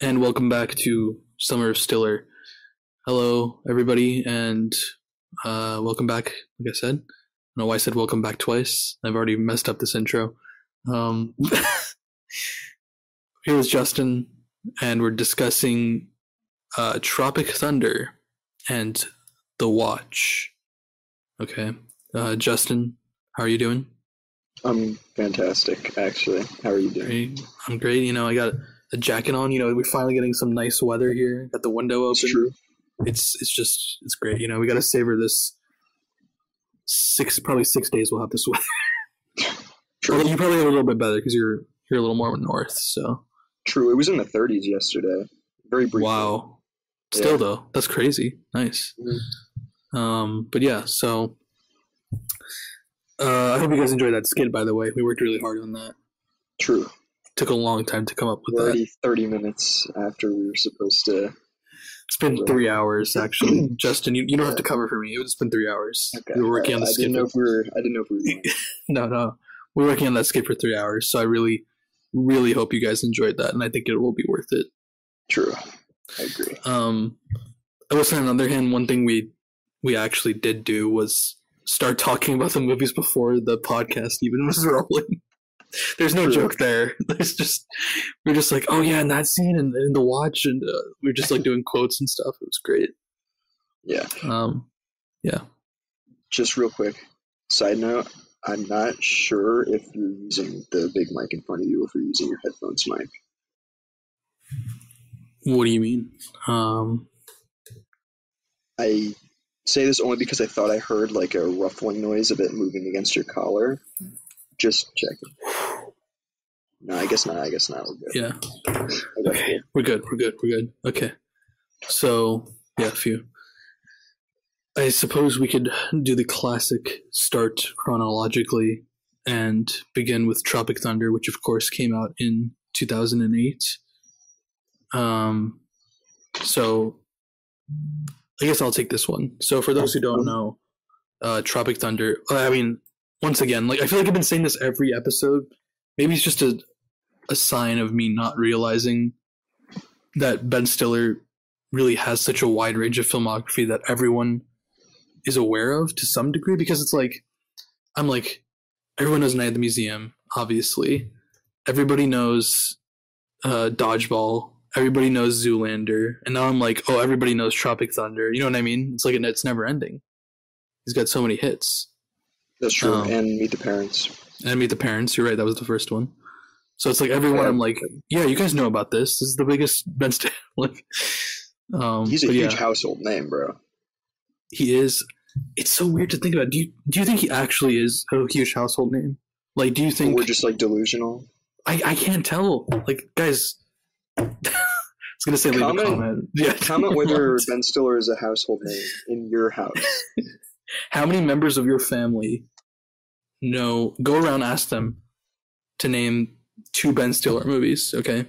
and welcome back to Summer of Stiller. Hello, everybody, and uh, welcome back. Like I said, I don't know why I said welcome back twice. I've already messed up this intro. Um, here is Justin, and we're discussing uh, Tropic Thunder and The Watch. Okay, uh, Justin, how are you doing? I'm fantastic, actually. How are you doing? I'm great. You know, I got a jacket on. You know, we're finally getting some nice weather here. Got the window open. It's true. It's it's just it's great. You know, we got to savor this. Six probably six days we'll have this weather. True. You probably have a little bit better because you're you're a little more north. So True. It was in the 30s yesterday. Very brief. wow. Still Yeah. though, that's crazy. Nice. Mhm. Um, but yeah, so uh, I hope you guys enjoyed that skit. By the way, we worked really hard on that. True. Took a long time to come up with We're that. 30 minutes after we were supposed to. It's been three hours actually. Justin, you, you don't have to cover for me. It's been three hours. Okay. We were working on the I skit. didn't know if we were. I didn't know if we were. No, no, we we're working on that skit for three hours. So I really, really hope you guys enjoyed that, and I think it will be worth it. True. I agree. Um, I say on the other hand, one thing we we actually did do was start talking about the movies before the podcast even was rolling. There's no True. joke there. There's just we're just like, oh yeah, in that scene and in the watch, and uh, we're just like doing quotes and stuff. It was great. Yeah. Um, yeah. Just real quick. Side note. I'm not sure if you're using the big mic in front of you, or if you're using your headphones mic. What do you mean? Um, I say this only because I thought I heard like a ruffling noise of it moving against your collar. Just checking. No, I guess not. I guess not. We're good. yeah. Okay, Okay, we're good. We're good. We're good. Okay. So yeah, a few. I suppose we could do the classic start chronologically and begin with Tropic Thunder, which of course came out in 2008. Um, so I guess I'll take this one. So for those who don't know, uh, Tropic Thunder. I mean, once again, like I feel like I've been saying this every episode. Maybe it's just a a sign of me not realizing that Ben Stiller really has such a wide range of filmography that everyone is aware of to some degree because it's like I'm like everyone knows Night at the Museum, obviously. Everybody knows uh, Dodgeball. Everybody knows Zoolander, and now I'm like, oh, everybody knows Tropic Thunder. You know what I mean? It's like it's never ending. He's got so many hits. That's true. Um, and Meet the Parents. And Meet the Parents. You're right. That was the first one. So it's like everyone. Yeah. I'm like, yeah, you guys know about this. This is the biggest Ben Stiller. like, um, He's a huge yeah, household name, bro. he is. It's so weird to think about. Do you do you think he actually is a huge household name? Like, do you think we're just like delusional. I, I can't tell. Like, guys, I was gonna say leave a comment. Yeah, Comment whether Ben Stiller is a household name in your house. How many members of your family know. Go around, ask them to name two Ben Stiller movies. Okay,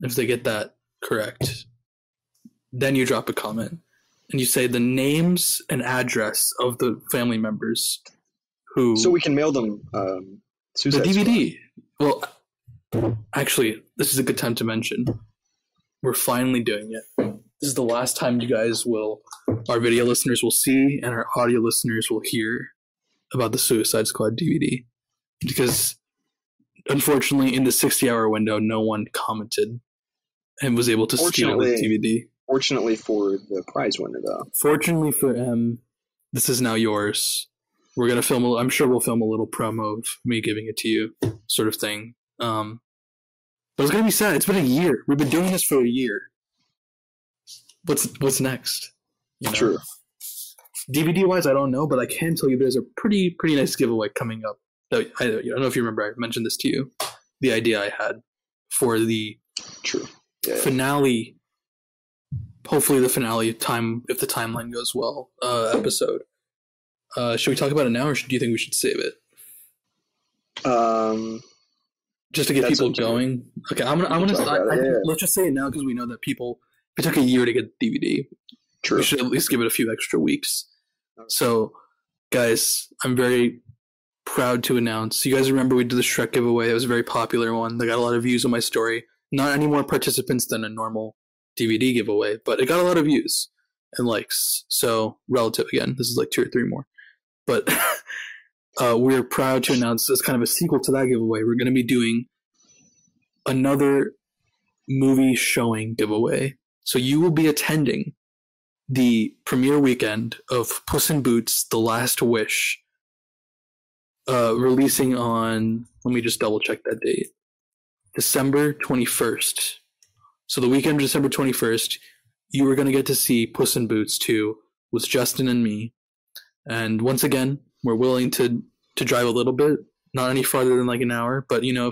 if they get that correct, then you drop a comment and you say the names and address of the family members who So we can mail them um, the. DVD. Well, actually, this is a good time to mention. We're finally doing it. This is the last time you guys will, our video listeners will see, and our audio listeners will hear about the Suicide Squad DVD. Because, unfortunately, in the 60 hour window, no one commented and was able to steal the DVD. Fortunately for the prize winner, though. Fortunately for M, this is now yours. We're gonna film. A, I'm sure we'll film a little promo of me giving it to you, sort of thing. Um, but it's gonna be sad. It's been a year. We've been doing this for a year. What's what's next? You know? True. DVD wise, I don't know, but I can tell you there's a pretty pretty nice giveaway coming up. I, I don't know if you remember. I mentioned this to you. The idea I had for the True. Yeah. finale hopefully the finale time if the timeline goes well uh episode uh should we talk about it now or should, do you think we should save it Um, just to get people going okay i'm gonna i'm gonna I, I- yeah. let's just say it now because we know that people it took a year to get dvd true. we should at least give it a few extra weeks so guys i'm very proud to announce you guys remember we did the shrek giveaway it was a very popular one they got a lot of views on my story not any more participants than a normal DVD giveaway, but it got a lot of views and likes. So relative again, this is like two or three more. But uh, we're proud to announce as kind of a sequel to that giveaway, we're going to be doing another movie showing giveaway. So you will be attending the premiere weekend of Puss in Boots: The Last Wish, uh, releasing on. Let me just double check that date. December twenty first. So the weekend of December twenty first, you are going to get to see Puss in Boots two with Justin and me. And once again, we're willing to to drive a little bit, not any farther than like an hour, but you know,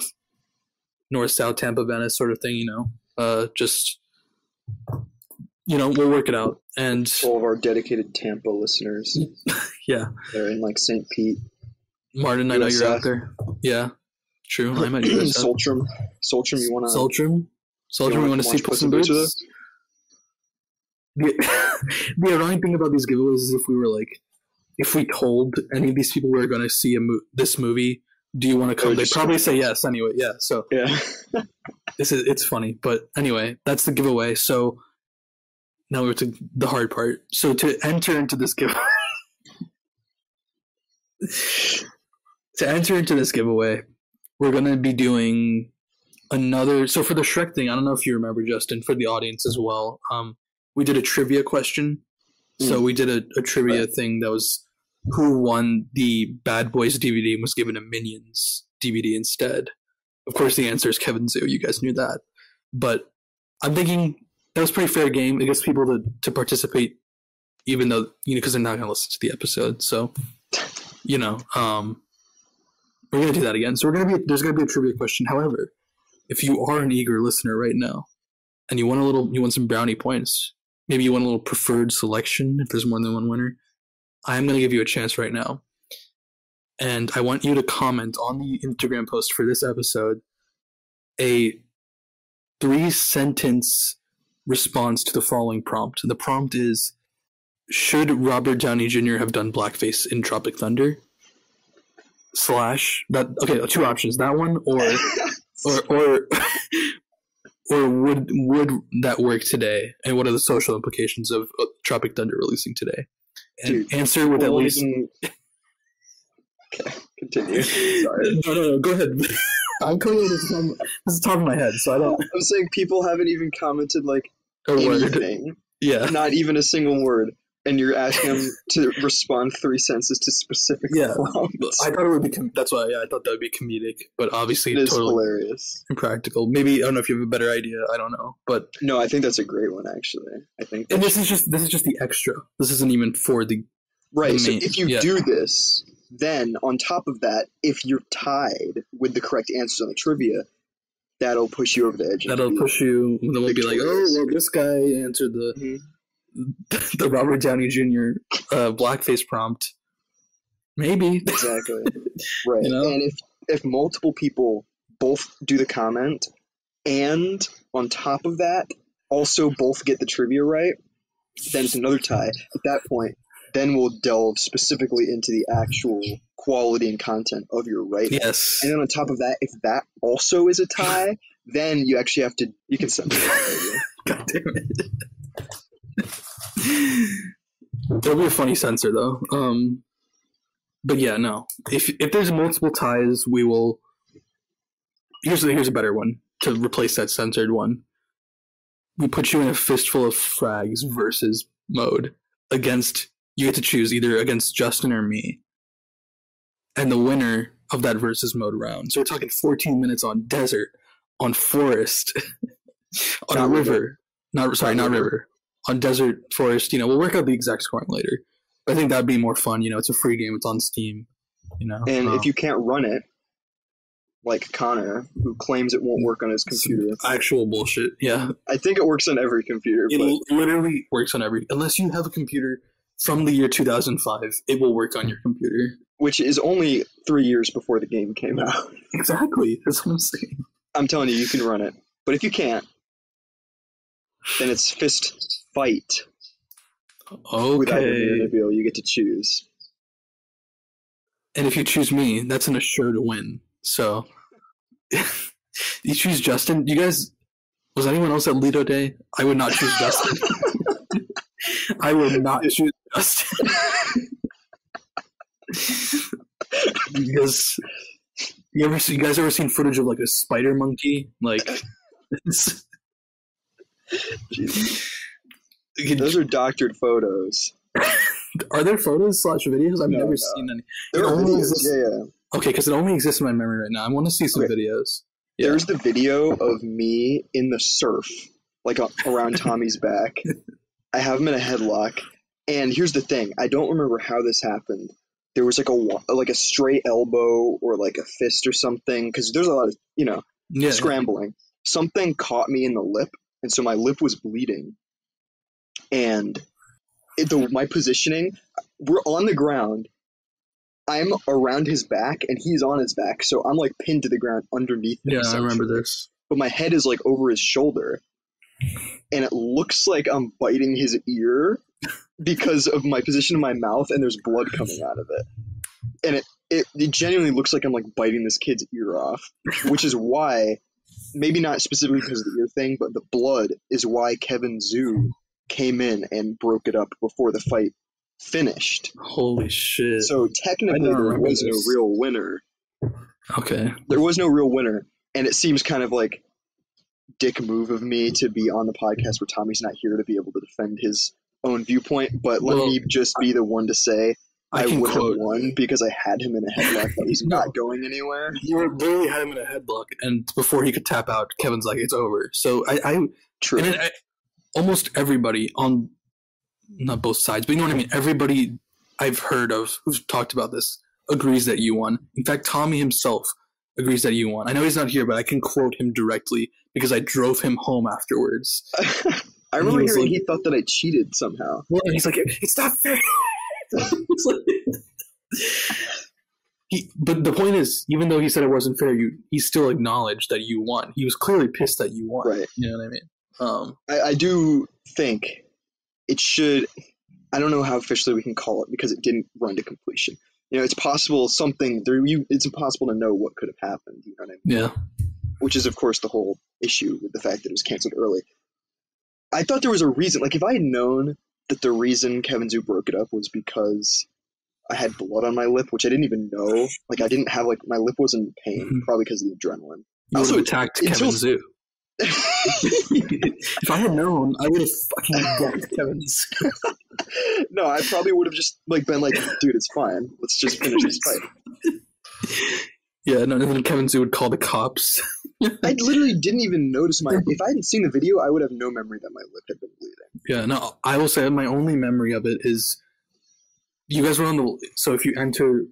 north, south, Tampa, Venice sort of thing, you know, uh, just you know, we'll work it out. And All of our dedicated Tampa listeners. yeah, They're in like St. Pete, Martin, I know you're out there. Yeah, true. I'm at USF. Soltrum. Soltrum, you want to? Soltrum, you wanna want to see Puss in Boots? Boots The, the ironic thing about these giveaways is if we were like, if we told any of these people we were going to see a mo- this movie, do you want to come? They'd probably say yes anyway. Yeah, so Yeah. this is it's funny, but anyway, that's the giveaway. So now we're to the hard part. So to enter into this giveaway, to enter into this giveaway, we're gonna be doing another. So for the Shrek thing, I don't know if you remember, Justin, for the audience as well. Um, we did a trivia question. So we did a, a trivia thing that was who won the Bad Boys DVD and was given a Minions DVD instead. Of course, the answer is Kevin Zoo. You guys knew that, but I'm thinking that was pretty fair game. It gets people to, to participate, even though you know because they're not going to listen to the episode. So, you know, um, we're going to do that again. So we're going to be there's going to be a trivia question. However, if you are an eager listener right now, and you want a little, you want some brownie points, maybe you want a little preferred selection if there's more than one winner. I'm going to give you a chance right now. And I want you to comment on the Instagram post for this episode a three sentence response to the following prompt. And the prompt is Should Robert Downey Jr. have done blackface in Tropic Thunder? Slash that okay, two options. That one or or or or would would that work today? And what are the social implications of Tropic Thunder releasing today? Dude, answer with at least. even- Okay, continue. Sorry. No, no, no. Go ahead. I'm coming with this on this is top of my head, so I don't. I'm saying people haven't even commented like A word. anything, Yeah. not even a single word, and you're asking them to respond three sentences to specific Yeah. prompts. I thought it would be. Com- that's why. Yeah, I thought that would be comedic, but obviously It is totally hilarious. impractical. Maybe I don't know if you have a better idea. I don't know, but No, I think that's a great one actually. I think and this is just this is just the extra. This isn't even for the right. the So if you yeah. do this, then on top of that, if you're tied with the correct answers on the trivia, that'll push you over the edge. that'll push you. Then we'll be like, oh, well, this guy answered the Mhm. the Robert Downey Jr. Uh, blackface prompt. Maybe. Exactly. right. You know? And if if multiple people both do the comment and on top of that also both get the trivia right, then it's another tie. At that point, then we'll delve specifically into the actual quality and content of your writing. yes. And then on top of that, if that also is a tie, then you actually have to you can send it. God damn it. It'll be a funny censor though. Um, but yeah, no. If if there's multiple ties, we will. Here's a, here's a better one to replace that censored one. We put you in a fistful of frags versus mode against. You get to choose either against Justin or me, and the winner of that versus mode round. So we're talking 14 minutes on desert, on forest, on Not river. river. Not sorry, Not not river. river. On desert, forest. You know, we'll work out the exact scoring later. I think that'd be more fun. You know, it's a free game. It's on Steam. You know, And Um, if you can't run it, like Connor, who claims it won't work on his computer, actual bullshit. Yeah, I think it works on every computer. it But literally works on every. Unless you have a computer from the year 2005, it will work on your computer. which is only three years before the game came out. Exactly. That's what I'm saying. I'm telling you, you can run it. But if you can't, then it's fist fight Okay. Nabeel. You get to choose. And if you choose me, that's an assured win. So you choose Justin. You guys, Was anyone else at Lido Day? I would not choose Justin. I would not choose Justin. because you ever see, you guys ever seen footage of like a spider monkey? Like Jesus. You Those are doctored photos. Are there photos slash videos? I've No, never no. seen any. There It are only videos. exists- Yeah, yeah. Okay, because it only exists in my memory right now. I want to see some Okay. videos. Yeah. There's the video of me in the surf, like a- around Tommy's back. I have him in a headlock, and here's the thing: I don't remember how this happened. There was like a like a straight elbow or like a fist or something, because there's a lot of you know Yeah. scrambling. Something caught me in the lip, and so my lip was bleeding. And it, the, my positioning, we're on the ground. I'm around his back, and he's on his back, so I'm like pinned to the ground underneath him. Yeah, I remember this. But my head is like over his shoulder, and it looks like I'm biting his ear because of my position in my mouth, and there's blood coming out of it. And it, it, it genuinely looks like I'm like biting this kid's ear off, which is why, maybe not specifically because of the ear thing, but the blood is why Kevin Zoo came in and broke it up before the fight finished. Holy shit. So technically, don't there remember was no this. real winner. okay. There was no real winner, and it seems kind of like dick move of me to be on the podcast where Tommy's not here to be able to defend his own viewpoint. But let Well, me just be the one to say I I, would quote. have won because I had him in a headlock that he's No. not going anywhere. You were literally had him in a headlock, and before he could tap out, Kevin's like, "It's over." So I, I True. and I, almost everybody on not both sides, but you know what I mean. Everybody I've heard of who's talked about this agrees that you won. In fact, Tommy himself agrees that you won. I know he's not here, but I can quote him directly because I drove him home afterwards. I remember was hearing like- he thought that I cheated somehow. Well, and he's like, "It's not fair." It's like- he, but the point is, even though he said it wasn't fair, you he still acknowledged that you won. He was clearly pissed that you won. Right. You know what I mean? Um, I, I do think it should. I don't know how officially we can call it because it didn't run to completion. You know, it's possible something there. You, it's impossible to know what could have happened. You know what I mean? yeah. which is of course the whole issue with the fact that it was canceled early. I thought there was a reason. Like if I had known that the reason Kevin Zoo broke it up was because I had blood on my lip, which I didn't even know. Like I didn't have like my lip was in pain, Mhm. probably because of the adrenaline. You Also, attacked until- Kevin Zoo. if I had known, I would have fucking decked Kevin's. No, I probably would have just like been like, dude, it's fine. Let's just finish this fight. Yeah, no, and then Kevin Zoo would call the cops. I literally didn't even notice my. If I hadn't seen the video, I would have no memory that my lip had been bleeding. Yeah, no, I will say my only memory of it is you guys were on the. So if you enter,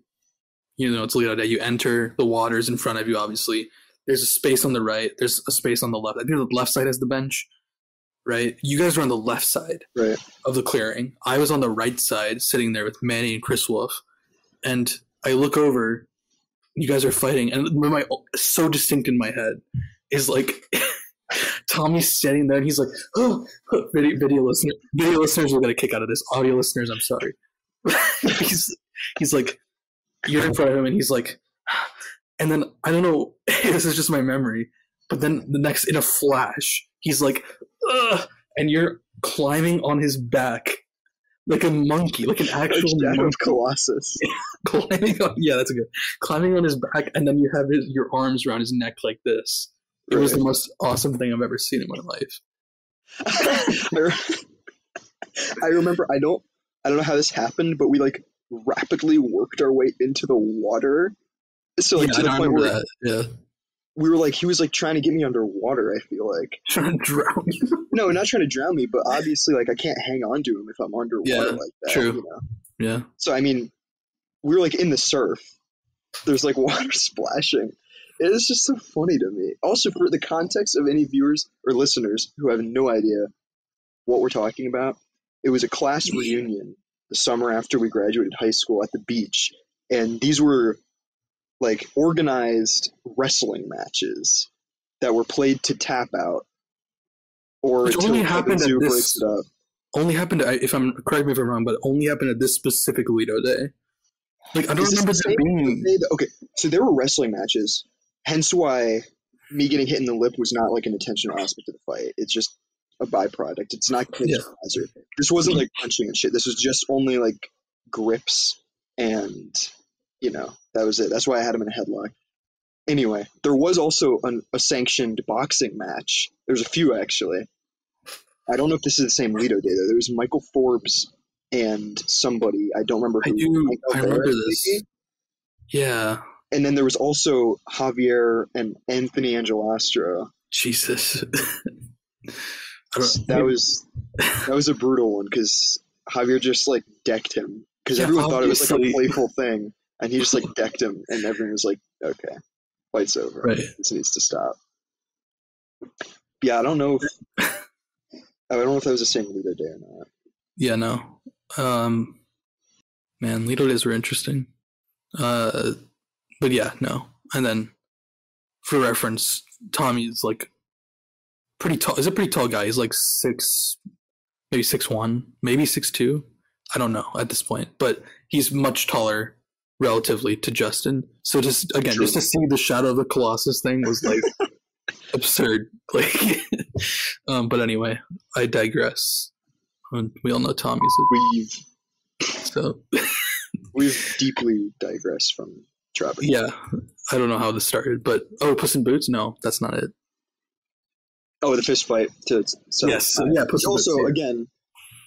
you know, it's Lido Day, you enter the waters in front of you, obviously. There's a space on the right, there's a space on the left. I think the left side has the bench, right? You guys were on the left side Right. of the clearing. I was on the right side, sitting there with Manny and Chris Wolf. And I look over, you guys are fighting, and my so distinct in my head is like Tommy's standing there, and he's like, oh, "Oh, video, video listener, video listeners will get a kick out of this. Audio listeners, I'm sorry." he's he's like, you're in front of him, and he's like, and then I don't know. this is just my memory, but then the next in a flash, he's like, Ugh, and you're climbing on his back like a monkey, like an actual Shadow monkey of Colossus. climbing on yeah that's a good climbing on his back and then you have his, your arms around his neck like this it was the most awesome thing i've ever seen in my life I remember I don't I don't know how this happened, but we like rapidly worked our way into the water. So like yeah, to the point where that yeah we were like he was like trying to get me underwater, I feel like. trying to drown you No, not trying to drown me, but obviously like I can't hang on to him if I'm underwater Yeah, like that. true. You know? yeah So I mean we were like in the surf. There's like water splashing. It is just so funny to me. Also for the context of any viewers or listeners who have no idea what we're talking about, it was a class reunion the summer after we graduated high school at the beach. And these were like organized wrestling matches that were played to tap out. Or Which only happened at this- breaks it up. only happened if i'm correct me if i'm wrong but only happened at this specific lido day like i don't Is remember the there being okay, so there were wrestling matches, hence why me getting hit in the lip was not like an intentional aspect of the fight. It's just a byproduct. It's not Yeah. hazard. This wasn't like punching and shit. This was just only like grips and you know that was it. That's why I had him in a headlock. Anyway, there was also an, a sanctioned boxing match. There's a few actually. I don't know if this is the same Lido day though. There was Michael Forbes and somebody I don't remember I who. do. I remember this. maybe? Yeah. And then there was also Javier and Anthony Angelastro. Jesus. That was that was a brutal one because Javier just like decked him because Yeah, everyone thought it was like a playful thing, and he just like decked him, and everyone was like, "Okay, fight's over. right. This needs to stop." Yeah, I don't know. If, I don't know if that was the same Lido day or not. Yeah, no. Um, man, Lido days were interesting. Uh, but yeah, no. And then, for reference, Tommy's like pretty tall. He's a pretty tall guy. He's like six, maybe six one, maybe six two. I don't know at this point, but he's much taller relatively to Justin. So just again, True. just to see the Shadow of the Colossus thing was like absurd. Like, um, but anyway, I digress. And we all know Tommy's We've so we've deeply digressed from Tropic. yeah. I don't know how this started, but oh, Puss in Boots? No, that's not it. Oh, the fist fight to so yes, yeah, Puss in Boots. also yeah. again,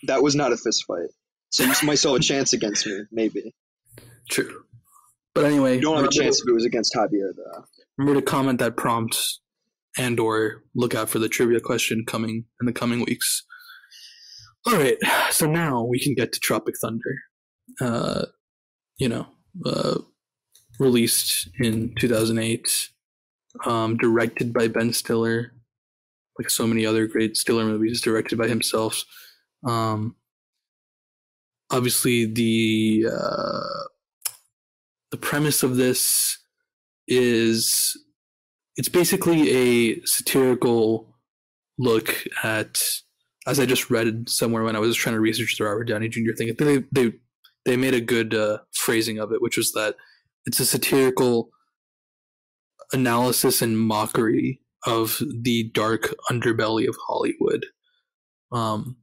that was not a fist fight. So you might still have a chance against me, maybe. true. But anyway, You don't have a chance if it was against Javier, though. Remember to comment that prompt and or look out for the trivia question coming in the coming weeks. All right, so now we can get to Tropic Thunder. Uh, you know, uh, released in 2008, um, directed by Ben Stiller, like so many other great Stiller movies, directed by himself. Um, obviously, the uh, the premise of this is it's basically a satirical look at as I just read somewhere when I was trying to research the Robert Downey Jr. thing. I think they they, they made a good uh, phrasing of it, which was that it's a satirical analysis and mockery of the dark underbelly of Hollywood. Um,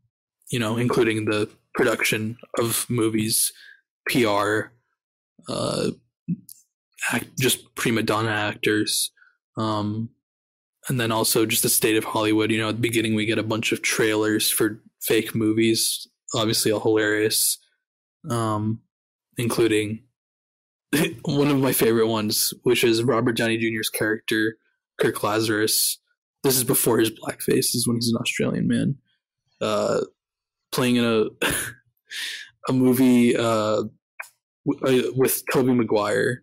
you know, including the production of movies, PR, uh, act, just prima donna actors, um, and then also just the state of Hollywood. You know, at the beginning we get a bunch of trailers for fake movies, obviously all hilarious, um, including one of my favorite ones, which is Robert Downey Jr.'s character, Kirk Lazarus. This is before his blackface. Is when he's an Australian man, uh, playing in a a movie uh, uh, with Tobey Maguire.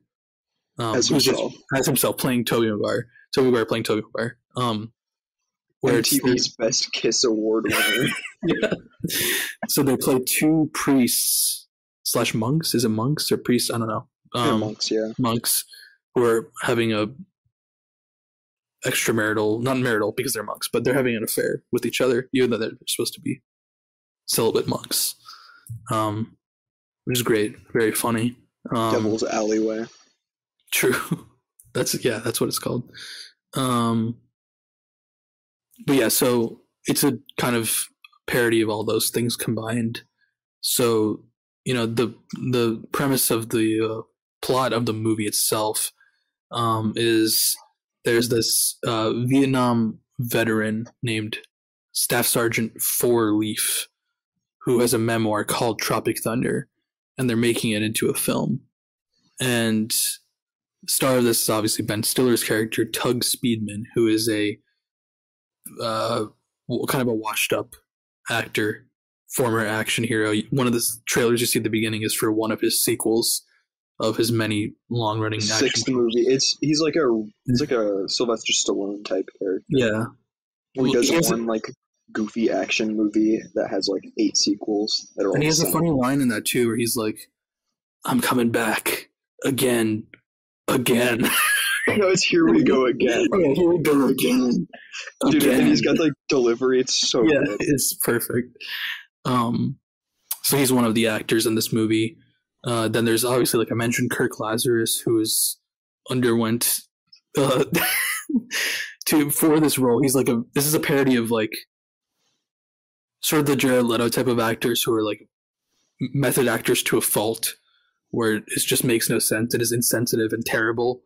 Um, As just- himself. as himself playing Tobey Maguire. Tobey Maguire playing Tobey Maguire. Um, where it's Best Kiss Award winner. yeah. So they play two priests slash monks. Is it monks or priests? I don't know. Um, monks, yeah. monks who are having a extramarital, not marital because they're monks, but they're having an affair with each other, even though they're supposed to be celibate monks. Um, which is great, very funny. Um, Devil's Alleyway. True. That's yeah, that's what it's called. Um but yeah, so it's a kind of parody of all those things combined. So, you know, the the premise of the uh, plot of the movie itself um is there's this uh Vietnam veteran named Staff Sergeant Four Leaf who has a memoir called Tropic Thunder and they're making it into a film. And star of this is obviously Ben Stiller's character Tug Speedman, who is a uh, kind of a washed-up actor, former action hero. One of the trailers you see at the beginning is for one of his sequels of his many long-running action. Sixth movie. It's he's like a it's like a Sylvester Stallone type character. Yeah, Where he does he has a- one like goofy action movie that has like eight sequels that are all and he has a funny line in that too, where he's like, "I'm coming back again, again." no, it's here we go again. Yeah, here we go again. Dude, again. and he's got like delivery. It's so yeah, good. it's perfect. Um, so he's one of the actors in this movie. Uh, then there's obviously, like I mentioned, Kirk Lazarus, who is underwent uh, to for this role. He's like a this is a parody of like sort of the Jared Leto type of actors who are like method actors to a fault, where it just makes no sense. It is insensitive and terrible,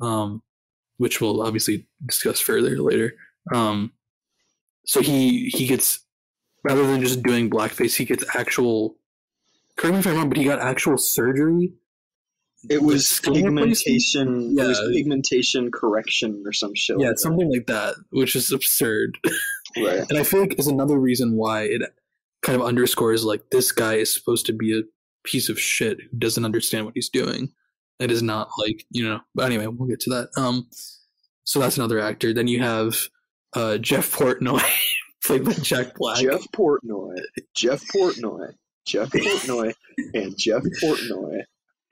um, which we'll obviously discuss further later. Um, so he he gets rather than just doing blackface, he gets actual. Correct me if I'm wrong, but he got actual surgery. It was pigmentation. It was Yeah. pigmentation correction or some shit. Yeah, like something like that, which is absurd. Right. And I feel like is another reason why it kind of underscores like this guy is supposed to be a piece of shit who doesn't understand what he's doing. It is not like you know. But anyway, we'll get to that. Um, so that's another actor. Then you have uh, Jeff Portnoy, played by Jack Black. Jeff Portnoy, Jeff Portnoy, Jeff Portnoy, and Jeff Portnoy.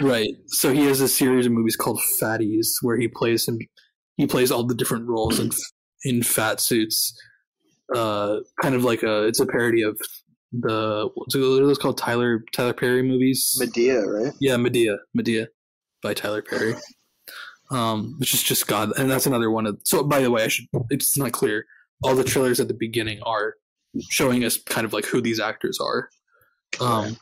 Right. So he has a series of movies called Fatties, where he plays him. He plays all the different roles in in fat suits. Uh, kind of like a. It's a parody of the what's it, what are those called? Tyler Tyler Perry movies. Madea, right? yeah, Madea, Madea, by Tyler Perry. Um, which is just God, and that's another one of. So, by the way, I should. It's not clear. All the trailers at the beginning are showing us kind of like who these actors are. Um,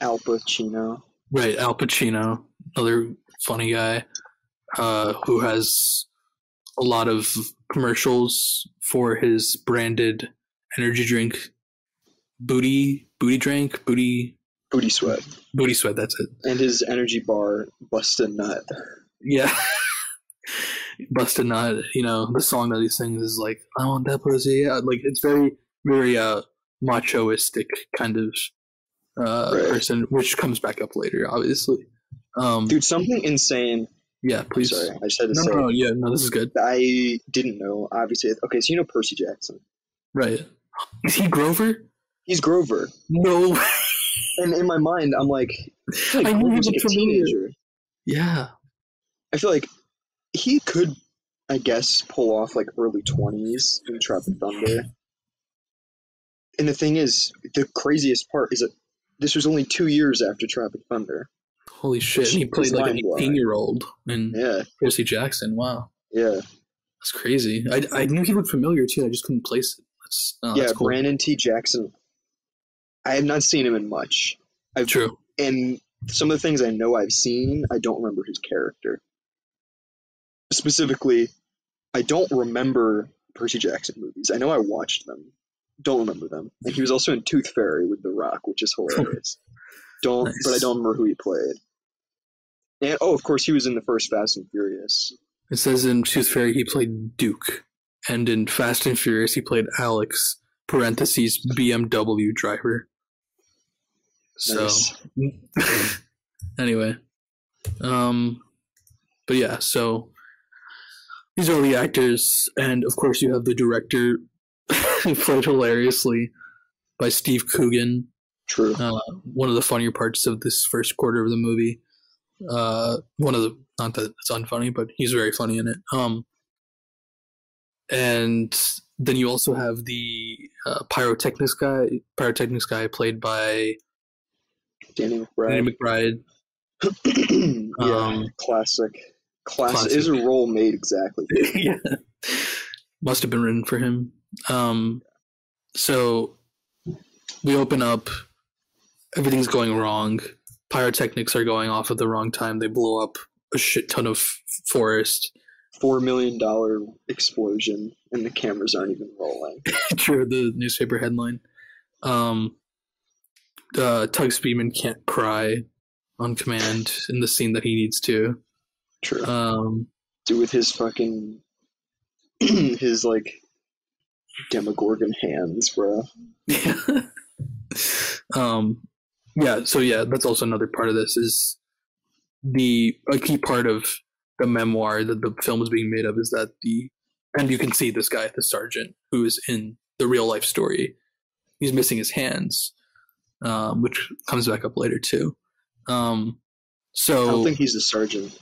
Alpa Chino. Right, Alpa Chino, another funny guy, uh, who has a lot of commercials for his branded energy drink, booty booty drink, booty Booty Sweat. booty sweat. That's it. And his energy bar, Bust a Nut. Yeah, busted nut. You know the song that he sings is like I want that pussy. Yeah, like it's very very uh machoistic kind of uh Right. person, which comes back up later, obviously. Um, Dude, something insane. Yeah, please. Sorry, I just had to No, say. no, no, yeah, no, this is good. I didn't know, obviously. Okay, so you know Percy Jackson. Right. Is he Grover? He's Grover. No. And in my mind, I'm like, like I knew he looked like a familiar. teenager. yeah. I feel like he could, I guess, pull off like early 20s in Tropic Thunder. And the thing is, the craziest part is that this was only two years after Tropic Thunder. Holy shit. He played like an mind-blowing. 18 year old in Yeah, Percy Jackson. Wow. yeah. That's crazy. I, I knew he looked familiar too. I just couldn't place it. That's, oh, yeah, that's cool. Brandon T. Jackson. I have not seen him in much. I've, True. and some of the things I know I've seen, I don't remember his character. Specifically, I don't remember Percy Jackson movies. I know I watched them, don't remember them. And he was also in Tooth Fairy with The Rock, which is hilarious. don't, Nice. but I don't remember who he played. And oh, of course, he was in the first Fast and Furious. It says in Tooth Fairy he played Duke. And in Fast and Furious he played Alex, parentheses, BMW driver. So. Nice. anyway um but yeah so these are the actors and of course you have the director played hilariously by steve coogan True. uh, one of the funnier parts of this first quarter of the movie uh one of the not that it's unfunny but he's very funny in it um and then you also have the uh, pyrotechnics guy pyrotechnics guy played by Danny McBride. Danny McBride. Yeah, Um, classic. Classic. classic. Is a role made exactly. yeah. Must have been written for him. Um, so we open up, everything's going wrong. Pyrotechnics are going off at the wrong time. They blow up a shit ton of forest. Four million dollar explosion, and the cameras aren't even rolling. True, the newspaper headline. Um, uh, Tug Speedman can't cry on command in the scene that he needs to. True. Um, Do with his fucking his like Demogorgon hands, bro. Yeah. um yeah, so yeah, that's also another part of this is the a key part of the memoir that the film is being made of is that the and you can see this guy, the sergeant, who is in the real life story. He's missing his hands, um, which comes back up later too. Um, I don't think he's the sergeant.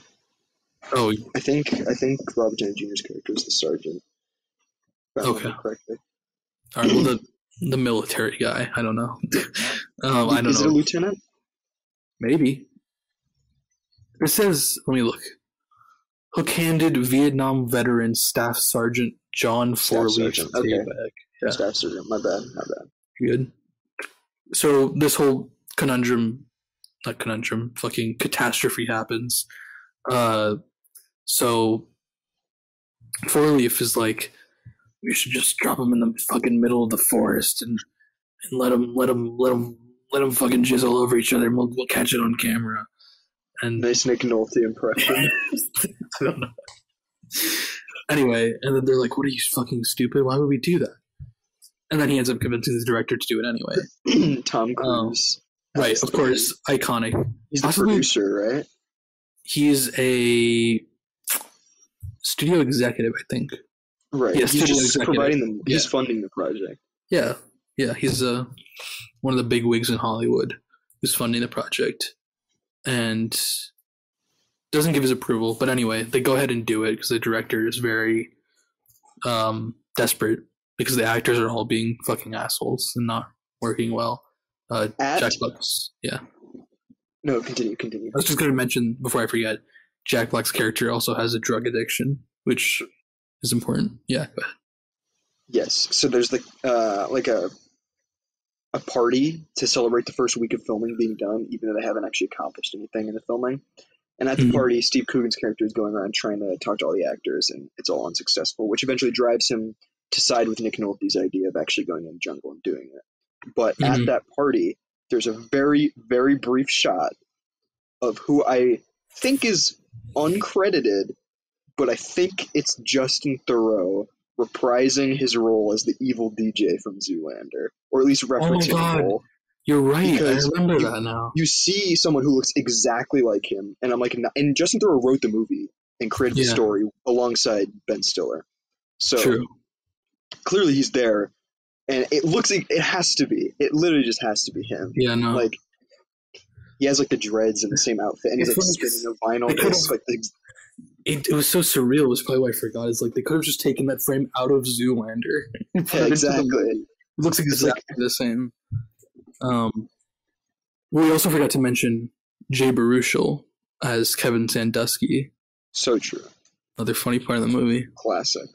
oh I think I think Robert Downey Jr.'s character is the sergeant. If I remember Okay. Correctly. all right, well the the military guy, I don't know. um, I don't is know. it a lieutenant? Maybe. It says, let me look. hook-handed Vietnam veteran Staff Sergeant John Staff Four Sergeant, okay. Yeah. Staff Sergeant. My bad. My bad. Good. So this whole conundrum, not conundrum, fucking catastrophe happens. Uh, so Four Leaf is like, we should just drop him in the fucking middle of the forest and and let him let him let him let him fucking jizzle over each other. And we'll, we'll catch it on camera. And Nice Nick Nolte impression. I don't know. Anyway, and then they're like, "What are you fucking stupid? Why would we do that?" And then he ends up convincing the director to do it anyway. Tom um, Cruise. Right, That's of course, iconic. He's the Possibly- producer, right? He's a studio executive, I think. Right. Yeah, he's just executive. providing them. He's Yeah. funding the project. Yeah, yeah, he's uh, one of the big wigs in Hollywood who's funding the project, and doesn't give his approval. But anyway, they go ahead and do it because the director is very um, desperate because the actors are all being fucking assholes and not working well. Uh, At Jack Black's, yeah. no, continue, continue. I was just going to mention before I forget, Jack Black's character also has a drug addiction, which is important. Yeah. Yes. So there's the uh, like a a party to celebrate the first week of filming being done, even though they haven't actually accomplished anything in the filming. And at the Mhm. party, Steve Coogan's character is going around trying to talk to all the actors, and it's all unsuccessful, which eventually drives him to side with Nick Nolte's idea of actually going in the jungle and doing it. But at Mhm. that party, there's a very, very brief shot of who I think is uncredited, but I think it's Justin Theroux reprising his role as the evil DJ from Zoolander, or at least oh referencing God. the role. You're right. Because I remember you- that now. You see someone who looks exactly like him, and I'm like, and Justin Theroux wrote the movie and created the story alongside Ben Stiller. So True. clearly he's there, and it looks like it has to be. It literally just has to be him. Yeah, no. Like he has like the dreads and the same outfit, and he's It's like 'cause spinning a vinyl disc. Like the, it, it was so surreal. It was probably why I forgot. It's like they could have just taken that frame out of Zoolander. and yeah, the exactly. It looks like- exactly the same. Um, we also forgot to mention Jay Baruchel as Kevin Sandusky. So true. Another funny part of the movie. Classic.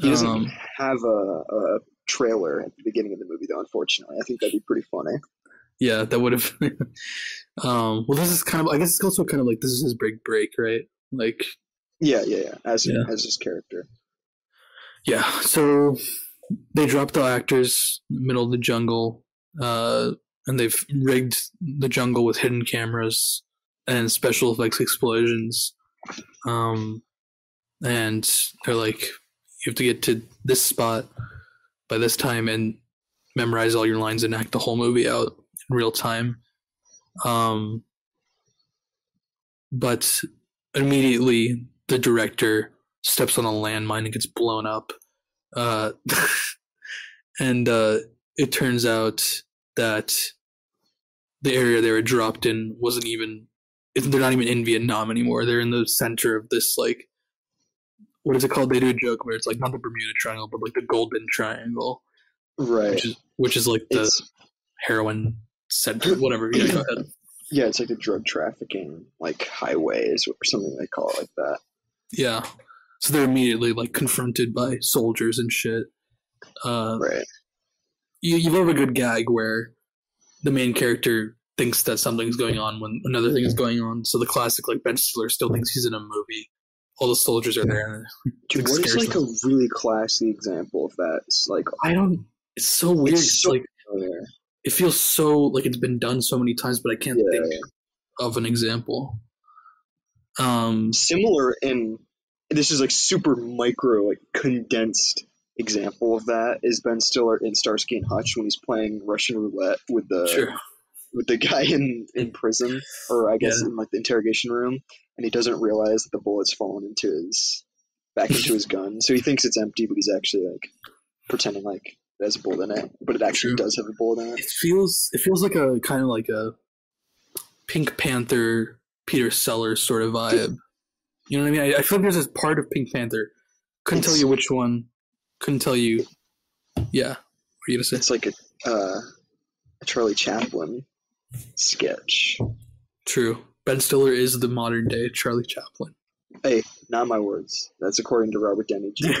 He doesn't Um, have a, a trailer at the beginning of the movie, though. Unfortunately, I think that'd be pretty funny. yeah, that would have. um, well, this is kind of. I guess it's also kind of like this is his big break, right? Like, Yeah, yeah, yeah. As Yeah. as his character. yeah. So they drop the actors in the middle of the jungle, uh, and they've rigged the jungle with hidden cameras and special effects explosions. Um, and they're like, you have to get to this spot by this time and memorize all your lines and act the whole movie out in real time. Um, but immediately the director steps on a landmine and gets blown up. Uh, and uh, it turns out that the area they were dropped in wasn't even. They're not even in Vietnam anymore. They're in the center of this like. What is it called? They do a joke where it's like not the Bermuda Triangle, but like the Golden Triangle, Right. which is which is like the It's heroin center, whatever. Yeah, go ahead. yeah, it's like the drug trafficking like highways or something they call it like that. Yeah. So they're immediately like confronted by soldiers and shit. Uh, Right. you, you love a good gag where the main character thinks that something's going on when another thing is going on. So the classic like Ben Stiller still thinks he's in a movie. All the soldiers are there. Dude, what is like a really classy example of that? It's like I don't. It's so weird. It's so- like familiar. it feels so like it's been done so many times, but I can't Yeah, think of an example. Um. similar in this is like super micro like condensed example of that is Ben Stiller in Starsky and Hutch when he's playing Russian roulette with the Sure. with the guy in in prison or I guess Yeah. in like the interrogation room and he doesn't realize that the bullet's fallen into his back into his gun so he thinks it's empty but he's actually like pretending like it has a bullet in it but it actually True. does have a bullet in it It feels. It feels like a kind of like a Pink Panther Peter Sellers sort of vibe. You know what I mean? I, I feel like there's this part of Pink Panther. Couldn't tell you which one. Couldn't tell you. Yeah. What are you gonna say? it's like a, uh, a Charlie Chaplin sketch True. Ben Stiller is the modern day Charlie Chaplin. Hey, not my words. That's according to Robert Downey Jr.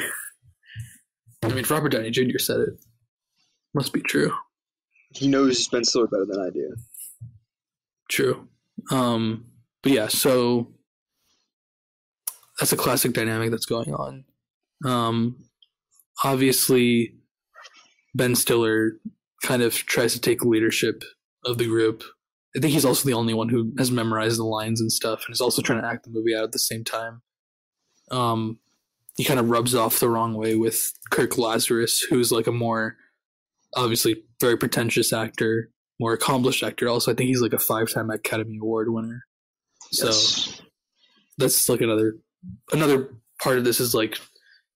I mean, Robert Downey Jr. said it. Must be true. he knows Ben Stiller better than I do. True. Um, but yeah, so that's a classic dynamic that's going on. Um, obviously, Ben Stiller kind of tries to take leadership of the group. I think he's also the only one who has memorized the lines and stuff, and is also trying to act the movie out at the same time. Um, he kind of rubs off the wrong way with Kirk Lazarus, who's like a more obviously very pretentious actor, more accomplished actor. Also, I think he's like a five-time Academy Award winner. So Yes. that's like another another part of this is like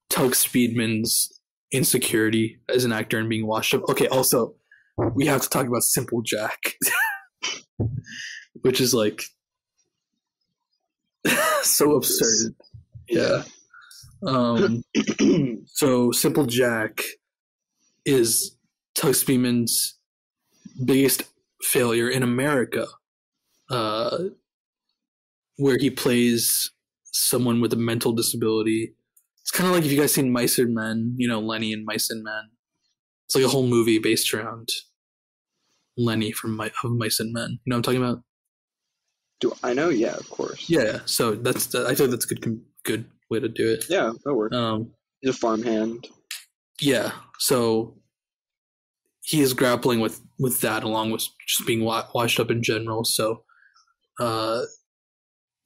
Tug Speedman's insecurity as an actor and being washed up. Okay, also we have to talk about Simple Jack, which is like so absurd. Yeah. Um. So Simple Jack is Tug Speedman's biggest failure in America, uh, where he plays someone with a mental disability. It's kind of like if you guys seen Mice and Men, you know Lenny and Mice and Men. It's like a whole movie based around Lenny from Mi- of Mice and Men. You know what I'm talking about? Do I know? Yeah, of course. Yeah. yeah. So that's I think like that's a good good way to do it. Yeah, that works. Um, He's a farmhand. yeah so he is grappling with with that along with just being wa- washed up in general so uh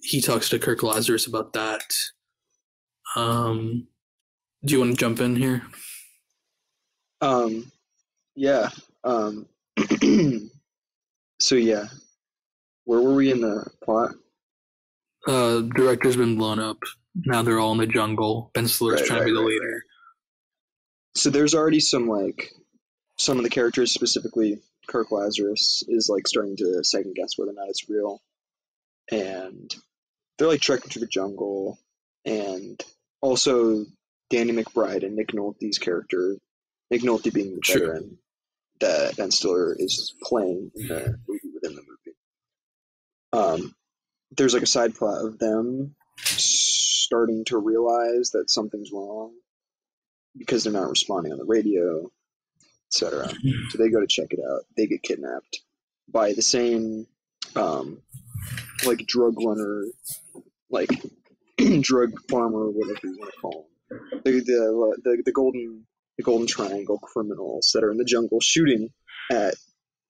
he talks to kirk lazarus about that. Um do you want to jump in here? Um, yeah. Um, so yeah, where were we in the plot? uh director's been blown up. Now they're all in the jungle. Ben stiller's Right, trying to be right, the right, leader. So there's already some like some of the characters, specifically Kirk Lazarus, is like starting to second guess whether or not it's real, and they're like trekking through the jungle, and also Danny McBride and Nick Nolte's character, Nick Nolte being the Sure. veteran that Ben Stiller is playing in the movie within the movie. Um, there's like a side plot of them starting to realize that something's wrong because they're not responding on the radio, etc. So they go to check it out. They get kidnapped by the same, um, like drug runner, like drug farmer, whatever you want to call them. The, the the the golden the golden triangle criminals that are in the jungle shooting at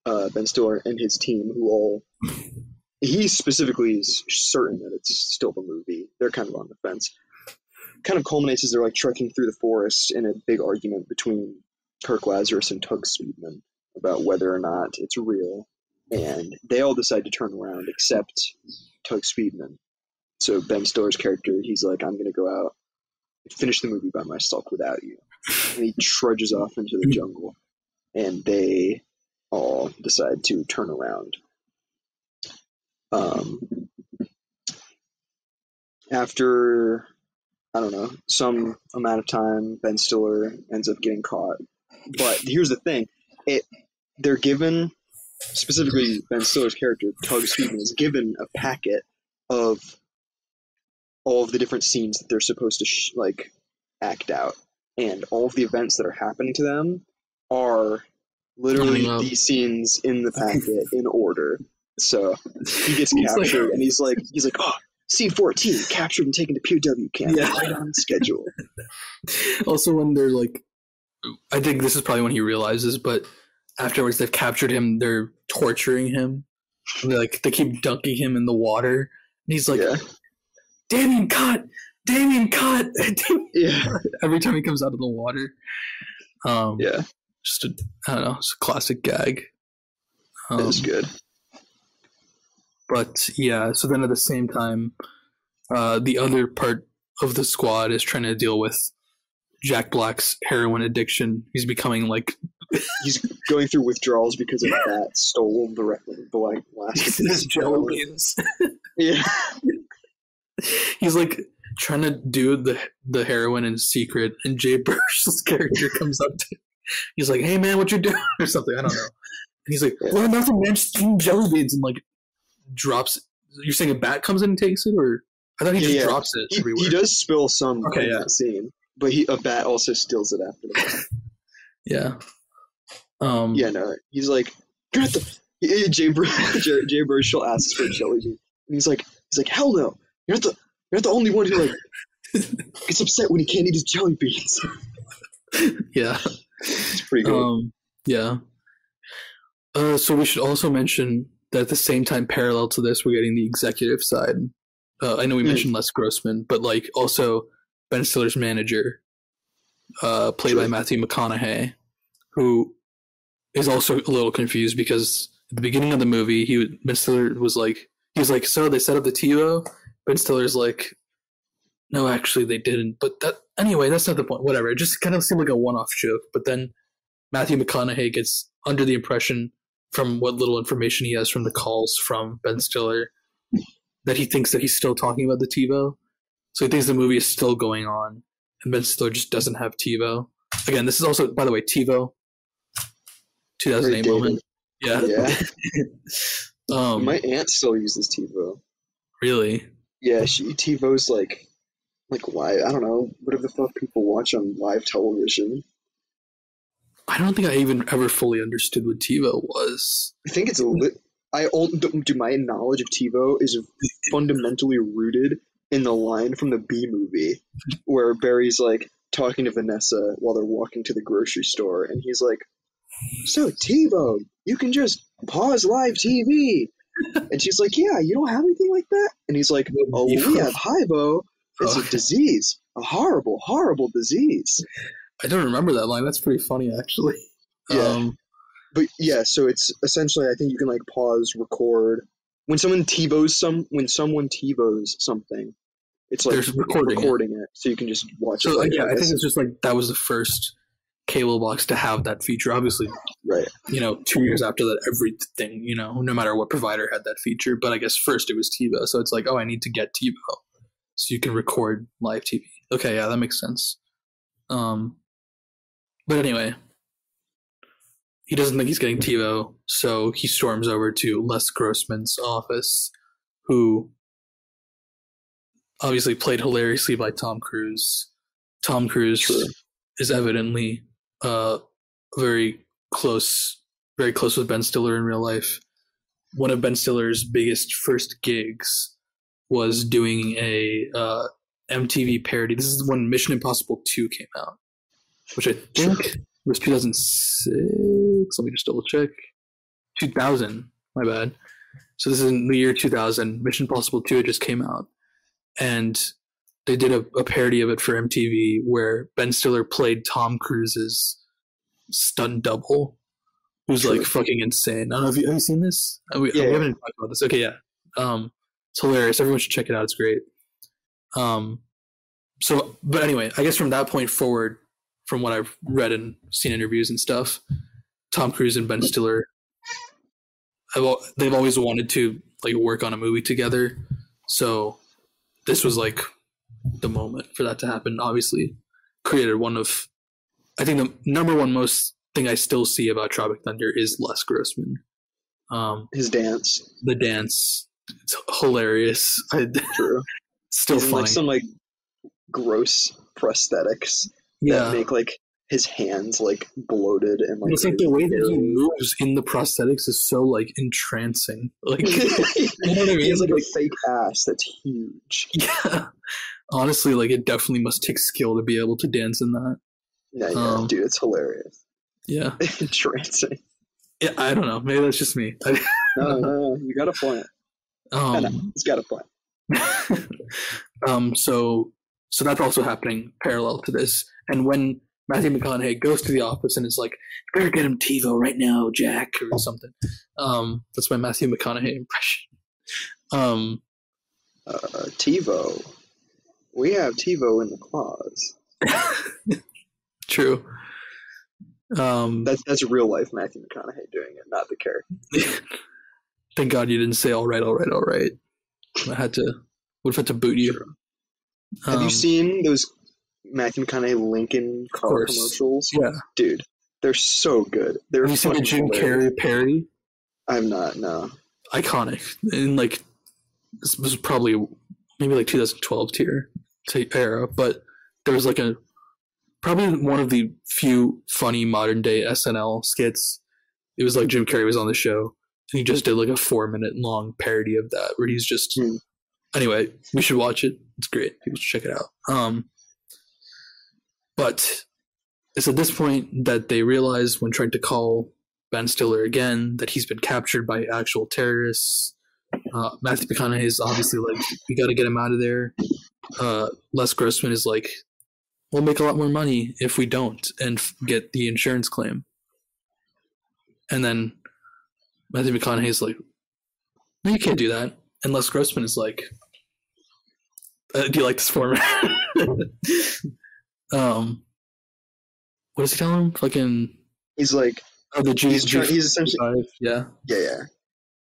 uh, Ben Stiller and his team, who all he specifically is certain that it's still the movie. They're kind of on the fence kind of culminates as they're like trekking through the forest in a big argument between Kirk Lazarus and Tug Speedman about whether or not it's real. And they all decide to turn around except Tug Speedman. So Ben Stiller's character, he's like, I'm going to go out and finish the movie by myself without you. And he trudges off into the jungle. And they all decide to turn around. Um, after I don't know, some amount of time, Ben Stiller ends up getting caught. But here's the thing: it they're given specifically Ben Stiller's character, Tug Speedman, is given a packet of all of the different scenes that they're supposed to sh- like act out, and all of the events that are happening to them are literally Lining up. these scenes in the packet in order. So he gets He's like- captured, and he's like, he's like, ah, oh, scene fourteen, captured and taken to POW camp, Yeah. right on schedule. also when they're like i think this is probably when he realizes but afterwards they've captured him they're torturing him and they like they keep dunking him in the water and he's like yeah, damien cut! Damien cut! Yeah, every time he comes out of the water. Um yeah. just a i don't know it's a classic gag. Um, was good. but yeah so then at the same time uh the other part of the squad is trying to deal with jack black's heroin addiction. He's becoming like He's going through withdrawals because of that stole the re- the like last. jello beans. Yeah, he's like trying to do the the heroin in secret and jay burch's character comes up to Him. he's like hey man what you doing or something i don't know and he's like well nothing man just eating jelly beans and like drops you're saying a bat comes in and takes it or I thought he just yeah. drops it He, everywhere. he does spill some Okay, in yeah. that scene, but he a bat also steals it after. Yeah. Um, yeah, no, he's like, you're the. Jay, Bur- Jay, Jay Baruchel asks for jelly bean, and he's like, he's like, hell no, you're not the, you're the only one who like gets upset when he can't eat his jelly beans. Yeah. It's pretty good. Um, yeah. Uh, so we should also mention that at the same time, parallel to this, we're getting the executive side. Uh, I know we Hmm. mentioned Les Grossman, but like also Ben Stiller's manager, uh, played by Matthew McConaughey, who is also a little confused because at the beginning of the movie, he Ben Stiller was like, he was like, so they set up the TiVo. Ben Stiller's like, no, actually they didn't. But that anyway, that's not the point. Whatever. It just kind of seemed like a one-off joke. But then Matthew McConaughey gets under the impression from what little information he has from the calls from Ben Stiller that he thinks that he's still talking about the TiVo. So he thinks the movie is still going on, and Ben Stiller just doesn't have TiVo. Again, this is also, by the way, TiVo, 2008 Very moment. Yeah. Yeah. um, My aunt still uses TiVo. really? Yeah, she TiVo's like, like live. I don't know whatever the fuck people watch on live television. I don't think I even ever fully understood what TiVo was. I think it's a lit. I do my knowledge of TiVo is fundamentally rooted in the line from the B movie where Barry's like talking to Vanessa while they're walking to the grocery store, and he's like, "So TiVo, you can just pause live TV," and she's like, "Yeah, you don't have anything like that," and he's like, "Oh, well, we have Hivo. It's Oh. a disease, a horrible, horrible disease." I don't remember that line. That's pretty funny, actually. Yeah. Um, But yeah, so it's essentially I think you can like pause, record when someone TiVos some when someone TiVos something. It's like There's recording it. it. so you can just watch so it. later, yeah, I think it's just like that was the first cable box to have that feature. Obviously, right. you know, two years after that, everything, you know, no matter what provider had that feature. But I guess first it was TiVo, so it's like, oh, I need to get TiVo, so you can record live TV. Okay, yeah, that makes sense. Um, but anyway, he doesn't think he's getting TiVo, so he storms over to Les Grossman's office, who obviously played hilariously by Tom Cruise. Tom Cruise is evidently uh, very close, very close with Ben Stiller in real life. One of Ben Stiller's biggest first gigs was doing a uh, MTV parody. This is when Mission Impossible 2 came out, which I think was 2006. Let me just double check. 2000, my bad. So this is in the year 2000. Mission Impossible 2 had just came out. And they did a, a parody of it for MTV where Ben Stiller played Tom Cruise's stunt double, who's Sure. like fucking insane. I don't know if you have you seen this. Uh, We, Yeah. we haven't talked about this. Okay, yeah. Um, it's hilarious. Everyone should check it out. It's great. Um, so, but anyway, I guess from that point forward, from what I've read and seen interviews and stuff, Tom Cruise and Ben Stiller, have they've always wanted to like work on a movie together. So this was like the moment for that to happen. Obviously, created one of, I think the number one most thing I still see about Tropic Thunder is Les Grossman. Um, His dance. the dance, it's hilarious. I, True. still funny. like some like gross prosthetics yeah. that make like his hands like bloated and like it's like the way that he moves in the prosthetics is so like entrancing. Like, you know what I He has mean? like a fake ass that's huge. yeah. Honestly, like it definitely must take skill to be able to dance in that. Yeah, yeah, Um, dude, it's hilarious. Yeah. Entrancing. Yeah, I don't know. Maybe that's just me. No, no, no, you got a point. Um, He's got a point. um, so so that's also happening parallel to this. And when Matthew McConaughey goes to the office and is like, "Better get him TiVo right now, Jack," or something. Um, that's my Matthew McConaughey impression. Um, Uh, TiVo. We have TiVo in the claws. true. Um, That's that's real life Matthew McConaughey doing it, not the character. thank God you didn't say "all right, all right, all right." I had to would have had to boot you. Have Um, you seen those Matthew McConaughey Lincoln car commercials? Yeah. Dude, they're so good. They're Have you seen the Jim. Carrey parody? I've not. No. iconic and like this was probably maybe like 2012 tier to era, but there was like a probably one of the few funny modern day SNL skits. It was like Jim Carrey was on the show and he just did like a four minute long parody of that where he's just Hmm. anyway, we should watch it. It's great. People should check it out. Um but it's at this point that they realize when trying to call Ben Stiller again that he's been captured by actual terrorists. Uh, Matthew McConaughey is obviously like, we got to get him out of there. Uh, Les Grossman is like, we'll make a lot more money if we don't and f- get the insurance claim. And then Matthew McConaughey is like, no, you can't do that. And Les Grossman is like, uh, do you like this format? um, what does he tell him? Fucking He's like, oh, the G. he's trying, he's essentially, G5. Yeah, yeah, yeah.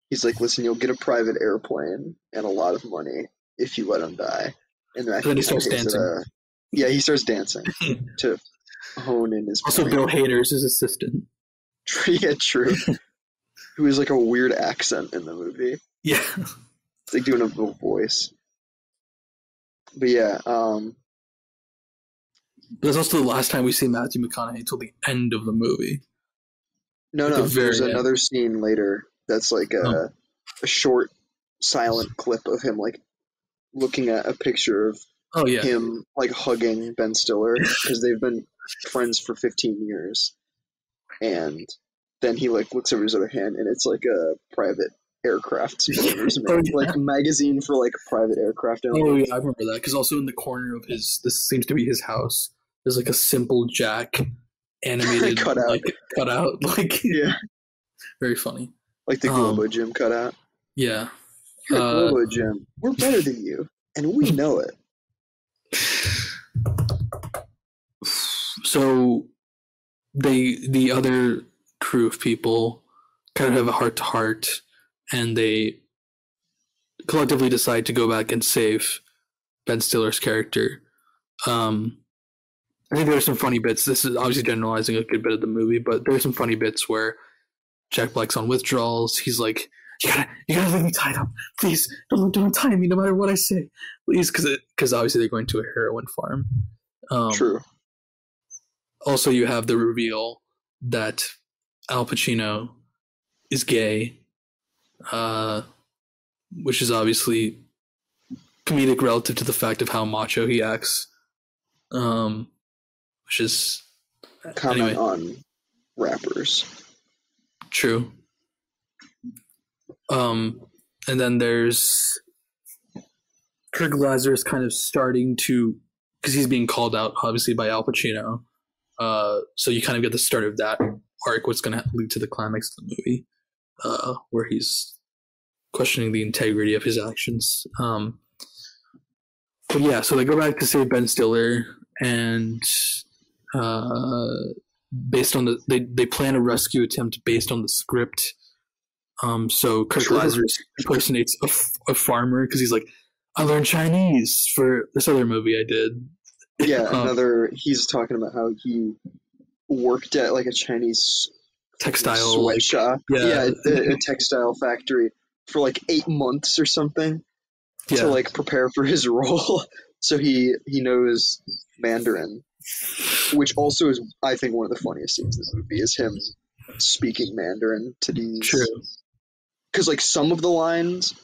He's like, listen, you'll get a private airplane and a lot of money if you let him die. And then, then he starts dancing. yeah, he starts dancing to hone in his. Also, point. Bill Hader's his assistant. yeah, true. Who is like a weird accent in the movie. Yeah, It's like doing a little voice. But yeah, um, but it's also the last time we see Matthew McConaughey till the end of the movie. no, At no. the There's end. another scene later that's like a, Oh. a short, silent clip of him like looking at a picture of Oh yeah, him like hugging Ben Stiller because they've been friends for 15 years, and then he like looks over his other hand and it's like a private aircraft Oh, yeah. like a magazine for like private aircraft owners. oh yeah, I remember that because also in the corner of his, this seems to be his house. There's like a simple Jack animated Cutout. like cutout, like Yeah, very funny. like the Um, Globo Gym cutout. Yeah, At uh, Globo Gym, we're better than you, and we know it. so they the other crew of people kind of have a heart to heart and they collectively decide to go back and save ben stiller's character. Um i think there are some funny bits. This is obviously generalizing a good bit of the movie but there are some funny bits where jack black's on withdrawals. He's like you gotta you gotta leave me tied up please don't don't tie me no matter what i say please because because obviously they're going to a heroin farm um, True. also you have the reveal that Alpa Chino is gay, uh, which is obviously comedic relative to the fact of how macho he acts. Um, which is Comment anyway. on rappers. true. Um, and then there's Kirk Lazarus kind of starting to because he's being called out obviously by Alpa Chino. Uh, so you kind of get the start of that arc, what's going to lead to the climax of the movie, uh, where he's questioning the integrity of his actions. Um, but yeah, so they go back to save Ben Stiller, and uh, based on the they they plan a rescue attempt based on the script. Um, so Kirk Sure. Lazarus impersonates a, f- a farmer because he's like, I learned Chinese for this other movie I did. Yeah, Um, another. He's talking about how he worked at like a Chinese textile like sweatshop. yeah. a, a textile factory for like eight months or something yeah to like prepare for his role. so he he knows Mandarin, which also is I think one of the funniest scenes in the movie is him speaking Mandarin to these. true Because like some of the lines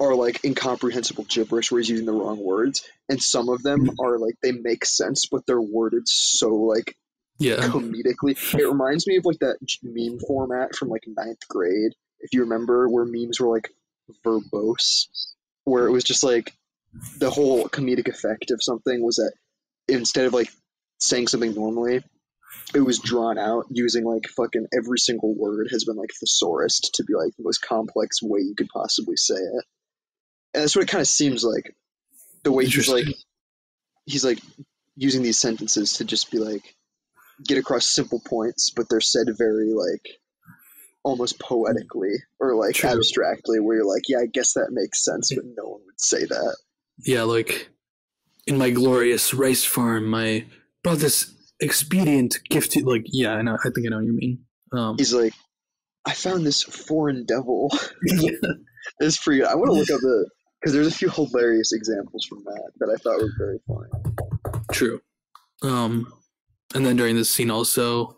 are like incomprehensible gibberish where he's using the wrong words, and some of them mm-hmm. are like they make sense, but they're worded so like yeah comedically. It reminds me of like that meme format from like ninth grade, if you remember, where memes were like verbose, where it was just like the whole comedic effect of something was that instead of like saying something normally, it was drawn out using like fucking every single word has been like thesaurus to be like the most complex way you could possibly say it. And that's what it kind of seems like. The way he's like, he's like using these sentences to just be like get across simple points, but they're said very like almost poetically or like True. abstractly, where you're like, yeah, I guess that makes sense, but no one would say that. yeah like in my glorious rice farm my brother's expedient gifted like yeah i know i think i know what you mean um He's like, I found this foreign devil. yeah. it's pretty. I want to look up the Because there's a few hilarious examples from that that I thought were very funny. True. Um, and then during this scene also,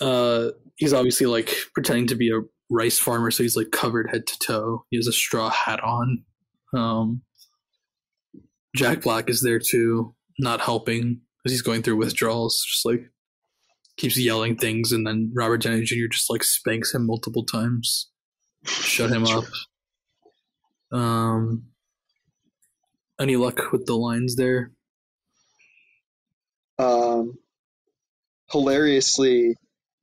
uh, he's obviously like pretending to be a rice farmer, so he's like covered head to toe. He has a straw hat on. Um, Jack Black is there too, not helping as he's going through withdrawals, just like keeps yelling things, and then Robert Downey Jr. just like spanks him multiple times, shut him up. Um, any luck with the lines there? Um, hilariously,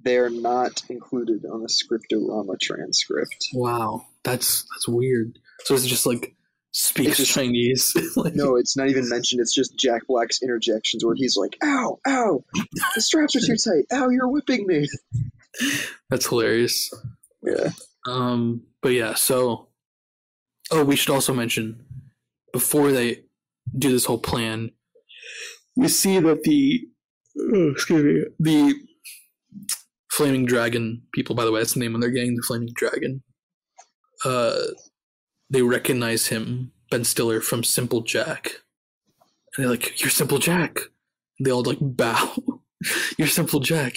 they are not included on the scriptorama transcript. Wow, that's that's weird. So it's just like speaks just- Chinese. like, No, it's not even mentioned. It's just Jack Black's interjections where he's like, "Ow, ow, the straps are too tight. Ow, you're whipping me." that's hilarious. Yeah. Um, but yeah, so oh, we should also mention before they do this whole plan, we see that the oh, excuse me, the flaming dragon people. By the way, that's the name of their gang, the flaming dragon. Uh, they recognize him, Ben Stiller, from Simple Jack, and they're like, "You're Simple Jack." They all like bow. You're Simple Jack.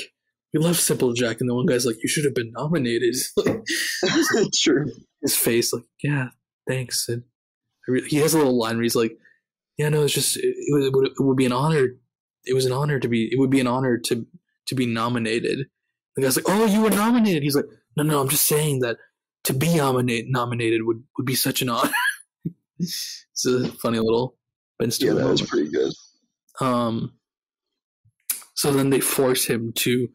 We love Simple Jack, and the one guy's like, "You should have been nominated." True. his face like yeah thanks and re- he has a little line where he's like yeah no it's just it, it would- it would be an honor it was an honor to be it would be an honor to to be nominated the guy's like oh you were nominated he's like no no i'm just saying that to be nominate, nominated would would be such an honor it's a funny little ben Stiller. Yeah, that was pretty good. Um, so then they force him to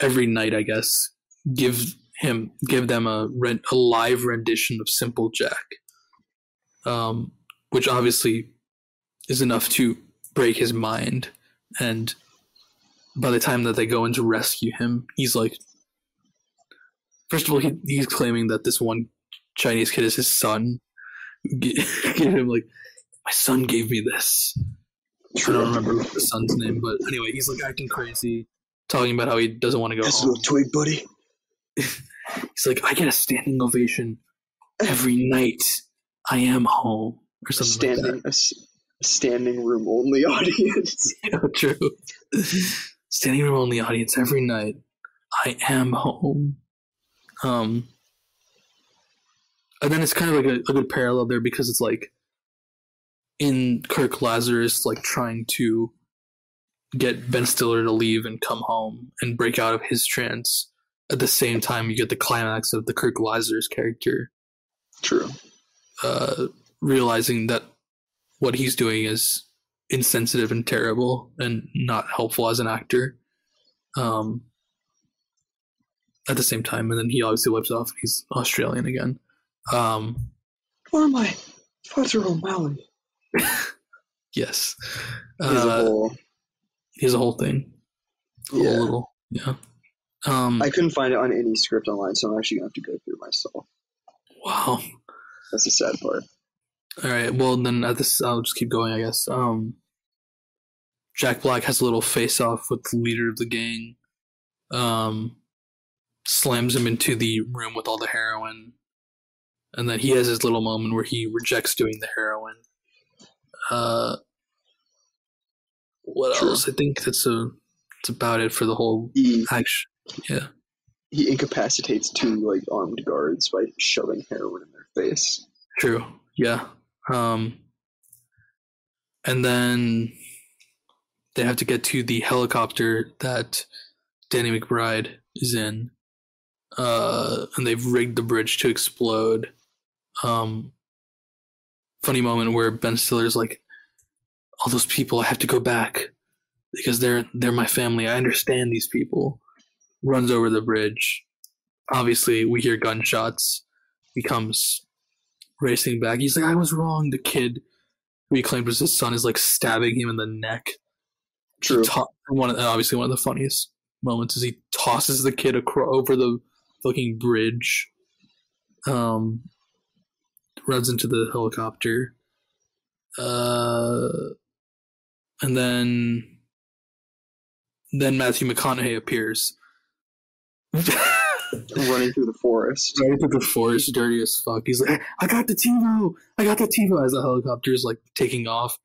every night, I guess, give him give them a rent a live rendition of Simple Jack, um, which obviously is enough to break his mind. And by the time that they go in to rescue him, he's like, first of all, he, he's claiming that this one Chinese kid is his son. G- Give him like, my son gave me this. I don't remember the son's name, but anyway, he's like acting crazy, talking about how he doesn't want to go This home. little twig buddy. He's like, I get a standing ovation every night I am home, or something Standing a, s- a standing room only audience. like that. True. standing room only audience every night. I am home. Um, and then it's kind of like a, a good parallel there because it's like in Kirk Lazarus, like trying to get Ben Stiller to leave and come home and break out of his trance. At the same time, you get the climax of the Kirk Lazarus character True. uh, realizing that what he's doing is insensitive and terrible and not helpful as an actor. Um, at the same time, and then he obviously wipes off. and He's Australian again. Um, Where am I? Father O'Malley. yes, He's a uh, whole. he has a whole thing. A whole Yeah. little, yeah. Um, I couldn't find it on any script online, so I'm actually gonna have to go through myself. wow. That's the sad part. All right. Well, then at this, I'll just keep going. I guess. Um, Jack Black has a little face-off with the leader of the gang. Um, slams him into the room with all the heroin, and then he has his little moment where he rejects doing the heroin. Uh, what True. else? I think that's a. That's about it for the whole He action. Yeah. he incapacitates two like armed guards by shoving heroin in their face. True. Yeah. Um and then they have to get to the helicopter that Danny McBride is in. Uh and they've rigged the bridge to explode. Um funny moment where Ben Stiller's like all those people I have to go back because they're they're my family. I understand these people. Runs over the bridge. Obviously, we hear gunshots. He comes racing back. He's like, I was wrong. The kid who he claimed was his son is like stabbing him in the neck. True. To- one of, obviously, one of the funniest moments is he tosses the kid acro- over the fucking bridge. Um, runs into the helicopter. Uh, and then then Matthew McConaughey appears. running through the forest. Right through the forest, dirty as fuck. He's like, I got the TiVo! I got the TiVo! As the helicopter is like taking off,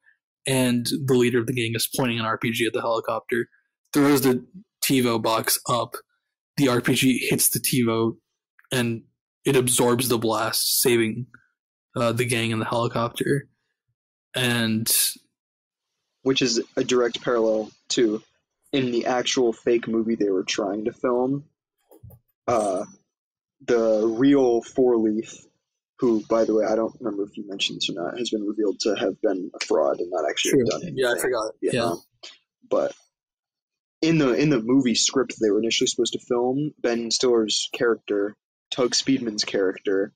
and the leader of the gang is pointing an RPG at the helicopter, throws the TiVo box up. The RPG hits the TiVo, and it absorbs the blast, saving uh, the gang in the helicopter. And which is a direct parallel to in the actual fake movie they were trying to film. Uh, the real Four Leaf, who, by the way, I don't remember if you mentioned this or not, has been revealed to have been a fraud and not actually True. done anything. yeah, I forgot. Yeah, know? But in the in the movie script they were initially supposed to film, Ben Stiller's character, Tug Speedman's character,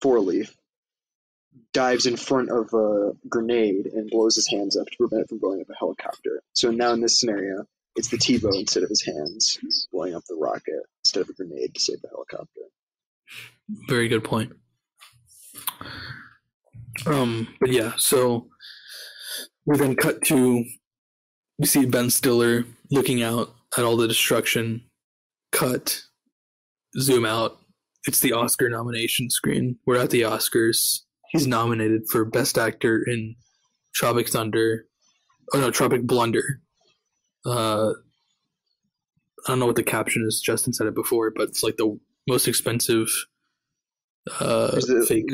Four Leaf, dives in front of a grenade and blows his hands up to prevent it from blowing up a helicopter. So now in this scenario, it's the TiVo instead of his hands blowing up the rocket instead of a grenade to save the helicopter. very good point. Um, but yeah, so we then cut to we see Ben Stiller looking out at all the destruction. Cut, zoom out. It's the Oscar nomination screen. We're at the Oscars. He's nominated for Best Actor in Tropic Thunder. Oh no, Tropic Blunder. Uh, I don't know what the caption is. Justin said it before, but it's like the most expensive uh, it- fake.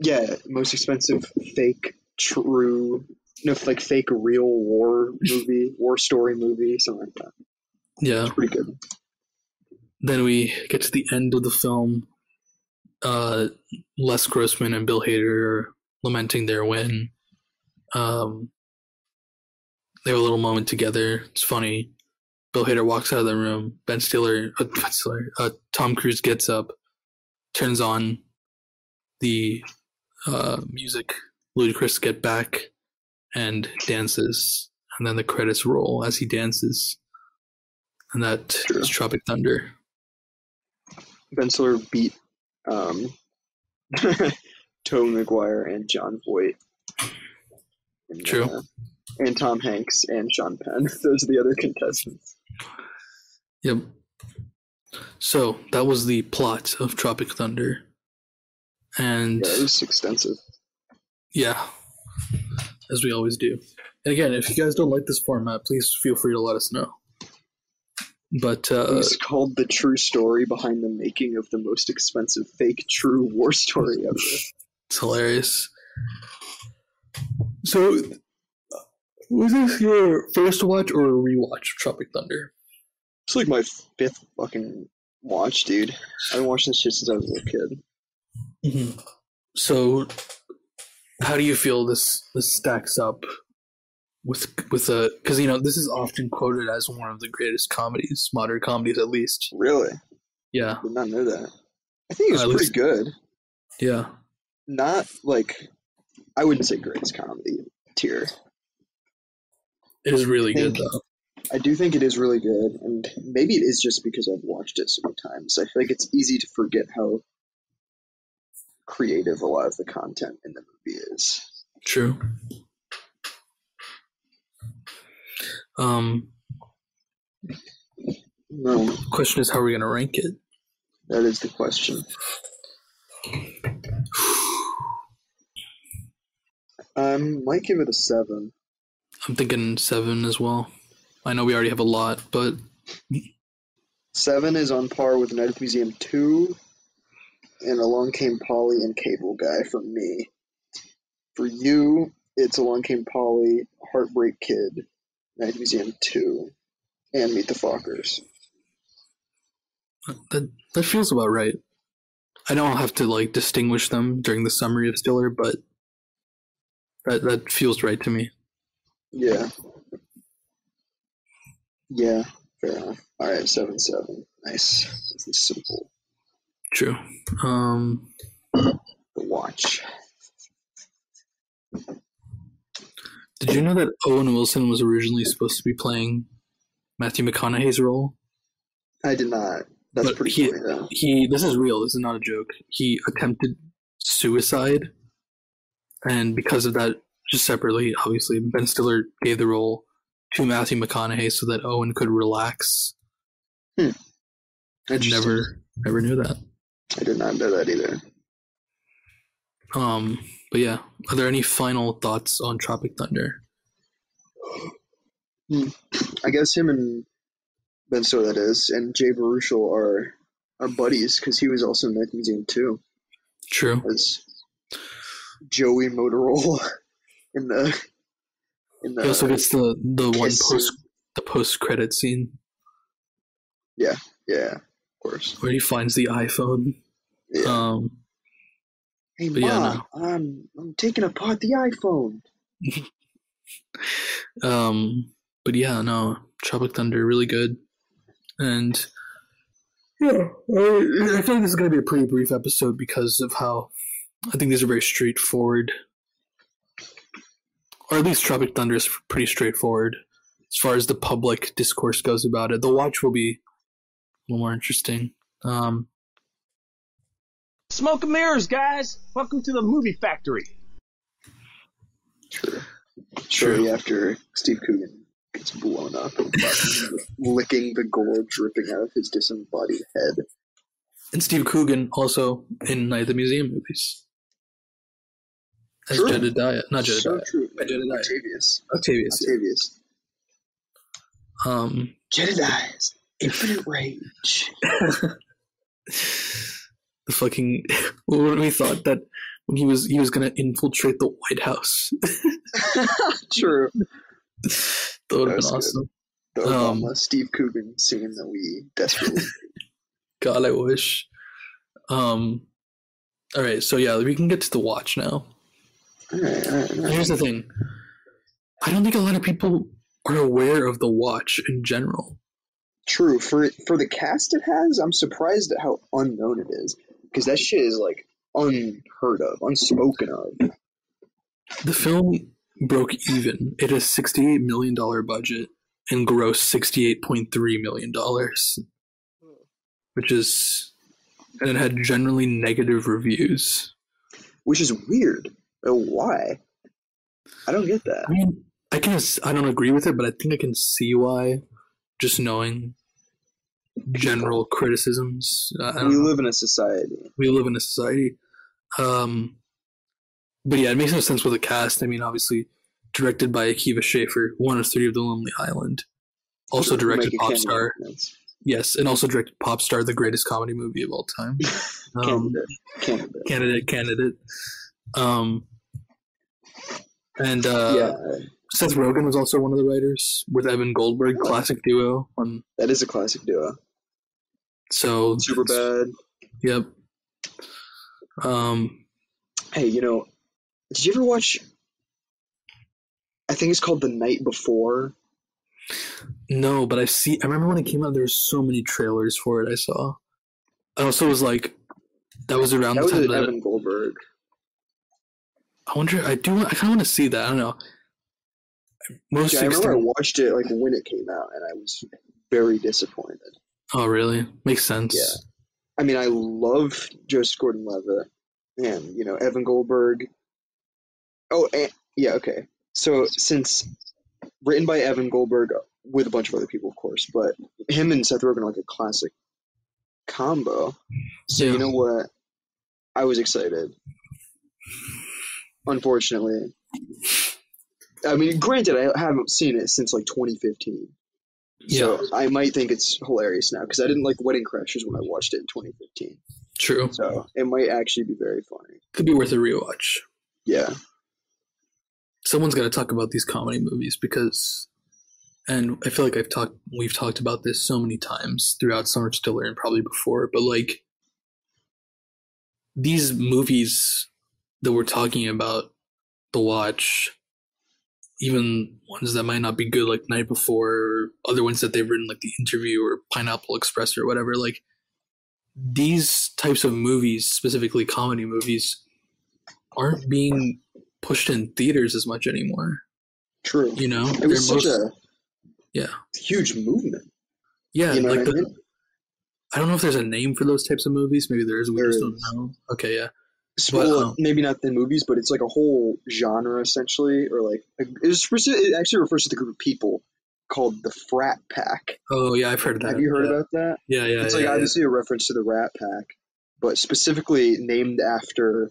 Yeah, most expensive fake true no like fake real war movie, war story movie, something like that. Yeah. Pretty good. Then we get to the end of the film. Uh, Les Grossman and Bill Hader are lamenting their win. Um, they have a little moment together. It's funny. Bill Hader walks out of the room. Ben Stiller, uh, Ben Stiller, uh, Tom Cruise gets up, turns on the uh, music. Ludacris get back and dances, and then the credits roll as he dances, and that True. is Tropic Thunder. Ben Stiller beat um, Tobey Maguire and Jon Voight. And, True. uh, and Tom Hanks and Sean Penn. Those are the other contestants. Yep. So that was the plot of Tropic Thunder, and Yeah, it was extensive. yeah, as we always do. And again, if you guys don't like this format, please feel free to let us know. But uh, it's called the true story behind the making of the most expensive fake true war story ever. it's hilarious. So, was this your first watch or a rewatch of Tropic Thunder? It's like my fifth fucking watch, dude. I've been watching this shit since I was a little kid. Mm-hmm. So, how do you feel this this stacks up with with a because you know this is often quoted as one of the greatest comedies, modern comedies at least. Really? Yeah, Did not know that. I think it was Uh, pretty least- good. yeah, Not like I wouldn't say greatest comedy tier. it is really good though. I do think it is really good, and maybe it is just because I've watched it so many times. I feel like it's easy to forget how creative a lot of the content in the movie is. True. Um, No, question is how are we gonna rank it? that is the question. I might give it a seven. I'm thinking seven as well. I know we already have a lot, but Seven is on par with Night at the Museum 2 and Along Came Polly and Cable Guy for me. For you, it's Along Came Polly, Heartbreak Kid, Night Museum 2, and Meet the Fockers. that that feels about right. I know I'll have to like distinguish them during the summer of Stiller, but that that feels right to me. Yeah. Yeah, fair enough. Alright, 7 7. Nice. This is simple. True. Um, The watch. did you know that Owen Wilson was originally supposed to be playing Matthew McConaughey's role? I did not. That's But pretty he- funny, though. He this is real. This is not a joke. He attempted suicide, and because of that, just separately, obviously, Ben Stiller gave the role to Matthew McConaughey so that Owen could relax. Hmm. I never never knew that. I did not know that either. Um, but yeah, are there any final thoughts on Tropic Thunder? I guess him and Ben Stiller, that is, and Jay Baruchel are are buddies because he was also in Night Museum too, True. as Joey Motorola in the in the He also gets the the one post scene. the post credit scene yeah, of course. where he finds the iPhone. Yeah. Um, hey, but yeah, mom, I'm I'm taking apart the iPhone. um, but yeah, no, Tropic Thunder really good, and yeah, I, I think this is going to be a pretty brief episode because of how I think these are very straightforward, or at least Tropic Thunder is pretty straightforward as far as the public discourse goes about it. The watch will be a little more interesting. Um, Smoke and mirrors, guys. Welcome to the movie factory. True. True. Shortly after Steve Coogan gets blown up and licking the gore dripping out of his disembodied head. and Steve Coogan also in Night at the Museum movies as True. Jedediah, not Jedediah, So true. Jedediah. Octavius. Octavius. yeah. Octavius. Um, Jedediah's infinite rage. the fucking when we thought that when he was he was gonna infiltrate the White House, True. that would have been good. awesome. The Um, Obama Steve Coogan scene that we desperately. God, I wish. Um, all right, so yeah, we can get to the watch now. all right, all right, all right. Here's the thing: I don't think a lot of people are aware of the watch in general. True. For for the cast it has, I'm surprised at how unknown it is. Because that shit is like unheard of, unspoken of. The film broke even. It has $68 million budget and grossed $68.3 million, which is. And it had generally negative reviews. Which is weird. Uh, Why? I don't get that. I mean, I can I don't agree with it, but I think I can see why. Just knowing general criticisms, I don't We know. live in a society. we live in a society. Um, but yeah, it makes no sense with the cast. I mean, obviously, directed by Akiva Schaffer, one of three of The Lonely Island. Also directed Popstar. Yes, and also directed Popstar, the greatest comedy movie of all time. Um, Candidate. Candidate. candidate, candidate. Um, and uh, yeah, Seth Rogen was also one of the writers with Evan Goldberg, classic duo. On that is a classic duo. so Superbad. Yep. Um, Hey, you know, did you ever watch? I think it's called The Night Before. no, but I see. I remember when it came out, there were so many trailers for it. I saw. I also was like, that was around That the time with that Evan Goldberg. I wonder. I do. I kind of want to see that. I don't know. Most Yeah, I remember I watched it like when it came out, and I was very disappointed. Oh, really? Makes sense. Yeah. I mean, I love Joseph Gordon-Levitt and you know Evan Goldberg. Oh, and, yeah, okay. So since written by Evan Goldberg with a bunch of other people, of course, but him and Seth Rogen are like a classic combo. So Yeah. you know what? I was excited. Unfortunately, I mean, granted, I haven't seen it since like 2015. Yeah. So I might think it's hilarious now because I didn't like Wedding Crashers when I watched it in 2015. True. So it might actually be very funny. Could be worth a rewatch. Yeah. Someone's got to talk about these comedy movies because, and I feel like I've talked. We've talked about this so many times throughout Summer Stiller and probably before, but like these movies that we're talking about, the watch, even ones that might not be good, like Night Before, other ones that they've written, like The Interview or Pineapple Express or whatever, like these types of movies, specifically comedy movies, aren't being pushed in theaters as much anymore. True. You know, It was such a yeah, huge movement. yeah. you know like what I the, mean? I don't know if there's a name for those types of movies. Maybe there is. We There just don't know. Okay, yeah, well, um, maybe not the movies, but it's like a whole genre essentially, or like it, it actually refers to the group of people called the Frat Pack. Oh yeah, I've heard of that. Have you heard yeah. about that? Yeah, yeah. it's yeah, like yeah. obviously a reference to the Rat Pack, but specifically named after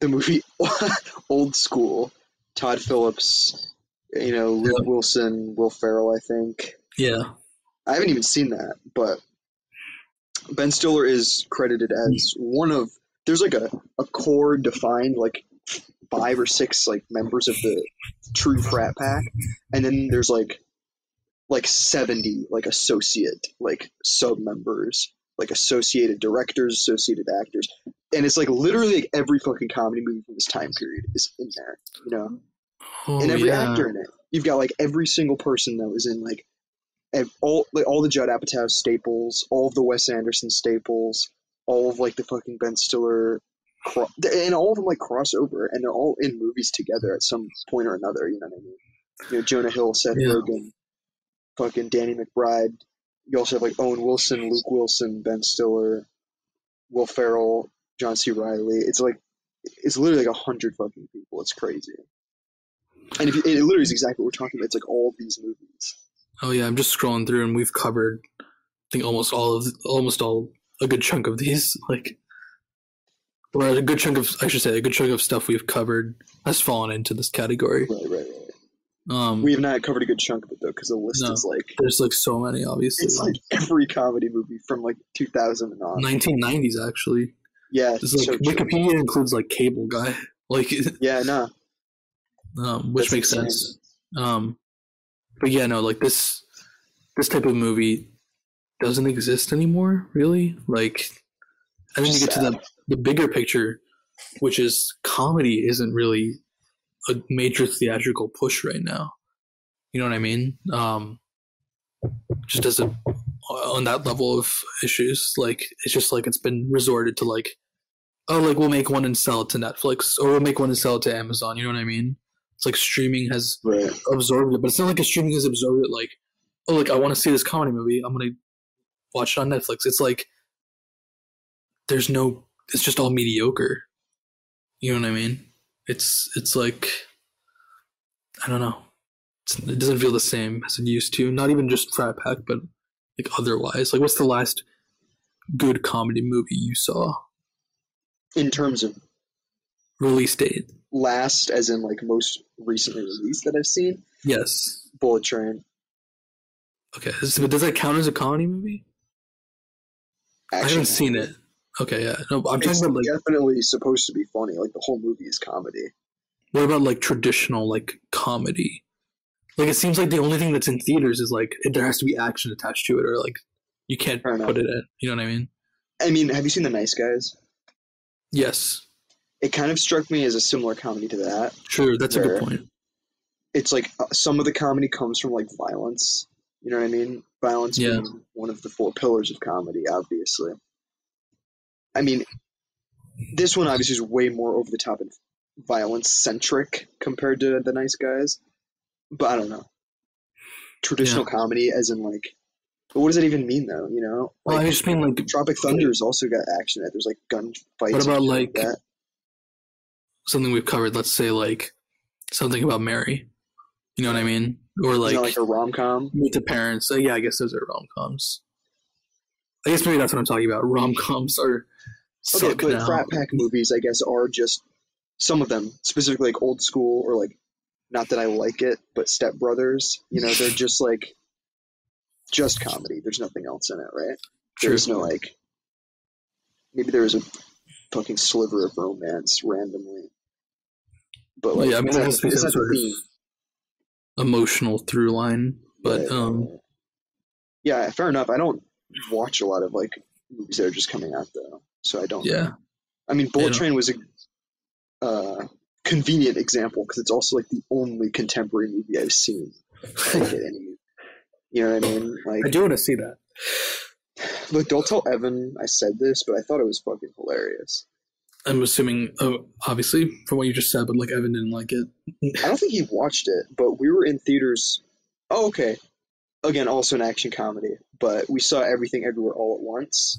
the movie Old School. Todd Phillips, you know, Luke. Wilson, Will Ferrell, I think. Yeah. I haven't even seen that, but Ben Stiller is credited as one of there's like a, a core defined like five or six like members of the true frat pack, and then there's like like seventy like associate like sub members, like associated directors, associated actors, and it's like literally like every fucking comedy movie from this time period is in there, you know Oh, and every yeah. actor in it. You've got like every single person that was in like all like all the Judd Apatow staples, all of the Wes Anderson staples, all of like the fucking Ben Stiller, cro- and all of them like cross over, and they're all in movies together at some point or another. You know what I mean? You know, Jonah Hill, Seth Yeah. Rogen, fucking Danny McBride. You also have like Owen Wilson, Luke Wilson, Ben Stiller, Will Ferrell, John C. Reilly. It's like it's literally like a hundred fucking people. It's crazy. And if you, it literally is exactly what we're talking about. It's like all these movies. Oh yeah, I'm just scrolling through and we've covered I think almost all of almost all a good chunk of these like or a good chunk of I should say a good chunk of stuff we've covered has fallen into this category. Right, right, right. Um We have not covered a good chunk of it though, because the list No. is like there's like so many obviously. it's like every comedy movie from like 2000 and on. 1990s actually. Yeah, It's like so true. Wikipedia includes like Cable Guy, like Yeah, no, um, which That's makes insane. sense. Um, but yeah, no, like this this type of movie doesn't exist anymore. Really, like, and then you get to the the bigger picture, which is comedy isn't really a major theatrical push right now. You know what I mean? Um, just as a on that level of issues, like it's just like it's been resorted to like, oh, like we'll make one and sell it to Netflix, or we'll make one and sell it to Amazon. You know what I mean? It's like streaming has right. absorbed it, but it's not like a streaming has absorbed it. Like, oh, like I want to see this comedy movie, I'm gonna watch it on Netflix. It's like there's no, it's just all mediocre. You know what I mean? It's it's like I don't know. It's, it doesn't feel the same as it used to. Not even just Frat Pack, but like otherwise. Like, what's the last good comedy movie you saw? In terms of Release date? last, as in like most recently released that I've seen, Yes. Bullet Train. Okay. But does that count as a comedy movie? I haven't seen it. Okay, yeah. No, I'm It's talking about like it's definitely supposed to be funny. Like the whole movie is comedy. what about like traditional like comedy? Like it seems like the only thing that's in theaters is like it, there has to be action attached to it, or like you can't Fair enough. put it in. You know what I mean? I mean, have you seen The Nice Guys? Yes, It kind of struck me as a similar comedy to that. sure. That's a good point. It's like uh, some of the comedy comes from like violence. You know what I mean? Violence Yeah. being one of the four pillars of comedy, obviously. I mean, this one obviously is way more over the top and violence centric compared to The Nice Guys. But I don't know. Traditional comedy, as in like, but what does that even mean though? You know, Well, like I just mean like Tropic Thunder's also got action. in it. There's like gun fights. What about, like, that. something we've covered. Let's say like something about Mary. You know what I mean? Or like, like a rom com? Meet the Parents. Uh, yeah, I guess those are rom coms. I guess maybe that's what I'm talking about. Rom coms are Okay, but now. frat pack movies, I guess, are just some of them, specifically like old school or like, not that I like it, but Step Brothers. You know, they're just like, just comedy. There's nothing else in it, right? True. There's no like, maybe there was a fucking sliver of romance randomly, but like, yeah, I mean it's there not has emotional through line, but Right, um, yeah, fair enough. I don't watch a lot of like movies that are just coming out though, so I don't. yeah, I mean, Bullet Yeah. Train was a uh, convenient example because it's also like the only contemporary movie I've seen. Like, any, you know what I mean? Like, I do want to see that. look, don't tell Evan I said this, but I thought it was fucking hilarious. I'm assuming, oh, obviously, from what you just said, but like Evan didn't like it. I don't think he watched it, but we were in theaters. Oh, okay. Again, also an action comedy, but we saw Everything Everywhere All at Once.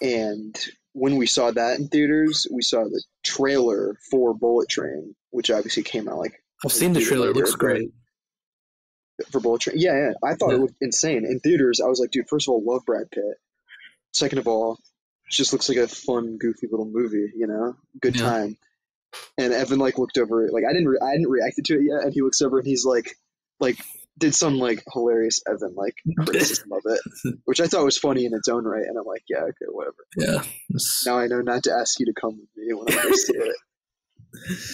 And when we saw that in theaters, we saw the trailer for Bullet Train, which obviously came out like I've seen the trailer; it later, looks great. for Bullet Train. Yeah, yeah. I thought Yeah. it looked insane in theaters. I was like, dude. First of all, love Brad Pitt. Second of all, it just looks like a fun, goofy little movie. You know, good Yeah. time. And Evan like looked over it. Like I didn't, re- I hadn't reacted to it yet. And he looks over and he's like, like did some like hilarious Evan like criticism of it, which I thought was funny in its own right. And I'm like, yeah, okay, whatever. Yeah. It's- Now I know not to ask you to come with me when I go see it.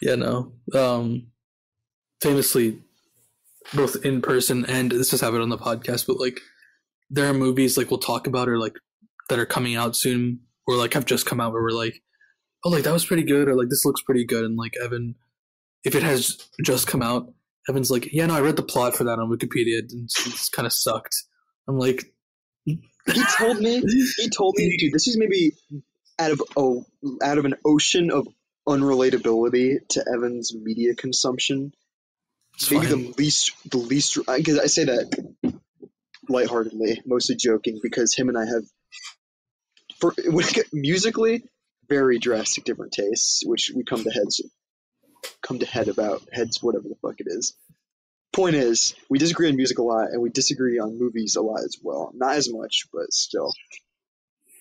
Yeah, no. Um, famously, both in person and this has happened on the podcast, but like there are movies like we'll talk about or like that are coming out soon or like have just come out where we're like, oh, like that was pretty good or like this looks pretty good, and like Evan, if it has just come out, Evan's like, yeah, no, I read the plot for that on Wikipedia and it's, kind of sucked. I'm like, He told me he told me, dude, this is maybe out of oh, out of an ocean of unrelatability to Evan's media consumption. it's maybe fine. the least, the least, because I say that lightheartedly, mostly joking, because him and I have, for when it get- musically, very drastic different tastes, which we come to heads, come to head about heads, whatever the fuck it is. Point is, we disagree on music a lot, and we disagree on movies a lot as well. Not as much, but still.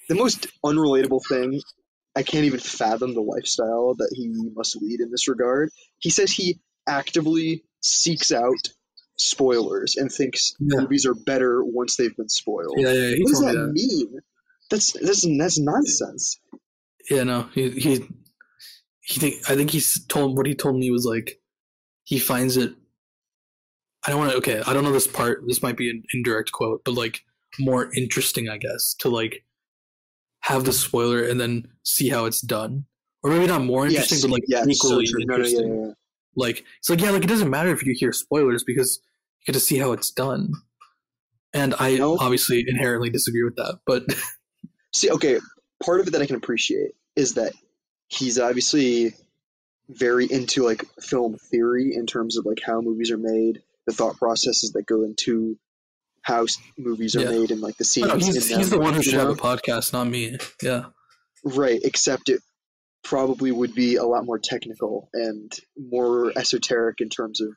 The most unrelatable thing, I can't even fathom the lifestyle that he must lead in this regard. He says he actively seeks out spoilers and thinks Yeah. movies are better once they've been spoiled. yeah, yeah, he what does told me that that. mean? That's that's that's nonsense. Yeah, no, he he he think I think he's told what he told me was like he finds it. I don't want to. Okay, I don't know this part. This might be an indirect quote, but like more interesting, I guess, to like have the spoiler and then see how it's done, or maybe not more interesting, yes, but like yes, so equally true. No, no, yeah, interesting. yeah. Like it's like yeah, like it doesn't matter if you hear spoilers because you get to see how it's done. And I No. obviously inherently disagree with that, but See, okay, part of it that I can appreciate is that he's obviously very into like film theory in terms of like how movies are made, the thought processes that go into how movies are Yeah. made, and like the scenes. no, he's, in he's the one who should have a podcast, not me. Yeah. Right, except it probably would be a lot more technical and more esoteric in terms of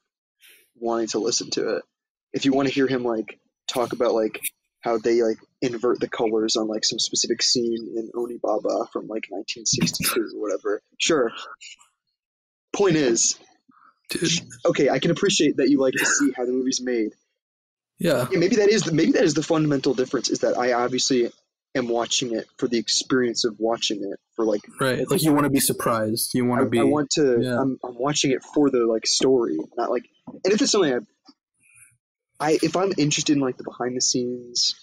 wanting to listen to it. If you want to hear him like talk about like how they like invert the colors on like some specific scene in Onibaba from like 1962 or whatever, sure. Point is, Dude. okay, I can appreciate that you like to see how the movie's made. Yeah. Yeah, maybe that is the, maybe that is the fundamental difference. Is that I obviously am watching it for the experience of watching it for like Right. Like you want to be surprised. You want to be I want to. yeah. I'm, I'm watching it for the like story, not like. And if it's something I, I if I'm interested in like the behind the scenes,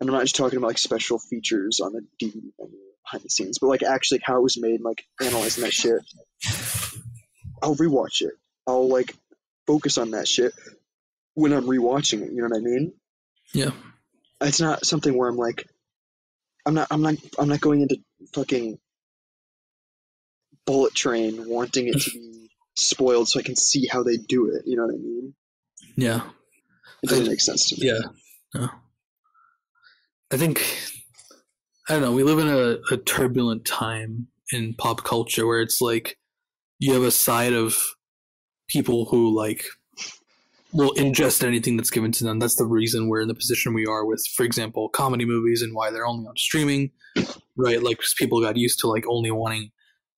and I'm not just talking about like special features on the DVD menu behind the scenes, but like actually how it was made, and, like analyzing that shit. I'll rewatch it. I'll like focus on that shit when I'm rewatching it. You know what I mean? Yeah. It's not something where I'm like, I'm not, I'm not, I'm not going into fucking Bullet Train wanting it to be spoiled so I can see how they do it. You know what I mean? Yeah. It doesn't I- make sense to me. Yeah. No. I think I don't know, we live in a, a turbulent time in pop culture where it's like you have a side of people who like will ingest anything that's given to them. That's the reason we're in the position we are with, for example, comedy movies and why they're only on streaming. Right? Like people got used to like only wanting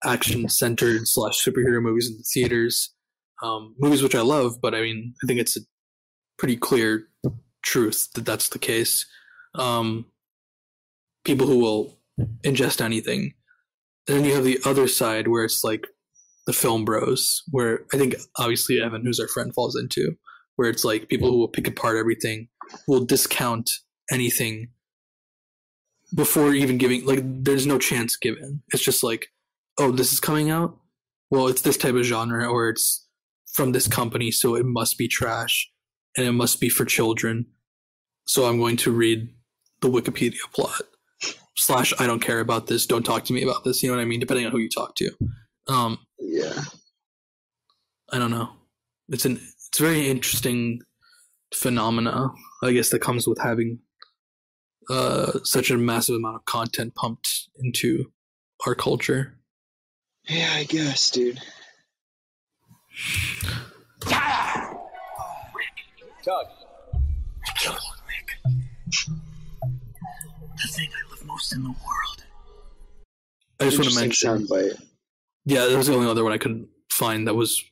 action centered slash superhero movies in the theaters. Um, movies which I love, but I mean I think it's a pretty clear truth that that's the case. Um, people who will ingest anything. And then you have the other side where it's like the film bros, where I think obviously Evan, who's our friend, falls into, where it's like people who will pick apart everything, will discount anything before even giving, like, there's no chance given. It's just like, oh, this is coming out? Well, it's this type of genre, or it's from this company, so it must be trash and it must be for children. So I'm going to read the Wikipedia plot. Slash, I don't care about this. Don't talk to me about this. You know what I mean? Depending on who you talk to. Um, Yeah. I don't know. It's an it's very interesting phenomena, I guess, that comes with having uh, such a massive amount of content pumped into our culture. Yeah, I guess, dude. Tug. Kill Nick. The thing I love most in the world. I just want to mention. soundbite. Yeah, that was the only other one I could find that was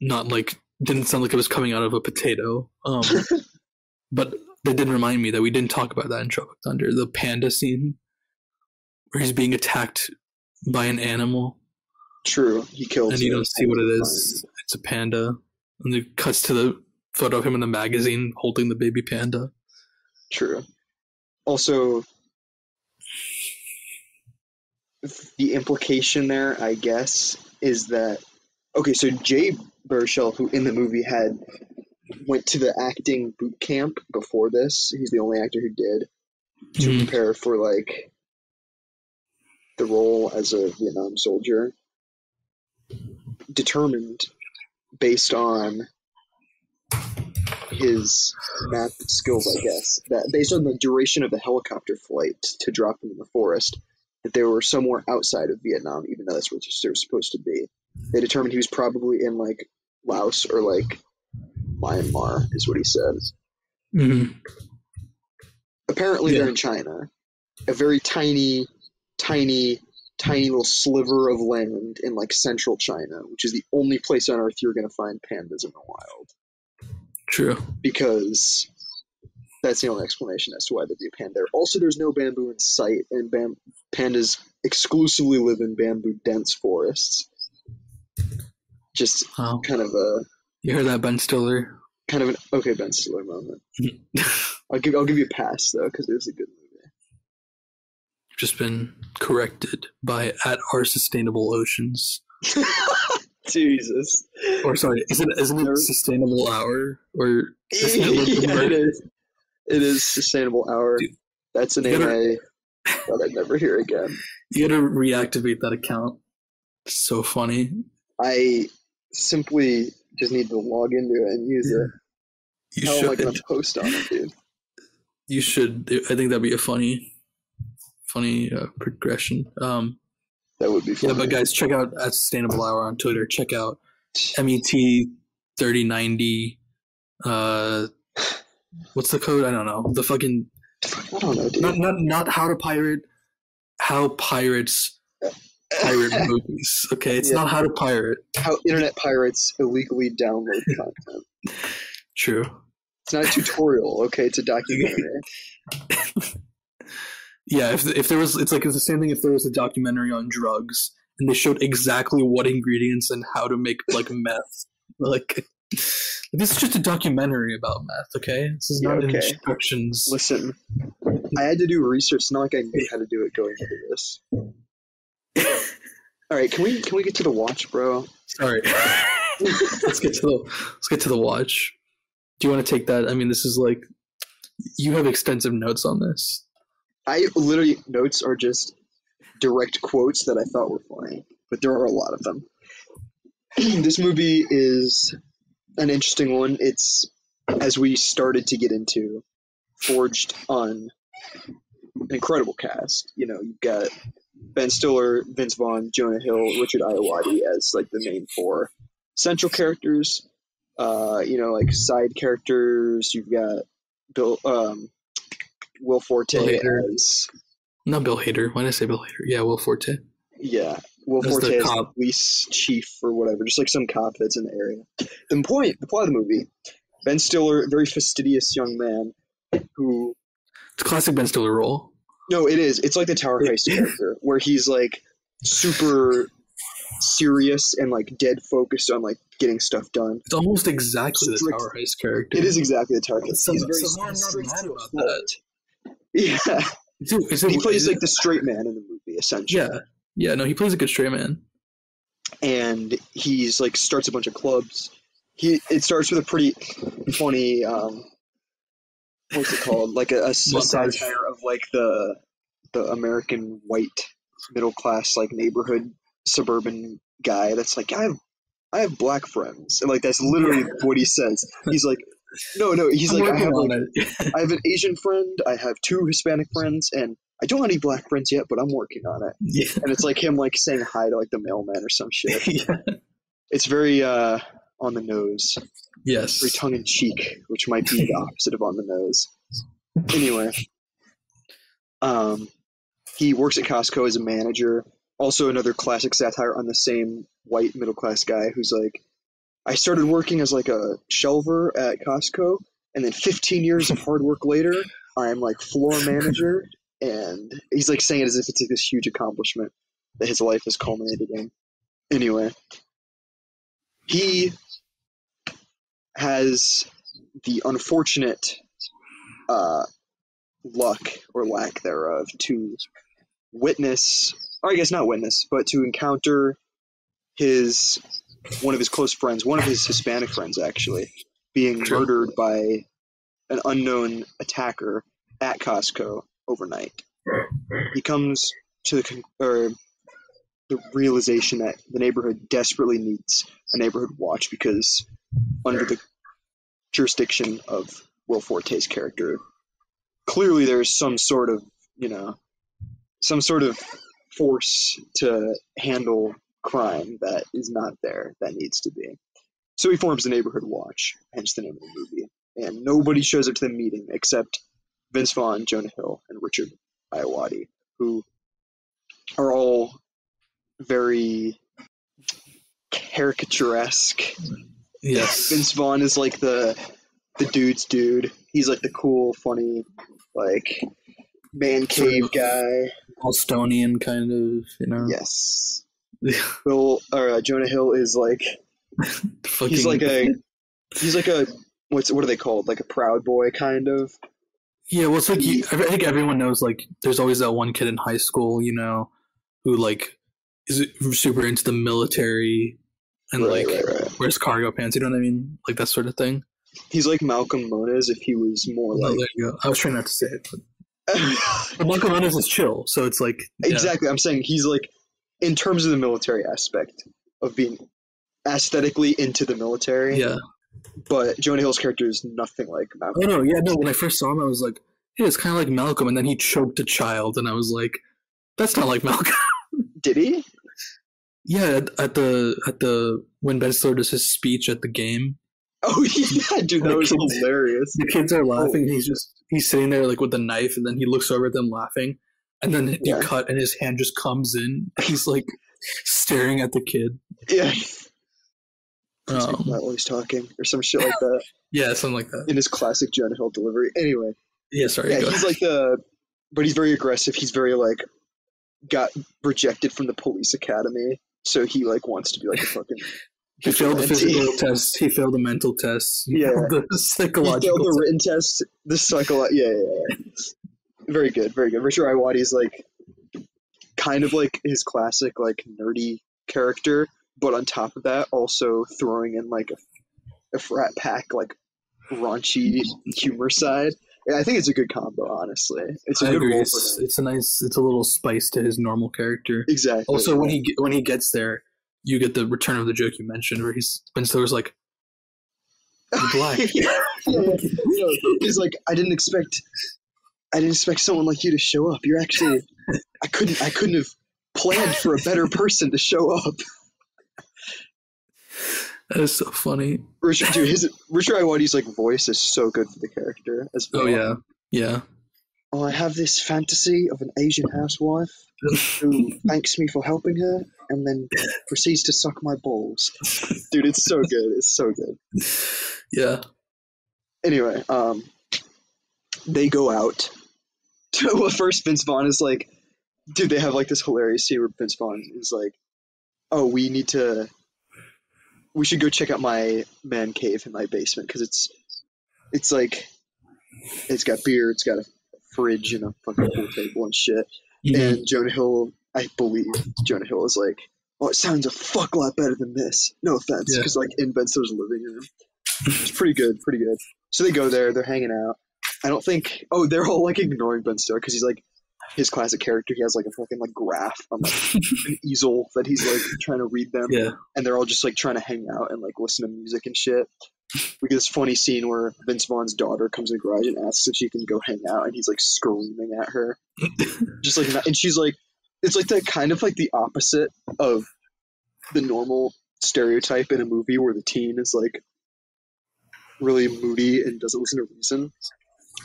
not like didn't sound like it was coming out of a potato. Um, but they did remind me that we didn't talk about that in Tropic Thunder, the panda scene where he's being attacked by an animal True, he kills. and you don't see what it is. It's a panda, and it cuts to the photo of him in the magazine holding the baby panda. True. Also, the implication there, I guess, is that okay. So Jay Baruchel, who in the movie had went to the acting boot camp before this, he's the only actor who did to Mhm. prepare for like the role as a Vietnam soldier. Determined based on his math skills, I guess, that based on the duration of the helicopter flight to drop him in the forest, that they were somewhere outside of Vietnam, even though that's what they were supposed to be. They determined he was probably in like Laos or like Myanmar, is what he said. Mhm. Apparently, Yeah. they're in China, a very tiny, tiny, tiny little sliver of land in like central China, which is the only place on Earth you're going to find pandas in the wild. True. because that's the only explanation as to why there'd be a panda there. Also, there's no bamboo in sight, and bam- pandas exclusively live in bamboo dense forests. Just Wow. kind of a You heard that, Ben Stiller? kind of an okay Ben Stiller moment. I'll give I'll give you a pass though because it was a good movie. Just been corrected by at our sustainable oceans. Jesus, Or sorry, isn't isn't it sustainable hour or it yeah, it is. It is sustainable hour. Dude, That's a you name gotta- I thought I'd never hear again. You gotta reactivate that account. It's so funny. I simply just need to log into it and use it. You How am I should. gonna post on it, dude? You should. I think that'd be a funny, funny uh, progression. Um, That would be fun. yeah, but guys, check out at Sustainable Hour on Twitter. Check out MET thirty ninety. Uh, what's the code? I don't know. The fucking I don't know, dude. not not not how to pirate. How pirates pirate movies. Okay, it's Yeah. not how to pirate. How internet pirates illegally download content. True. It's not a tutorial, okay? It's a documentary. Yeah, if if there was, it's like it's the same thing. If there was a documentary on drugs and they showed exactly what ingredients and how to make like meth, like this is just a documentary about meth. Okay, this is Yeah, not okay. instructions. Listen, I had to do research. Not like I knew how to do it going into this. All right, can we can we get to the watch, bro? Sorry. let's get to the let's get to the watch. Do you want to take that? I mean, this is like you have extensive notes on this. I literally notes are just direct quotes that I thought were funny, but there are a lot of them. this movie is an interesting one. It's as we started to get into, forged on incredible cast. You know, you've got Ben Stiller, Vince Vaughn, Jonah Hill, Richard Ayoade as like the main four central characters. Uh, you know, like side characters. You've got Bill, um, Will Forte Bill as Not Bill Hader. Why did I say Bill Hader? Yeah, Will Forte. yeah, Will Forte as the cop. police chief or whatever, just like some cop that's in the area. The point, the plot of the movie: Ben Stiller, very fastidious young man who It's a classic Ben Stiller role. No, it is. It's like the Tower Heist character, where he's like super serious and like dead focused on like getting stuff done. It's almost exactly the Tower Heist character. It is exactly the Tower Heist. He's very so not straight mad to a about fault. Yeah, Dude, is it, he plays is it- like the straight man in the movie, essentially. yeah, yeah. No, he plays a good straight man. and he's like starts a bunch of clubs. He it starts with a pretty funny um, what's it called? Like a Montage. satire of like the the American white middle class like neighborhood suburban guy that's like I have I have black friends and like that's literally what he says. He's like no no he's I'm like I have like. I have an Asian friend, I have two Hispanic friends, and I don't have any black friends yet, but I'm working on it. yeah. And it's like him like saying hi to like the mailman or some shit yeah. it's very uh on the nose Yes. very tongue in cheek, which might be the opposite of on the nose. Anyway, um, he works at Costco as a manager. Also, another classic satire on the same white middle class guy who's like, I started working as like a shelver at Costco, and then 15 years of hard work later, I'm like floor manager, and he's like saying it as if it's like this huge accomplishment that his life has culminated in. Anyway, he has the unfortunate uh, luck or lack thereof to witness, or I guess not witness, but to encounter his one of his close friends, one of his Hispanic friends actually, being True. murdered by an unknown attacker at Costco overnight. He comes to the con- or the realization that the neighborhood desperately needs a neighborhood watch because under the jurisdiction of Will Forte's character, clearly there's some sort of you know some sort of force to handle crime that is not there that needs to be. So he forms the neighborhood watch, hence the name of the movie. And nobody shows up to the meeting except Vince Vaughn, Jonah Hill, and Richard Ayoade, who are all very caricaturesque. Yes. Vince Vaughn is like the the dude's dude. He's like the cool, funny, like man cave guy. Bostonian kind of, you know. Yes. Bill or uh, Jonah Hill is like Fucking, he's like a he's like a what's what are they called like a proud boy kind of Yeah, well, it's like you, I think everyone knows. Like, there's always that one kid in high school, you know, who like is super into the military and Right, like right, right. wears cargo pants. You know what I mean? Like that sort of thing. he's like Malcolm Moniz if he was more Oh, like there you go. I was trying not to say it, but, but Michael Moniz is chill, so it's like yeah. exactly I'm saying he's like in terms of the military aspect of being aesthetically into the military Yeah. but Jonah Hill's character is nothing like Malcolm Oh no, yeah, no. When I first saw him, I was like, "Hey, it's kind of like Malcolm," and then he choked a child, and I was like, "That's not like Malcolm." did he yeah, at, at the at the when Ben Stiller does his speech at the game, oh yeah dude that was Kids. hilarious the kids are laughing. and He's just he's sitting there like with the knife, and then he looks over at them laughing, and then Yeah. you cut, and his hand just comes in. He's like staring at the kid. yeah Um, while he's talking or some shit like that yeah, something like that. in his classic Jonah Hill delivery anyway Yeah, sorry. yeah, he's like the, but he's very aggressive. He's very like, got rejected from the police academy, so he like wants to be like a fucking. he failed the physical test. He failed the mental test. he Yeah. the He failed the written test. The psycho. Yeah, yeah, yeah. Very good, very good. Richard Ayoade's like, kind of like his classic like nerdy character, but on top of that, also throwing in like a, a frat pack like raunchy humor side. Yeah, I think it's a good combo. Honestly, it's a I good agree. It's, it's a nice. It's a little spice to his normal character. Exactly. Also, when he when he gets there, you get the return of the joke you mentioned, where he's Ben Stiller's like, "You're black." yeah, yeah, yeah. He's like, I didn't expect, I didn't expect someone like you to show up. You're actually, I couldn't, I couldn't have planned for a better person to show up. that is so funny. Richard, dude, his Richard Ayoade's like voice is so good for the character as well. Oh yeah, yeah. Oh, I have this fantasy of an Asian housewife who thanks me for helping her and then proceeds to suck my balls. Dude, it's so good. It's so good. Yeah. anyway, um, they go out. well, first Vince Vaughn is like, dude, they have like this hilarious scene where Vince Vaughn is like, oh, we need to, we should go check out my man cave in my basement because it's, it's like, it's got beer, it's got a fridge and a fucking pool table and shit. Mhm. And Jonah Hill, I believe Jonah Hill is like, oh, it sounds a fuck lot better than this. No offense, Yeah. because like in Stiller's living room, it's pretty good, pretty good. So they go there, they're hanging out. I don't think. Oh, they're all like ignoring Ben Stiller because he's like his classic character. He has like a fucking like graph on like an easel that he's like trying to read them, yeah. and they're all just like trying to hang out and like listen to music and shit. We get this funny scene where Vince Vaughn's daughter comes in the garage and asks if she can go hang out, and he's like screaming at her, just like, not- and she's like, it's like the kind of like the opposite of the normal stereotype in a movie where the teen is like really moody and doesn't listen to reason.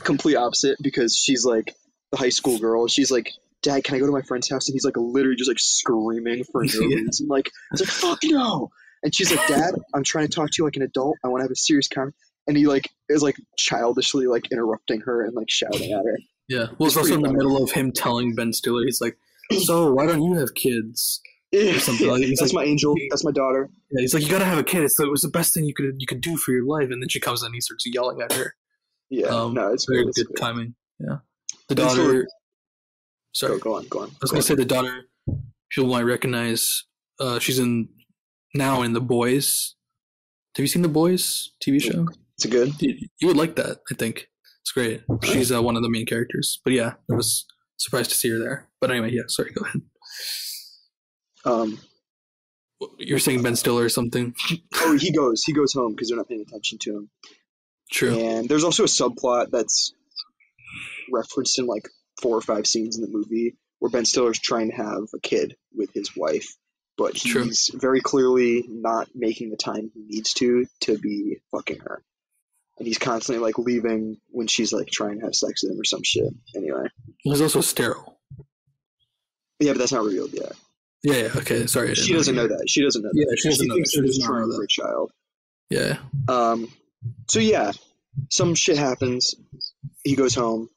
Complete opposite because she's like the high school girl. She's like, Dad, can I go to my friend's house? And he's like literally just like screaming for no Yeah. reason. Like, it's like, fuck no. And she's like, Dad, I'm trying to talk to you like an adult. I want to have a serious conversation. And he like is like childishly like interrupting her and like shouting at her. Yeah. Well, it's It's also in the funny. middle of him telling Ben Stiller, he's like, "So why don't you have kids?" Yeah, something like- he's that's like- my angel. That's my daughter. Yeah, he's like, "You gotta have a kid. It's the, it was the best thing you could you could do for your life." And then she comes in, and he starts yelling at her. Yeah, Um, no, it's Very good. It's good timing. Yeah. The Stiller- daughter. Go, Sorry, go on, go on. I was gonna say the daughter. People might recognize. Uh, she's in now in the Boys. Have you seen the Boys TV show? It's a good. You, you would like that. I think it's great. She's uh, one of the main characters. But yeah, I was surprised to see her there. But anyway, yeah. Sorry, go ahead. Um, You're saying Ben Stiller or something? oh, he goes. He goes home because they're not paying attention to him. True. And there's also a subplot that's referenced in like four or five scenes in the movie where Ben Stiller's trying to have a kid with his wife, but True. he's very clearly not making the time he needs to to be fucking her. And he's constantly like leaving when she's like trying to have sex with him or some shit. Anyway. He's also sterile. Yeah, but that's not revealed yet. Yeah. Yeah. Okay. Sorry. She doesn't know that. She doesn't know Yeah, that. she doesn't know thinks that. She they're does just not know trying for a child. Yeah. Um, so yeah, some shit happens. He goes home.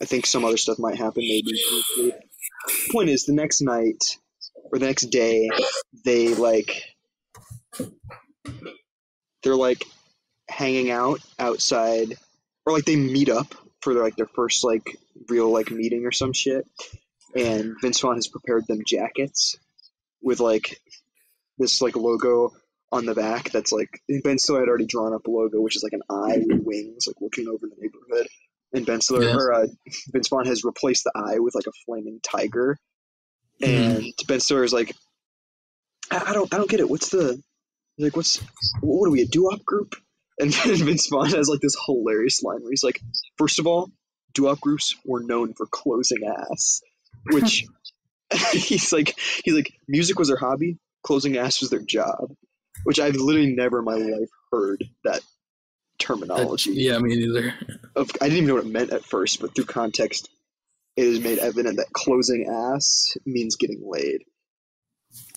I think some other stuff might happen. Maybe. Point is, the next night or the next day, they like they're like hanging out outside, or like they meet up for their, like their first like real like meeting or some shit. And Vince Vaughn has prepared them jackets with like this like logo on the back that's like Ben Stiller had already drawn up a logo, which is like an eye with wings, like looking over the neighborhood. And Ben Stiller Yeah. or uh, Vince Vaughn has replaced the eye with like a flaming tiger. And Ben Stiller is like, I, I don't, I don't get it. What's the like? What's what are we a doo-wop group? And Vince Vaughn has like this hilarious line where he's like, first of all, doo-wop groups were known for closing ass, which he's like, he's like, music was their hobby, closing ass was their job which I've literally never in my life heard that terminology. Uh, yeah. Me neither. Of, I didn't even know what it meant at first, but through context, it is made evident that closing ass means getting laid.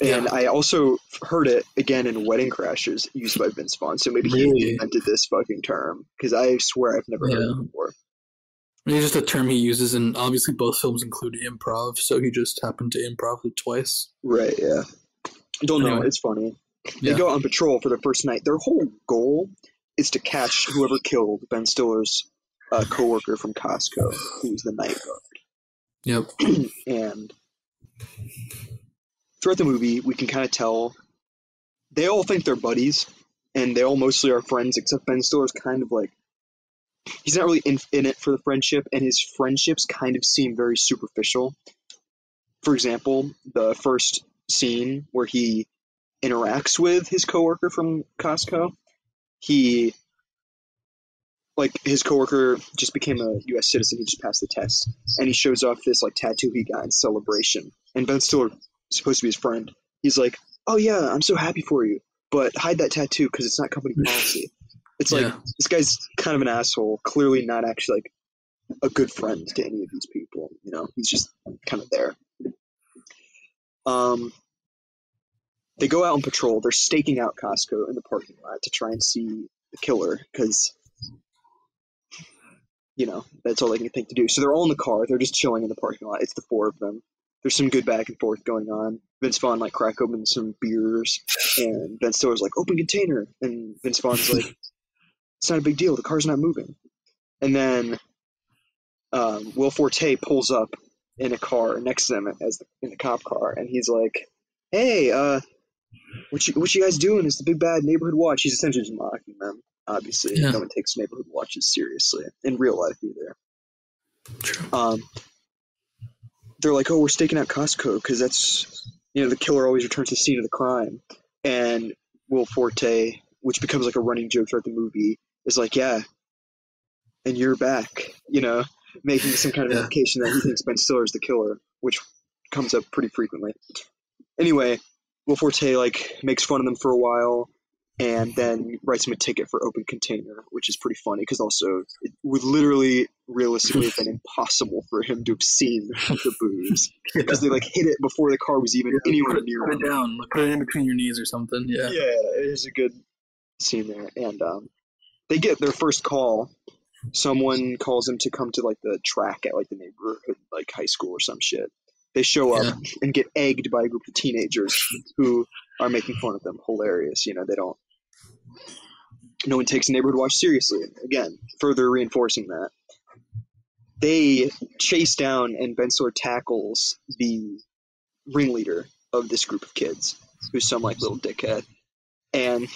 And Yeah. I also heard it again in Wedding Crashers, used by Vince Vaughn. So maybe he invented this fucking term because I swear I've never heard Yeah. it before. It's just a term he uses, and obviously both films include improv, so he just happened to improv it twice. Right? Yeah. Don't know. It's funny. Yeah. They go on patrol for the first night. Their whole goal is to catch whoever killed Ben Stiller's uh, coworker from Costco, who was the night guard. Yep. And throughout the movie, we can kind of tell they all think they're buddies, and they all mostly are friends, except Ben Stiller's kind of like he's not really in, in it for the friendship, and his friendships kind of seem very superficial. For example, the first scene where he interacts with his coworker from Costco, he like his coworker just became a U.S. citizen. He just passed the test, and he shows off this like tattoo he got in celebration. And Ben Stiller, supposed to be his friend, he's like, "Oh yeah, I'm so happy for you, but hide that tattoo because it's not company policy." It's like this guy's kind of an asshole. Clearly, not actually like a good friend to any of these people. You know, he's just kind of there. Um, they go out on patrol. They're staking out Costco in the parking lot to try and see the killer because you know that's all they can think to do. So they're all in the car. They're just chilling in the parking lot. It's the four of them. There's some good back and forth going on. Vince Vaughn like crack open some beers, and Ben Stiller's like open container, and Vince Vaughn's like, it's not a big deal. The car's not moving. And then um, Will Forte pulls up in a car next to them as the, in the cop car, and he's like, "Hey, uh, what you what you guys doing? Is the big bad neighborhood watch?" He's essentially just mocking them. Obviously, Yeah. no one takes neighborhood watches seriously in real life either. True. Um, they're like, "Oh, we're staking out Costco because that's you know the killer always returns to the scene of the crime." And Will Forte, which becomes like a running joke throughout the movie, is like, "Yeah, and you're back," you know, making some kind of Yeah. implication that he thinks Ben Stiller is the killer, which comes up pretty frequently. Anyway, Will Forte like makes fun of them for a while. and then writes him a ticket for open container, which is pretty funny because also it would literally, realistically, have been impossible for him to have seen the booze because they like hit it before the car was even anywhere put, near put it down. Put it in between your knees or something. Yeah. Yeah, it is a good scene there, and um, they get their first call. Someone calls them to come to like the track at like the neighborhood like high school or some shit. They show up and get egged by a group of teenagers who are making fun of them. Hilarious, you know. They don't. No one takes neighborhood watch seriously. Again, further reinforcing that. They chase down and Ben Stiller tackles the ringleader of this group of kids, who's some like little dickhead, and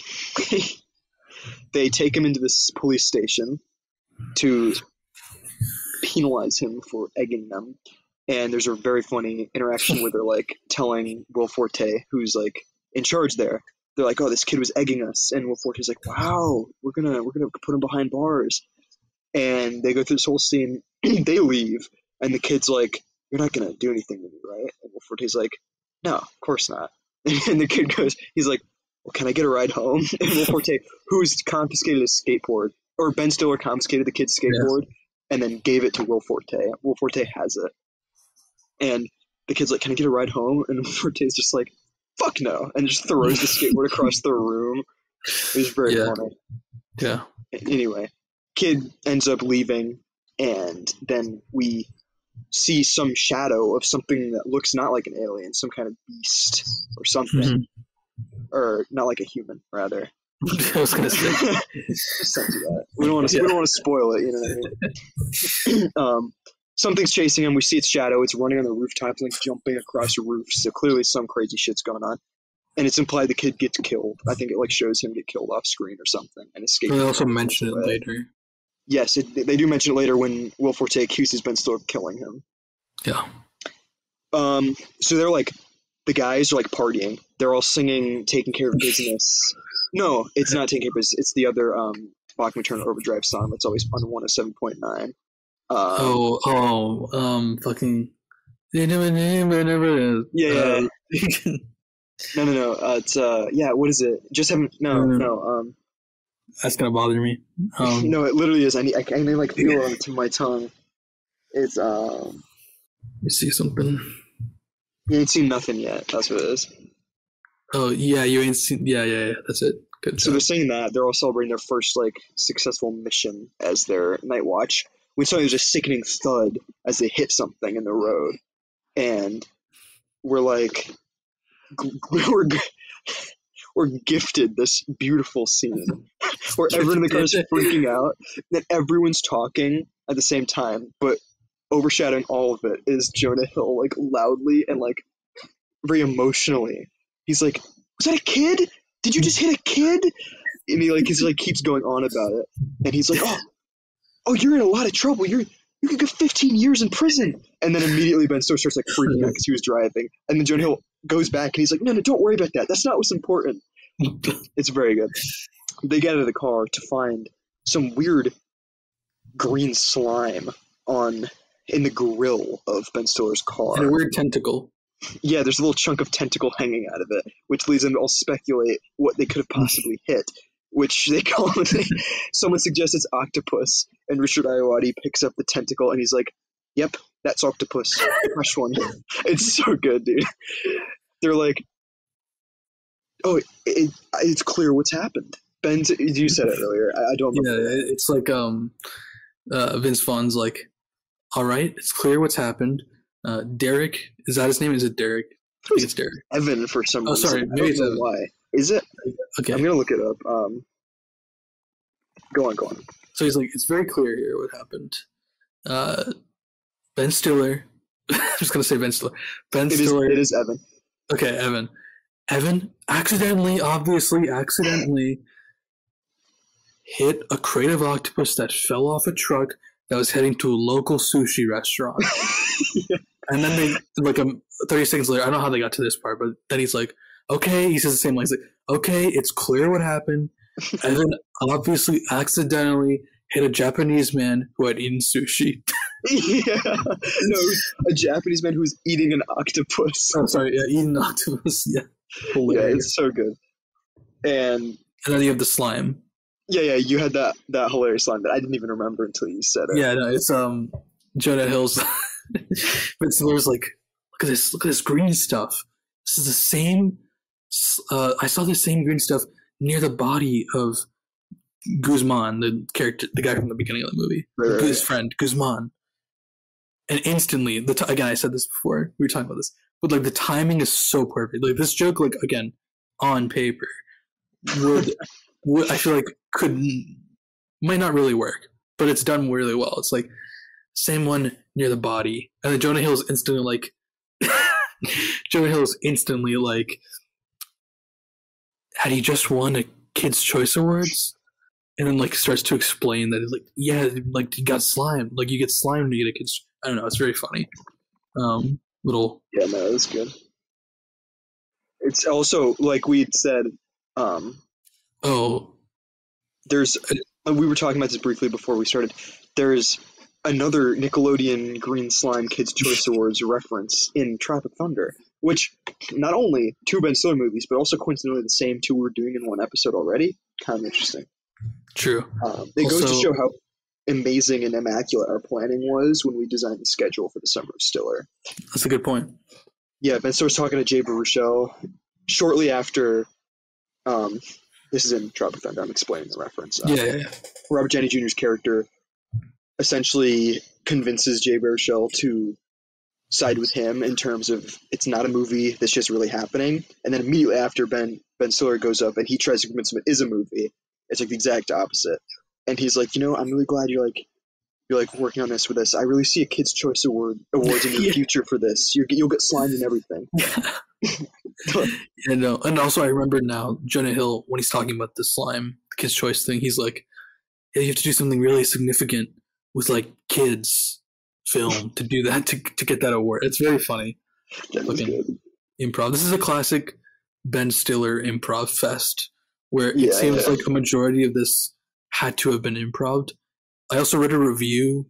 they take him into this police station to penalize him for egging them. And there's a very funny interaction where they're like telling Will Forte, who's like in charge there, they're like, "Oh, this kid was egging us," and Will Forte's like, "Wow, we're gonna we're gonna put him behind bars." And they go through this whole scene. they leave, and the kid's like, "You're not gonna do anything to me, right?" And Will Forte's like, "No, of course not." And the kid goes, "He's like, well, can I get a ride home?" And Will Forte, who's confiscated his skateboard, or Ben Stiller confiscated the kid's skateboard and then gave it to Will Forte. Will Forte has it, and the kid's like, "Can I get a ride home?" And Forte's just like, "Fuck no!" and just throws the skateboard across the room. It was very Yeah. funny. Yeah. Anyway, kid ends up leaving, and then we see some shadow of something that looks not like an alien, some kind of beast or something, Mhm. or not like a human, rather. I was gonna say. Something to that. We don't want to. We don't want to spoil it. You know what I mean? um, something's chasing him. We see its shadow. It's running on the rooftop, like jumping across a roof. So clearly, some crazy shit's going on. And it's implied the kid gets killed. I think it like shows him get killed off screen or something and escape. They also mention it later. Yes, it, they do mention it later when Will Forte accuses Ben Stiller of killing him. Yeah. Um, so they're like, the guys are like partying. They're all singing, taking care of business. No, it's not taking care of business. It's the other um, Bachman Turner Overdrive song that's always on 107.9. Um, Oh, oh, um, fucking. Yeah, Yeah, yeah, yeah. no, no, no. Uh, it's uh, yeah. What is it? Just haven't. No, Mm. no. Um, That's gonna bother me. Um, no. It literally is. I need. I can I, like feel it on the my tongue. It's um. you see something? You ain't seen nothing yet. That's what it is. Oh, yeah, you ain't seen. Yeah, yeah, yeah. That's it. Good So job. they're saying that they're all celebrating their first like successful mission as their night watch. When suddenly there's a sickening thud as they hit something in the road, and we're like, we're we're gifted this beautiful scene where everyone in the car is freaking out, that everyone's talking at the same time, but overshadowing all of it is Jonah Hill like loudly and like very emotionally. He's like, "Was that a kid? Did you just hit a kid?" And he like he's like keeps going on about it, and he's like, "Oh, oh, you're in a lot of trouble. You're you could get 15 years in prison." And then immediately Ben Stiller starts like freaking out because he was driving, and then Jonah Hill goes back and he's like, "No, no, don't worry about that. That's not what's important." It's very good. They get out of the car to find some weird green slime on in the grill of Ben Stiller's car. and a weird tentacle. Yeah, there's a little chunk of tentacle hanging out of it, which leads them to all speculate what they could have possibly hit. Which they call it. someone suggests it's octopus, and Richard Ayoade picks up the tentacle and he's like, "Yep, that's octopus, fresh one." It's so good, dude. They're like, "Oh, it, it, it's clear what's happened." Ben, you said it earlier. I, I don't Yeah, remember. it- it's like um, uh, Vince Vaughn's like, all right, it's clear what's happened. Uh, Derek, is that his name? Is it Derek? I think it's Derek. Evan for some Oh, reason. sorry, I maybe don't it's know Evan. why. Is it? Okay, I'm gonna look it up. Um, go on, go on. so he's like, it's very clear here what happened. Uh, Ben Stiller. I'm just gonna say Ben Stiller. Ben It is. Stiller. It is Evan. Okay, Evan. Evan accidentally, obviously, accidentally hit a crate of octopus that fell off a truck that was heading to a local sushi restaurant. And then they, like, um, 30 seconds later, I don't know how they got to this part, but then he's like, okay, he says the same line. He's like, okay, it's clear what happened. and then obviously accidentally hit a Japanese man who had eaten sushi. yeah. No, a Japanese man who's eating an octopus. oh, sorry, yeah, eaten octopus. Yeah. Yeah, Hilarious. it's so good. And and then you have the slime. Yeah, yeah, you had that that hilarious line that I didn't even remember until you said it. Yeah, no, it's um Jonah Hill's. but there's like, look at this, look at this green stuff. This is the same. Uh, I saw the same green stuff near the body of Guzman, the character, the guy from the beginning of the movie, Right, right, his right. friend Guzman. And instantly, the t- again, I said this before. We were talking about this, but like the timing is so perfect. Like this joke, like again, on paper, would, would I feel like could might not really work, but it's done really well. It's like same one near the body, and then Jonah Hill's instantly like Jonah Hill's instantly like had he just won a Kids Choice Awards, and then like starts to explain that he's like yeah, like he got slime, like you get slime you get a kids. I don't know. It's very funny. Um, little Yeah, no, that's good. It's also like we said. Um, oh there's uh, we were talking about this briefly before we started. There's another Nickelodeon Green Slime Kids Choice Awards reference in Tropic Thunder, which not only two Ben Stiller movies, but also coincidentally the same two we're doing in one episode already. Kind of interesting. true. Um, it goes to show how amazing and immaculate our planning was when we designed the schedule for the summer of Stiller. That's a good point. Yeah, Ben Stiller's talking to Jay Baruchel shortly after. Um, this is in Tropic Thunder. I'm explaining the reference. Uh, Yeah, yeah, yeah. Robert Downey Jr.'s character essentially convinces Jay Baruchel to side with him in terms of it's not a movie that's just really happening. And then immediately after Ben Ben Stiller goes up and he tries to convince him it is a movie, it's like the exact opposite. And he's like, you know, I'm really glad you're like you're like working on this with us. I really see a Kids Choice Award awards in your Yeah. future for this. You're, you'll get slimed and everything. Yeah, no, and also I remember now Jonah Hill when he's talking about the slime, the kids' choice thing. He's like, "Yeah, you have to do something really significant with like kids film to do that to to get that award." It's very funny improv. This is a classic Ben Stiller improv fest where Yeah, it seems yeah. like a majority of this had to have been improv. I also read a review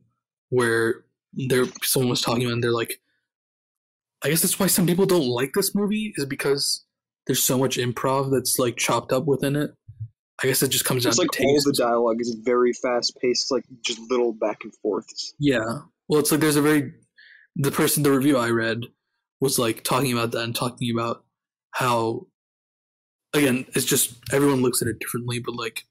where there someone was talking and they're like I guess that's why some people don't like this movie is because there's so much improv that's like chopped up within it. I guess it just comes down It's like to all the dialogue is very fast paced, like just little back and forths. Yeah. Well, it's like there's a very the person the review I read was like talking about that and talking about how again it's just everyone looks at it differently, but like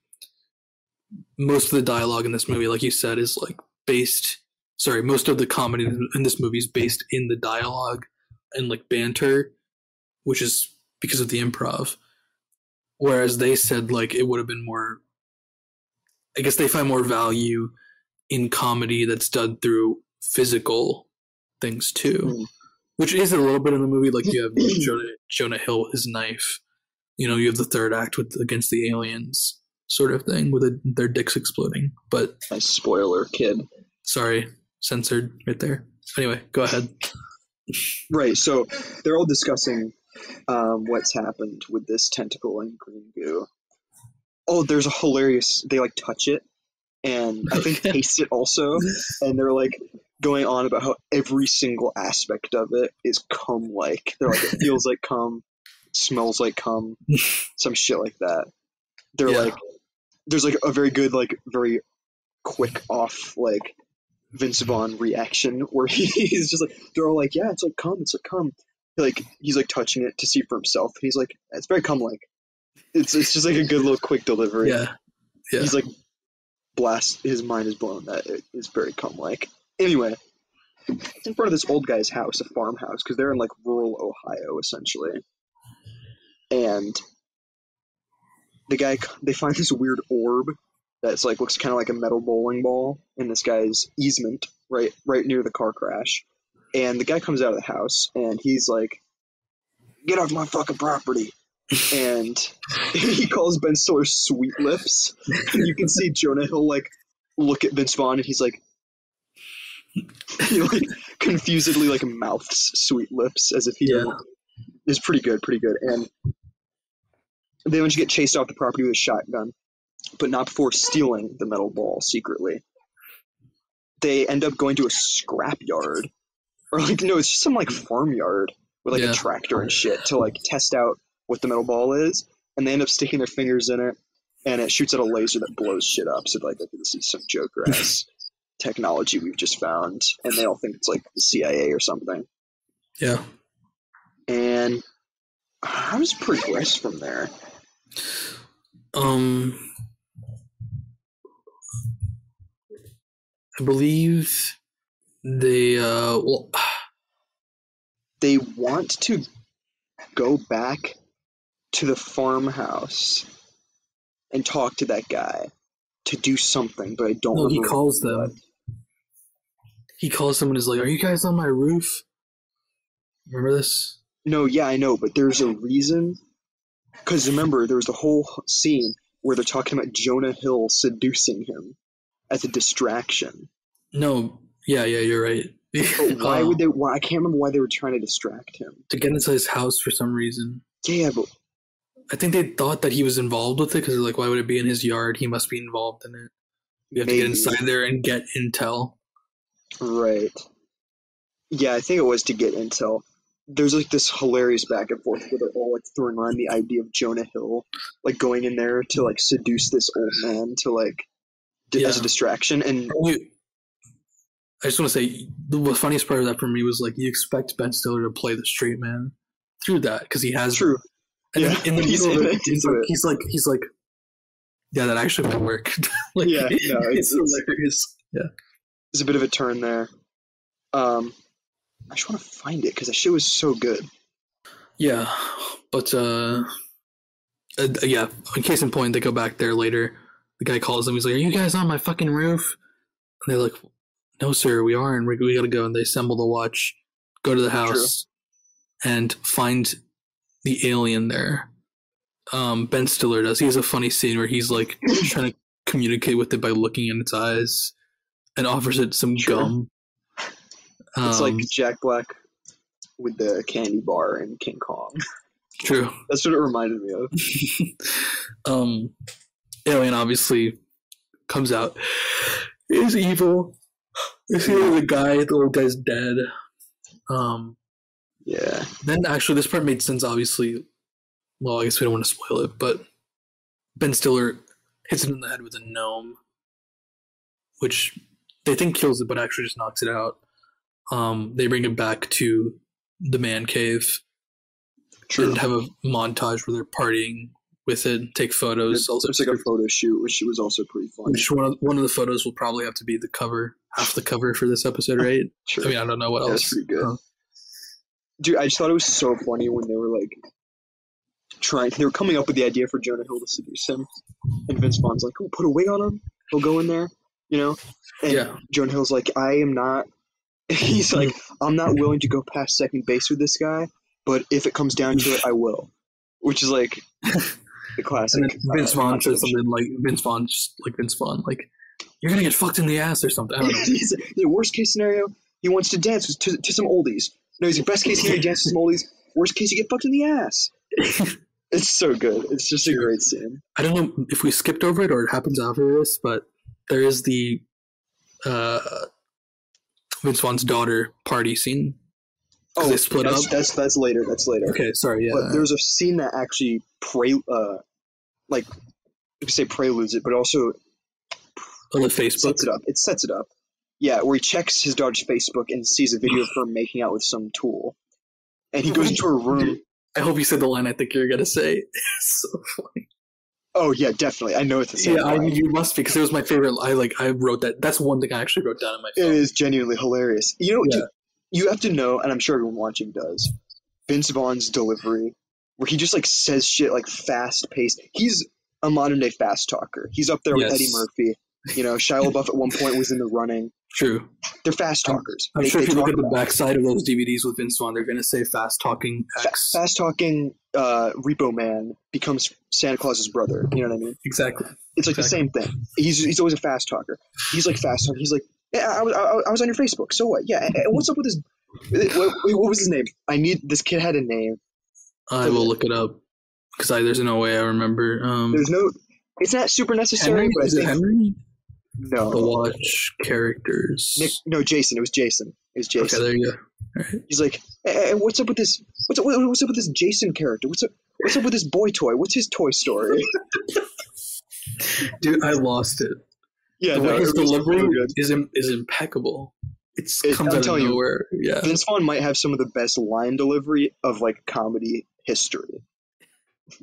most of the dialogue in this movie, like you said, is like based. Sorry, most of the comedy in this movie is based in the dialogue and like banter, which is because of the improv. Whereas they said like it would have been more. I guess they find more value in comedy that's done through physical things too, Mm. which is a little bit in the movie. Like you have Jonah, Jonah Hill, with his knife. You know, you have the third act with against the aliens sort of thing with a, their dicks exploding. But Nice spoiler, kid. sorry, censored right there. Anyway, go ahead. Right, so they're all discussing um, what's happened with this tentacle and green goo. Oh, there's a hilarious. They like touch it, and I think taste it also, and they're like going on about how every single aspect of it is cum like. They're like it feels like cum, smells like cum, some shit like that. They're Yeah. like, there's like a very good like very quick off like Vince Vaughn reaction where he's just like they're all like, yeah, it's like cum, it's like cum. Like he's like touching it to see for himself. And he's like, it's very cum like. It's it's just like a good little quick delivery. Yeah, yeah. He's like blast his mind is blown that it is very cum like. Anyway, it's in front of this old guy's house, a farmhouse, because they're in like rural Ohio essentially. And the guy they find this weird orb that's like looks kind of like a metal bowling ball in this guy's easement right right near the car crash. And the guy comes out of the house and he's like get off my fucking property. And he calls ben stiller sweet lips. And you can see jonah hill like look at vince vaughn and he's like he like confusedly like mouths sweet lips as if he Yeah. is pretty good pretty good and they eventually get chased off the property with a shotgun but not before stealing the metal ball secretly. They end up going to a scrap yard, or like no, it's just some like farmyard with like Yeah. a tractor and shit to like test out what the metal ball is, and they end up sticking their fingers in it, and it shoots out a laser that blows shit up. So like, this is some Joker ass technology we've just found, and they all think it's like the CIA or something. Yeah. And how does it progress from there? Um, I believe they uh well They want to go back to the farmhouse and talk to that guy to do something, but I don't. no, he calls them. He calls them and is like, "Are you guys on my roof?" Remember this? No, yeah, I know, but there's a reason. Because remember, there was the whole scene where they're talking about Jonah Hill seducing him as a distraction. No. Yeah, yeah, you're right. But why would they? Why I can't remember why they were trying to distract him. to get inside his house for some reason? Yeah, but I think they thought that he was involved with it because like, "Why would it be in his yard? He must be involved in it." You have to get inside there and get intel. Right. Yeah, I think it was to get intel. There's like this hilarious back and forth where they're all like throwing around the idea of Jonah Hill, like going in there to like seduce this old man to like d- as a distraction, and oh, You- I just want to say the funniest part of that for me was like you expect Ben Stiller to play the straight man through that because he has true. And Yeah, in the he's middle of it, he's like, it. he's like, he's like, yeah, that actually might work. like, Yeah, no, it's- it's- hilarious. Yeah, There's a bit of a turn there. Um, I just want to find it because that shit was so good. yeah, but uh, uh, yeah. In case in point, they go back there later. The guy calls them. He's like, "Are you guys on my fucking roof?" And they're like, "No, sir, we are, and We, we gotta go." And they assemble the watch, go to the house, and find the alien there. Um, ben Stiller does. He has a funny scene where he's like trying to communicate with it by looking in its eyes, and offers it some Sure. gum. It's Um, like Jack Black with the candy bar in King Kong. true. That's what it reminded me of. um, Alien obviously comes out is evil. You see the guy, the old guy's dead. Um, Yeah. then actually, this part made sense. Obviously, well, I guess we don't want to spoil it, but Ben Stiller hits him in the head with a gnome, which they think kills it, but actually just knocks it out. Um, they bring it back to the man cave True. and have a montage where they're partying with it, take photos. It's, also, it's like a photo shoot, which was also pretty fun. which one of, one of the photos will probably have to be the cover, half the cover for this episode, right? Sure. I mean, I don't know what Yeah, else. it's pretty good. Uh, Dude, I just thought it was so funny when they were like trying. They were coming up with the idea for Jonah Hill to seduce him, and Vince Vaughn's like, "Oh, put a wig on him. He'll go in there." You know. And Yeah. Jonah Hill's like, "I am not." He's like, "I'm not willing to go past second base with this guy, but if it comes down to it, I will." Which is like the classic. and then Vince uh, Vaughn says something like Vince Vaughn, just like Vince Vaughn, like you're gonna get fucked in the ass or something. I don't know. He's- the worst case scenario, he wants to dance to, to some oldies. No, he's the best case scenario, he dances to some oldies. Worst case, you get fucked in the ass. It's so good. It's just a great scene. I don't know if we skipped over it or it happens after this, but there is the uh, Vince Vaughn's daughter party scene. 'Cause they split Oh, that's, up? That's that's later. That's later. Okay, sorry, yeah. But there's a scene that actually pre, uh, like you could say preludes it, but also on the Facebook. sets it up. It sets it up. Yeah, where he checks his daughter's Facebook and sees a video of her making out with some tool, and he goes into her room. I hope you said the line I think you're gonna say. It's so funny. Oh yeah, definitely. I know it's the same. Yeah, I, line. you must be because it was my favorite. I like I wrote that. That's one thing I actually wrote down in my It phone. is genuinely hilarious. You know, Yeah. you, you have to know, and I'm sure everyone watching does. Vince Vaughn's delivery, where he just like says shit like fast paced. He's a modern day fast talker. He's up there with Yes. Eddie Murphy. You know, Shia LaBeouf at one point was in the running. True. They're fast talkers. I'm They- sure if you look at the backside of those DVDs with Vince Vaughn, they're gonna say "fast talking Fa- fast talking uh, Repo Man becomes Santa Claus's brother. You know what I mean? Exactly. It's like the same thing. He's he's always a fast talker. He's like fast talker. He's like, yeah, I was I, I was on your Facebook. So what? Yeah. What's up with his? What, what was his name? I need this kid had a name. I will look it up because I there's no way I remember. Um, There's no. It's not super necessary, Henry? but I Is it think Henry? No. The watch characters. Nick, no, Jason. It was Jason. It was Jason. okay, there you go. He's like, hey, hey, what's up with this? What's up? What's up with this Jason character? What's up? What's up with this boy toy? What's his toy story? Dude, I lost it. Yeah, the no, way his it was so delivery is is impeccable. It's It- comes I'm out of telling you, yeah. Vince Vaughn might have some of the best line delivery of like comedy history.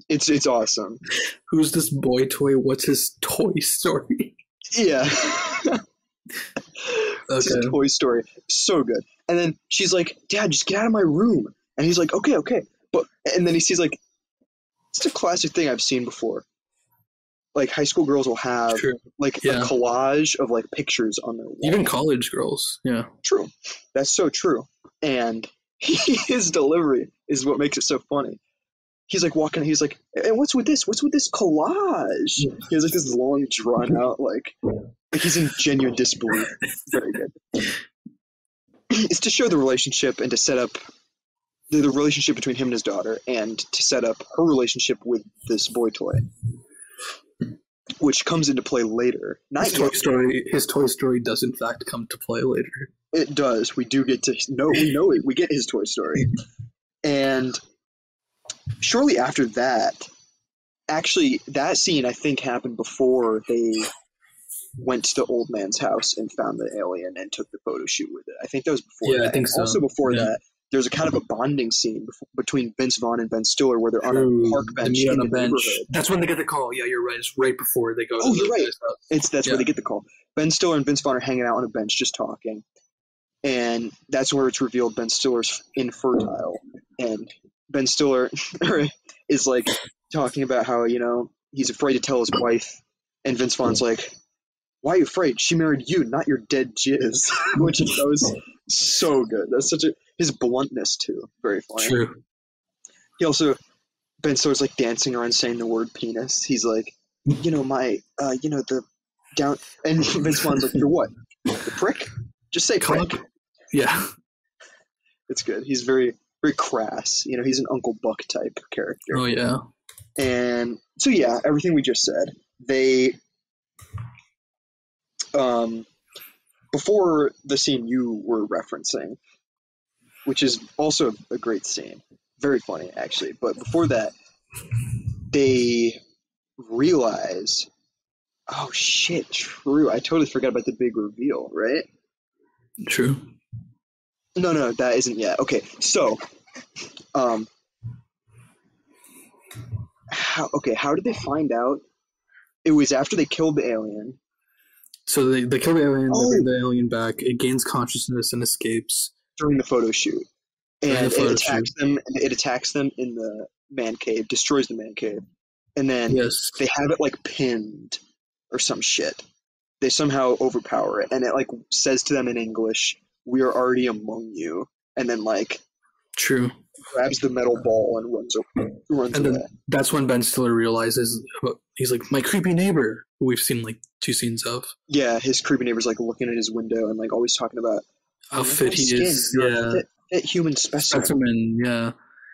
It's it's awesome. Who's this boy toy? What's his toy story? Yeah. It's a Okay. Toy Story. So good. And then she's like, Dad, just get out of my room. And he's like, Okay, okay. But and then he sees like it's a classic thing I've seen before. Like high school girls will have True. like Yeah. a collage of like pictures on their wall. Even college girls. Yeah. True. That's so true. And his delivery is what makes it so funny. He's like walking. He's like, "And what's with this? What's with this collage?" He has like this long, drawn out, like, like he's in genuine disbelief. Very good. It's to show the relationship and to set up the, the relationship between him and his daughter, and to set up her relationship with this boy toy, which comes into play later. Not His Toy yet. Story. His Toy Story does in fact come to play later. It does. We do get to know. We know it. We get his Toy Story, and shortly after that, actually, that scene I think happened before they went to the old man's house and found the alien and took the photo shoot with it. I think that was before. Yeah, I think so. Also before Yeah. that, there's a kind of a bonding scene bef- between Vince Vaughn and Ben Stiller where they're on True. a park bench meet in on a the bench. neighborhood. That's when they get the call. Yeah, you're right. It's right before they go. Oh, to you're right. house. It's that's Yeah. where they get the call. Ben Stiller and Vince Vaughn are hanging out on a bench just talking, and that's where it's revealed Ben Stiller's infertile, and Ben Stiller is like talking about how you know he's afraid to tell his wife, and Vince Vaughn's like, "Why are you afraid? She married you, not your dead jizz," which that was so good. That's such a his bluntness too, very funny. True. He also Ben Stiller's like dancing around saying the word penis. He's like, you know, my uh, you know, the down and Vince Vaughn's like, You're what? The prick? Just say prick. Cock. Yeah. It's good. He's very very crass. You know, he's an Uncle Buck type character. Oh yeah. And so yeah, everything we just said. They um before the scene you were referencing, which is also a great scene. Very funny actually. But before that, they realize oh shit, true. I totally forgot about the big reveal, right? True. No, no, that isn't yet. Okay, so, um, how? Okay, how did they find out? It was after they killed the alien. So they, they kill the alien, Oh. they bring the alien back, it gains consciousness and escapes. during the photo shoot, and photo it attacks them. It attacks them in the man cave, destroys the man cave, and then Yes. they have it like pinned or some shit. They somehow overpower it, and it like says to them in English, "We are already among you," and then like True. grabs the metal ball and runs o- runs And away. then that's when Ben Stiller realizes he's like my creepy neighbor, who we've seen like two scenes of. yeah, his creepy neighbor's like looking at his window and like always talking about How "You fit he skin, is. you're Yeah. fit, fit human specimen. Specimen. Yeah.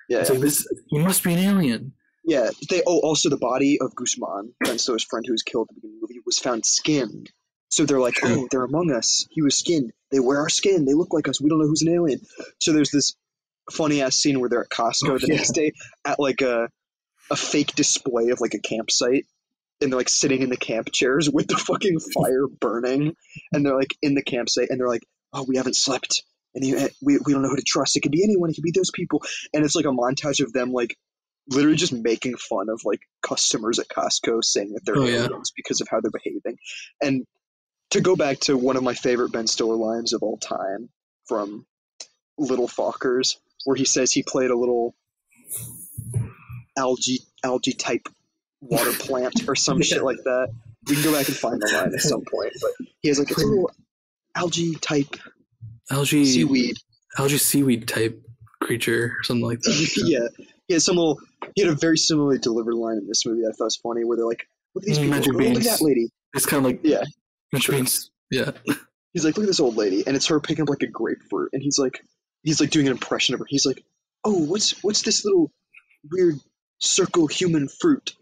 Yeah, It's like this. He must be an alien. yeah. They oh also the body of Guzman, Ben Stiller's friend who was killed at the beginning of the movie, was found skinned. So they're like, oh, they're among us. He was skinned. They wear our skin. They look like us. We don't know who's an alien. So there's this funny ass scene where they're at Costco Oh, the yeah. next day at like a a fake display of like a campsite. And they're like sitting in the camp chairs with the fucking fire burning, and they're like in the campsite, and they're like, "Oh, we haven't slept, and we we don't know who to trust. It could be anyone. It could be those people." And it's like a montage of them like literally just making fun of like customers at Costco saying that they're Oh, yeah. aliens because of how they're behaving. And to go back to one of my favorite Ben Stiller lines of all time from Little Fockers, where he says he played a little algae algae type water plant or some shit like that. We can go back and find the line at some point, but he has like a little algae type Algae. seaweed. Algae seaweed type creature or something like that. yeah, he had some little. He had a very similarly delivered line in this movie that I thought was funny, where they're like, "Look at these Mm, people! magic Oh, look at that lady!" It's kind of like Yeah, which means yeah. he's like, "Look at this old lady," and it's her picking up like a grapefruit, and he's like, he's like doing an impression of her. He's like, "Oh, what's what's this little weird circle human fruit?"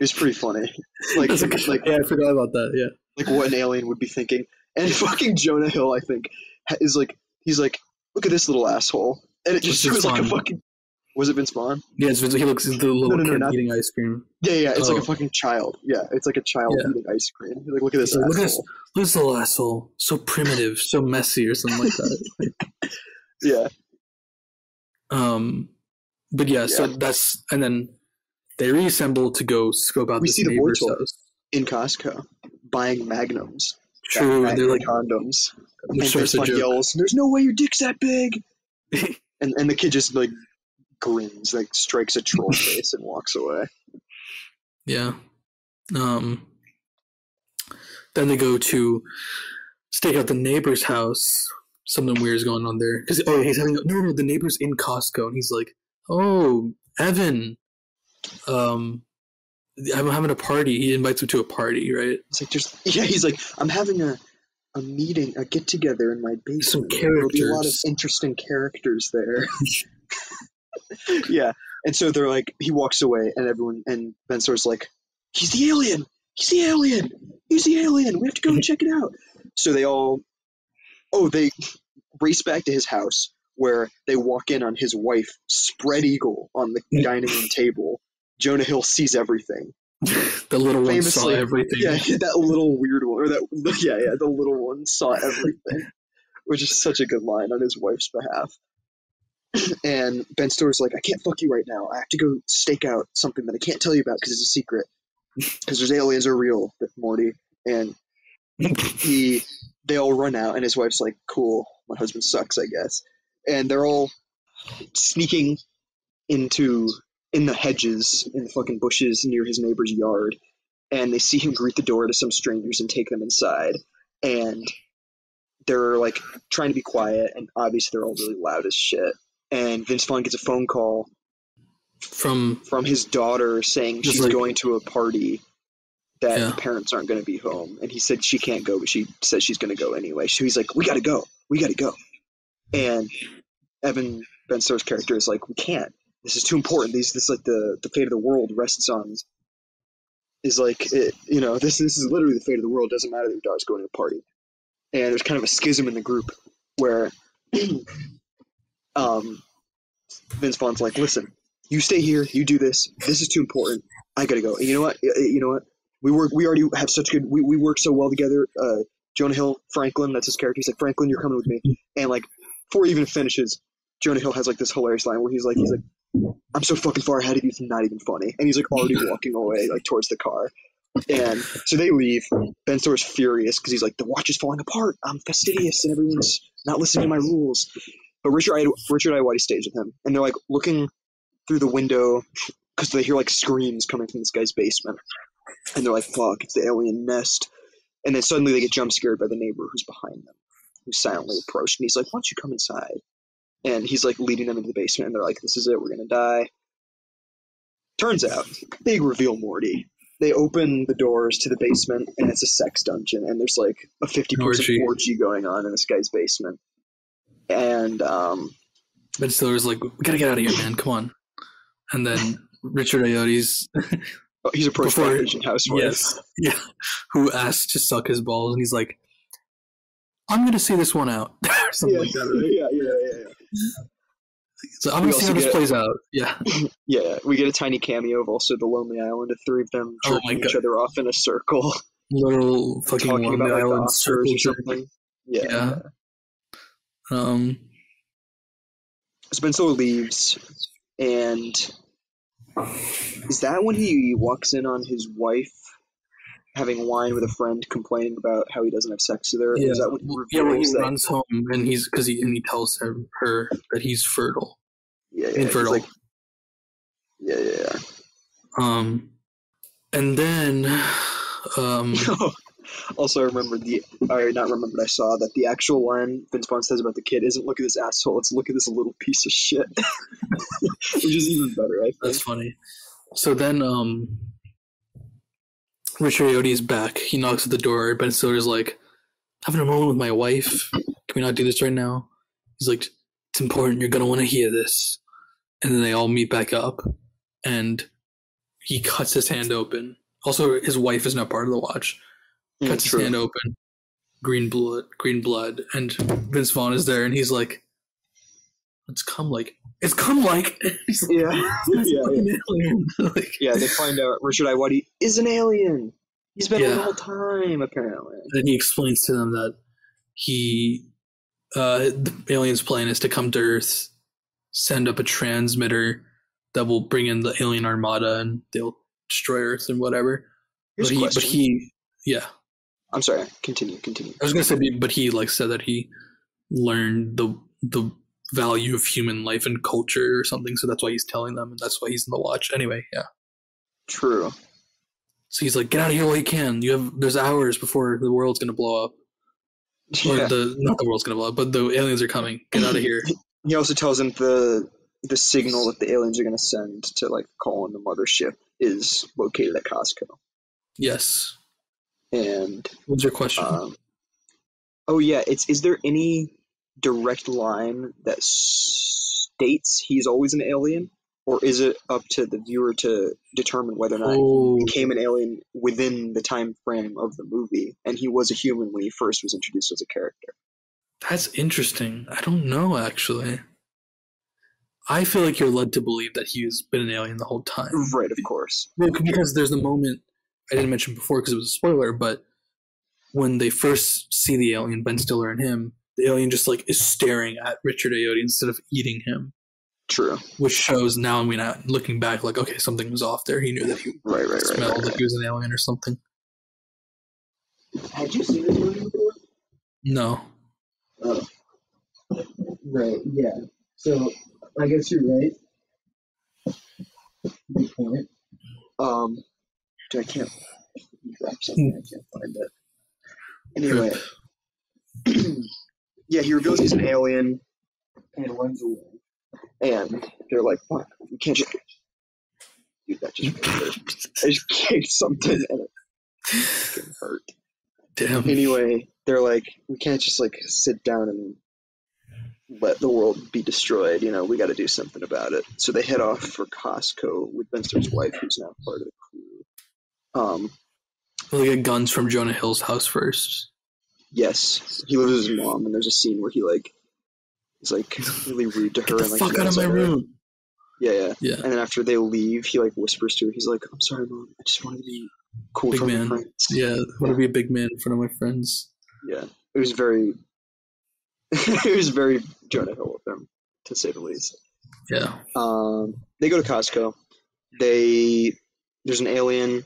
It's pretty funny, like like yeah, I forgot about that. Yeah. like what an alien would be thinking. And fucking Jonah Hill, I think, is like, he's like, "Look at this little asshole," and it just shows like a fucking Was it Vince Vaughn? Yeah, it's, he looks the little no, no, kid not- eating ice cream. Yeah, yeah. It's like Oh. a fucking child. Yeah, it's like a child Yeah. eating ice cream. You're like, look at this. Like, look at this, asshole. look at this little asshole, so primitive, so messy, or something like that. Yeah, um, but yeah, so that's and then they reassemble to go scope out We see the neighbor's house. in Costco, buying magnums. True, and they're like condoms. and Vince Vaughn yells, "There's no way your dick's that big!" and and the kid just like grins, like strikes a troll face and walks away. Yeah. Um. Then they go to stake out the neighbor's house. Something weird is going on there. Because oh, he's having no, no. The neighbor's in Costco, and he's like, "Oh, Evan, um, I'm having a party." He invites him to a party, right? It's like just yeah, he's like, I'm having a a meeting, a get together in my basement. Some There'll be a lot of interesting characters there. yeah, and so they're like, he walks away, and everyone and Ben like, he's the alien, he's the alien, he's the alien. We have to go and check it out. So they all, oh, they race back to his house where they walk in on his wife, spread eagle on the dining room table. Jonah Hill sees everything. the little one saw Famously, everything. Yeah, that little weird one, or that yeah, yeah, the little one saw everything, which is such a good line on his wife's behalf. And Ben Stiller's like, I can't fuck you right now. I have to go stake out something that I can't tell you about because it's a secret. Because there's aliens are real, Morty. And he, they all run out, and his wife's like, "Cool, my husband sucks, I guess." And they're all sneaking into in the hedges, in the fucking bushes near his neighbor's yard, and they see him greet the door to some strangers and take them inside. And they're like trying to be quiet, and obviously they're all really loud as shit. And Vince Vaughn gets a phone call From from his daughter saying she's like- going to a party that Yeah. the parents aren't going to be home. And he said she can't go, but she says she's going to go anyway. So he's like, "We got to go. We got to go." And Evan Ben Stiller's character is like, "We can't. This is too important. These this is like the the fate of the world rests on." Is like it, you know this this is literally the fate of the world. Doesn't matter that your daughter's going to a party. And there's kind of a schism in the group where um, Vince Vaughn's like, "Listen, you stay here. You do this. This is too important. I gotta go. And you know what? You know what? We work. We already have such good. We, we work so well together. Uh, Jonah Hill, Franklin. That's his character. He's like, Franklin, you're coming with me. And like, before he even finishes, Jonah Hill has like this hilarious line where he's like, he's like, I'm so fucking far ahead of you. It's not even funny. And he's like already walking away like towards the car. And so they leave. Ben Stiller's furious because he's like, the watch is falling apart. I'm fastidious and everyone's not listening to my rules. But Richard I- Richard Ayoade stays with him, and they're like looking through the window because they hear like screams coming from this guy's basement, and they're like, "Fuck, it's the alien nest." And then suddenly they get jump scared by the neighbor who's behind them, who silently approached, and he's like, "Why don't you come inside?" And he's like leading them into the basement, and they're like, "This is it. We're gonna die." Turns out, big reveal, Morty. They open the doors to the basement, and it's a sex dungeon, and there's like a fifty-person Orgy. orgy going on in this guy's basement. And um, Ben Stiller's like, "We gotta get out of here, man. Come on." And then Richard Ayoade's oh, he's approached by Before- Asian housewife. yes, yeah, who asked to suck his balls, and he's like, "I'm gonna see this one out," something yeah, like that. Right? yeah, yeah, yeah, yeah. So I'm gonna see how this plays out. Yeah, Yeah, we get a tiny cameo of also the Lonely Island, the three of them Oh jerking my each other off in a circle, little fucking talking Lonely about Island circle or something. Yeah. Yeah. Um, Spencer leaves, and is that when he walks in on his wife having wine with a friend, complaining about how he doesn't have sex with her? yeah, Is that when he yeah. When he that? runs home and he's because he and he tells her, her that he's fertile. yeah, yeah, infertile. like- yeah, yeah, Um, and then, um, yeah. also, I remember the, I not remembered. I saw that the actual line Vince Vaughn says about the kid isn't "look at this asshole," it's "look at this little piece of shit," which is even better. I think. That's funny. So then, um, Richard Ayoade is back. He knocks at the door. Ben Stiller's like, having a moment with my wife. Can we not do this right now? He's like, it's important. You're going to want to hear this. And then they all meet back up. And he cuts his hand open. Also, his wife is not part of the watch. Cuts his hand open. Green blood. Green blood. And Vince Vaughn is there. And he's like, It's come like it's come like Yeah, yeah, alien." like, yeah. They find out Richard Ayoade is an alien. He's been here the whole time, apparently. and he explains to them that he uh the alien's plan is to come to earth send up a transmitter that will bring in the alien armada and they'll destroy earth and whatever Here's but he but he yeah I'm sorry. Continue. Continue. i was gonna say but he like said that he learned the the value of human life and culture or something so that's why he's telling them and that's why he's in the watch anyway yeah True. so he's like get out of here while you can you have there's hours before the world's gonna blow up or Yeah. the not the world's gonna blow up but the aliens are coming get out of here He also tells him the the signal that the aliens are going to send to like call in the mothership is located at Costco. yes And What's your question? um, oh yeah, it's is there any direct line that states he's always an alien, or is it up to the viewer to determine whether or not oh, he became an alien within the time frame of the movie, and he was a human when he first was introduced as a character? that's interesting. I don't know actually. I feel like you're led to believe that he's been an alien the whole time. Right, of course. Well, because there's the moment I didn't mention before because it was a spoiler, but when they first see the alien, Ben Stiller and him, the alien just like is staring at Richard Ayoade instead of eating him, True. which shows now. I mean, looking back, like okay, something was off there. He knew that he Right, right, right. smelled right, like he was an alien or something. Had you seen this movie before? No, Oh. Right, yeah. So I guess you're right. Good point. Um dude, I can't drop something, I can't find it. Anyway. yeah, he reveals he's an alien and runs away. And they're like, fuck, we can't just Dude, that just hurt. I just kicked something and it fucking hurt damn. anyway, they're like, we can't just like sit down and let the world be destroyed. You know, we got to do something about it. So they head off for Costco with Stiller's wife, who's now part of the crew. Um, They get guns from Jonah Hill's house first. yes, he lives with his mom, and there's a scene where he like is like really rude to her Get the and like fuck out of my her. room. Yeah, yeah. Yeah, And then after they leave, he like whispers to her. He's like, "I'm sorry, mom. I just wanted to be cool Big man. friends." yeah. I want to be a big man in front of my friends. yeah, it was very, it was very Jonah Hill of him, to say the least. Yeah. Um, they go to Costco. They there's an alien.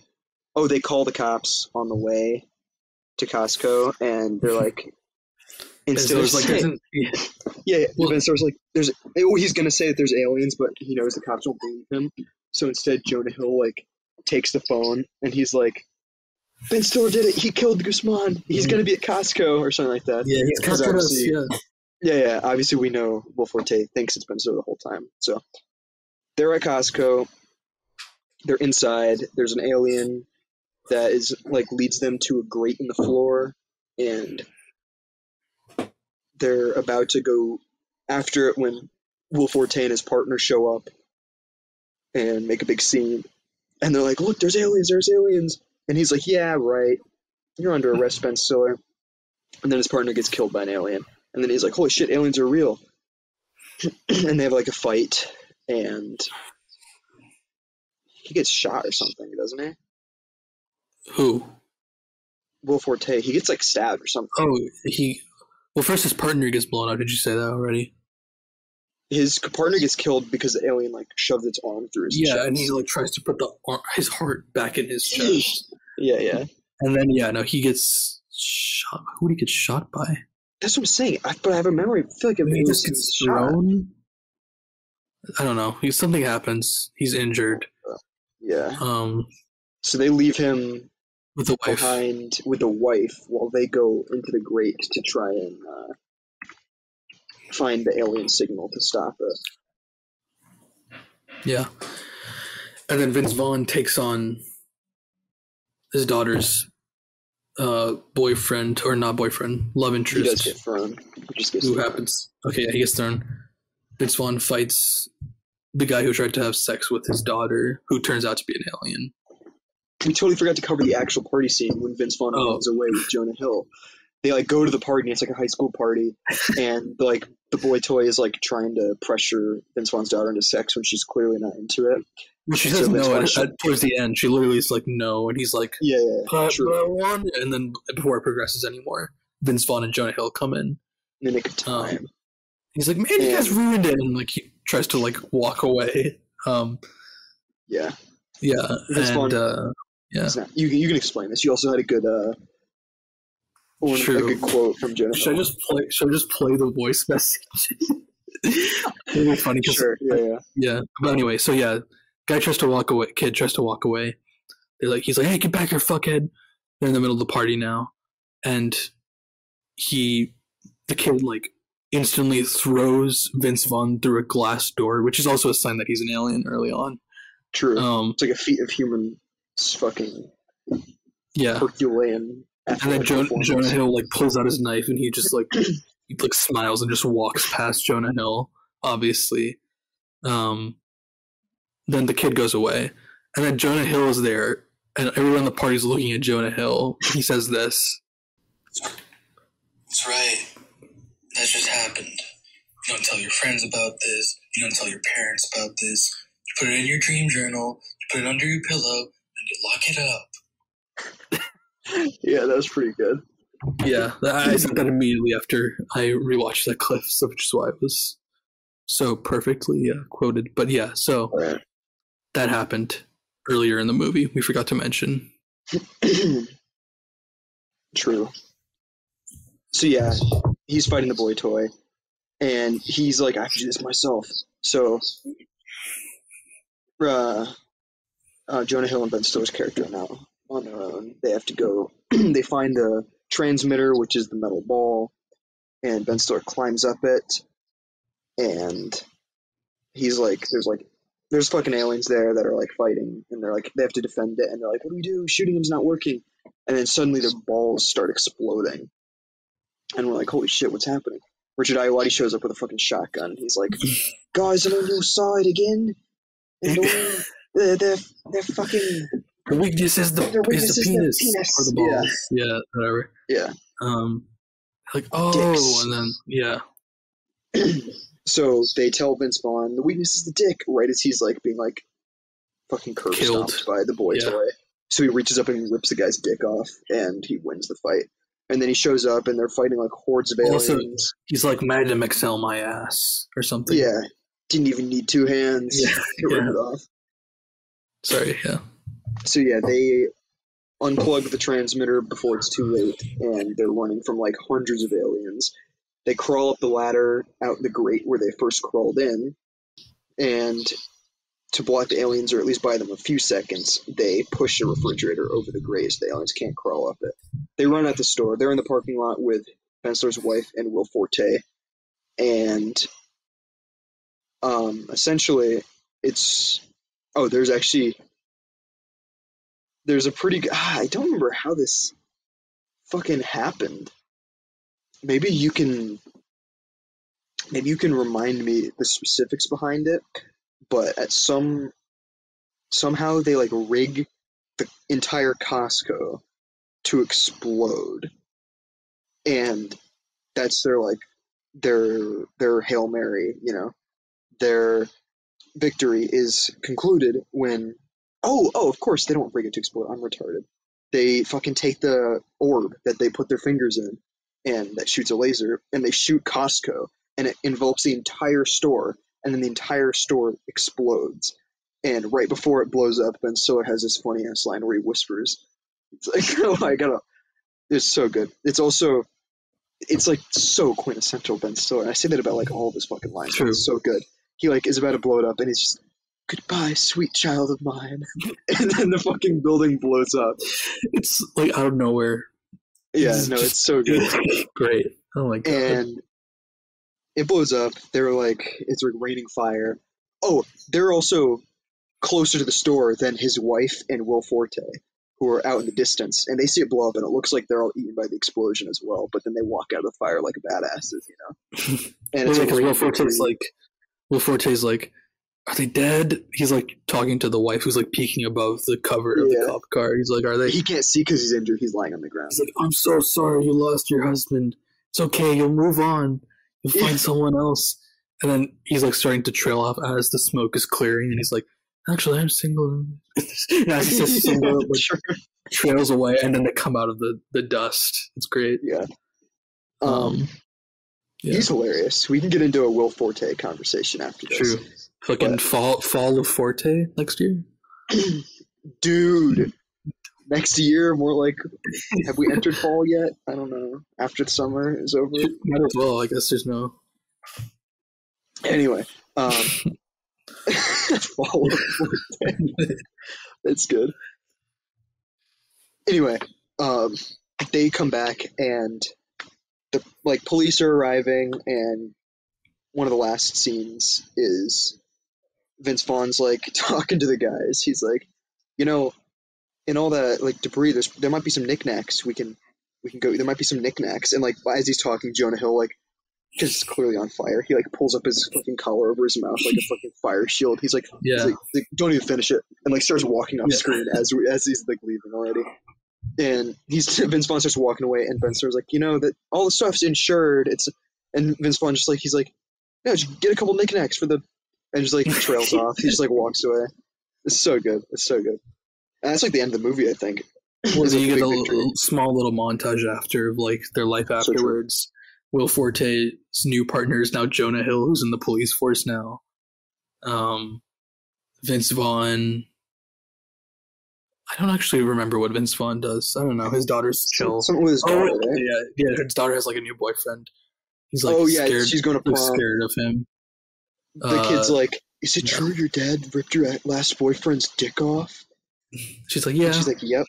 Oh, they call the cops on the way to Costco, and they're like, And instead of like, yeah, yeah. Well- Ben Stiller's like, there's. Oh, he's gonna say that there's aliens, but he knows the cops won't believe him. So instead, Jonah Hill like takes the phone and he's like, Ben Stiller did it. He killed Guzman. He's gonna be at Costco or something like that. yeah, he's Because captured us. obviously- Yeah. Yeah, yeah. Obviously, we know Will Forte thinks it's been so the whole time. So they're at Costco. They're inside. There's an alien that is like leads them to a grate in the floor, and they're about to go after it when Will Forte and his partner show up and make a big scene. And they're like, "Look, there's aliens! There's aliens!" And he's like, "Yeah, right. You're under arrest, Ben Stiller." And then his partner gets killed by an alien. And then he's like, "Holy shit, aliens are real!" and they have like a fight, and he gets shot or something, doesn't he? Who? Will Forte, he gets like stabbed or something. Oh, he. Well, first his partner gets blown up. Did you say that already? His partner gets killed because the alien like shoved its arm through his Yeah, chest. and he like tries to put the ar- his heart back in his chest, yeah, yeah. and then yeah, no, he gets shot. Who did he get shot by? That's what I'm saying. I, but I have a memory. I feel like it Maybe was gets shot. thrown. I don't know. He something happens. He's injured. Yeah. Um, So they leave him with the wife. behind with the wife while they go into the grate to try and uh, find the alien signal to stop it. Yeah. And then Vince Vaughn takes on his daughter's uh, boyfriend, or not boyfriend, love He does interest, get thrown. He just gets who thrown. happens. Okay, yeah, he gets thrown. Vince Vaughn fights the guy who tried to have sex with his daughter, who turns out to be an alien. We totally forgot to cover the actual party scene when Vince Vaughn Oh. runs away with Jonah Hill. they like go to the party. and It's like a high school party, and like the boy toy is like trying to pressure Vince Vaughn's daughter into sex when she's clearly not into it. Well, she So says Vince no at, at, towards the end. She literally is like no, and he's like, Yeah, yeah, yeah. but, true. but I and then before it progresses anymore, Vince Vaughn and Jonah Hill come in. In the nick of time. Um, He's like, man, you guys ruined it, and like he tries to like walk away. Um, yeah, yeah, Vince and Vaughn- uh, yeah. Not, you can you can explain this. You also had a good uh, one, a good quote from Jennifer. Should I just play? Should I just play the voice message? It'll be funny Sure. Yeah, yeah. yeah. But anyway, so yeah, guy tries to walk away. Kid tries to walk away. They're like, he's like, hey, get back here, fuckhead. They're in the middle of the party now, and he, the kid, like instantly throws Vince Vaughn through a glass door, which is also a sign that he's an alien early on. True. Um, it's like a feat of human s- fucking yeah. Herculean. And then Jonah. Jonah Hill like pulls out his knife and he just like he like smiles and just walks past Jonah Hill. Obviously, um, then the kid goes away, and then Jonah Hill is there, and everyone in the party's looking at Jonah Hill. He says this. That's right. That just happened. You don't tell your friends about this. You don't tell your parents about this. You put it in your dream journal. You put it under your pillow, and you lock it up. Yeah, that was pretty good. Yeah, I said that immediately after I rewatched that clip, so which is why it was so perfectly uh, quoted. But yeah, so Alright. that happened earlier in the movie. We forgot to mention. True. So yeah, he's fighting the boy toy, and he's like, I can do this myself. So, uh, uh, Jonah Hill and Ben Stiller's character are now on their own. They have to go. they find the transmitter, which is the metal ball, and Ben Stiller climbs up it, and he's like, "There's like." There's fucking aliens there that are like fighting, and they're like they have to defend it, and they're like, "What do we do? Shooting him's not working." and then suddenly the balls start exploding. And we're like, holy shit, what's happening? Richard Ayoade shows up with a fucking shotgun. He's like, guys, I'm on your side again. And they're, they're, they're fucking, The weakness is the, weakness is is the the penis, penis. or the balls. Yeah. yeah, whatever. yeah. Um, like oh, Dicks. and then yeah, so they tell Vince Vaughn, the weakness is the dick, right as he's like being like fucking curb Killed. stomped by the boy Yeah. toy. So he reaches up and rips the guy's dick off, and he wins the fight. And then he shows up, and they're fighting like hordes of aliens. Also- he's like Magnum XL my ass or something. yeah, didn't even need two hands. Yeah, to rip yeah. Sorry. Yeah. So yeah, they unplug the transmitter before it's too late, and they're running from like hundreds of aliens. They crawl up the ladder out the grate where they first crawled in, and to block the aliens or at least buy them a few seconds, they push a refrigerator over the grate so the aliens can't crawl up it. They run out the store. They're in the parking lot with Ben Stiller's wife and Will Forte, and um, essentially, it's oh, there's actually there's a pretty ah, I don't remember how this fucking happened. Maybe you can maybe you can remind me the specifics behind it, but at some somehow they like rig the entire Costco to explode. And that's their like their their Hail Mary, you know. Their victory is concluded when Oh, oh, of course they don't rig it to explode. I'm retarded. They fucking take the orb that they put their fingers in and that shoots a laser and they shoot Costco and it envelops the entire store and then the entire store explodes. And right before it blows up, Ben Stiller has this funny ass line where he whispers. It's like, oh I gotta. it's so good. It's also, it's like so quintessential Ben Stiller. And I say that about like all of his fucking lines. True. It's so good. He like is about to blow it up and he's just, goodbye, sweet child of mine. and then the fucking building blows up. It's like out of nowhere. Yeah, It's no, just- it's so good. Great. Oh my god. and it blows up. They're like, it's like raining fire. Oh, they're also closer to the store than his wife and Will Forte, who are out in the distance, and they see it blow up, and it looks like they're all eaten by the explosion as well. But then they walk out of the fire like badasses, you know. And it's like Will Forte's like Will Forte's like are they dead? He's like talking to the wife who's like peeking above the cover of Yeah. the cop car. He's like, are they? He can't see because he's injured. He's lying on the ground. He's like, I'm so sorry you lost your husband. It's okay. You'll move on. You'll find someone else. And then he's like starting to trail off as the smoke is clearing, and he's like, actually, I'm single. yeah, he's just single, like, Sure. trails away, and then they come out of the, the dust. It's great. Yeah. Um, Um, yeah. He's hilarious. We can get into a Will Forte conversation after this. True. Fucking But- fall fall of Forte next year. Dude, next year, more like, have we entered fall yet? I don't know. After the summer is over. Might as well. I guess there's no. Anyway, um, fall of Forte. That's good. Anyway, um, they come back and the like police are arriving, and one of the last scenes is Vince Vaughn's like talking to the guys. He's like, you know, in all that like debris, there's there might be some knickknacks. We can we can go. There might be some knickknacks, and like as he's talking, Jonah Hill like. Because it's clearly on fire. He like pulls up his fucking collar over his mouth like a fucking fire shield. He's like, Yeah. He's like, like, don't even finish it, and like starts walking off Yeah. screen as we, as he's like leaving already. And he's Vince Vaughn starts walking away, and Ben Stiller's like, you know that all the stuff's insured. It's and Vince Vaughn just like he's like, yeah, just get a couple knickknacks for the, and just like trails off. He just like walks away. It's so good. It's so good. And that's like the end of the movie, I think. Then you get a little, small little montage after of like their life afterwards. Will Forte's new partner is now Jonah Hill, who's in the police force now. Um, Vince Vaughn. I don't actually remember what Vince Vaughn does. I don't know. His daughter's chill. Something with his Oh, daughter, yeah, right? yeah, yeah. His daughter has like a new boyfriend. He's like oh yeah, scared, she's going to prom. scared of him. The kid's Uh, like, is it true your dad ripped your last boyfriend's dick off? She's like, yeah, And she's like, yep.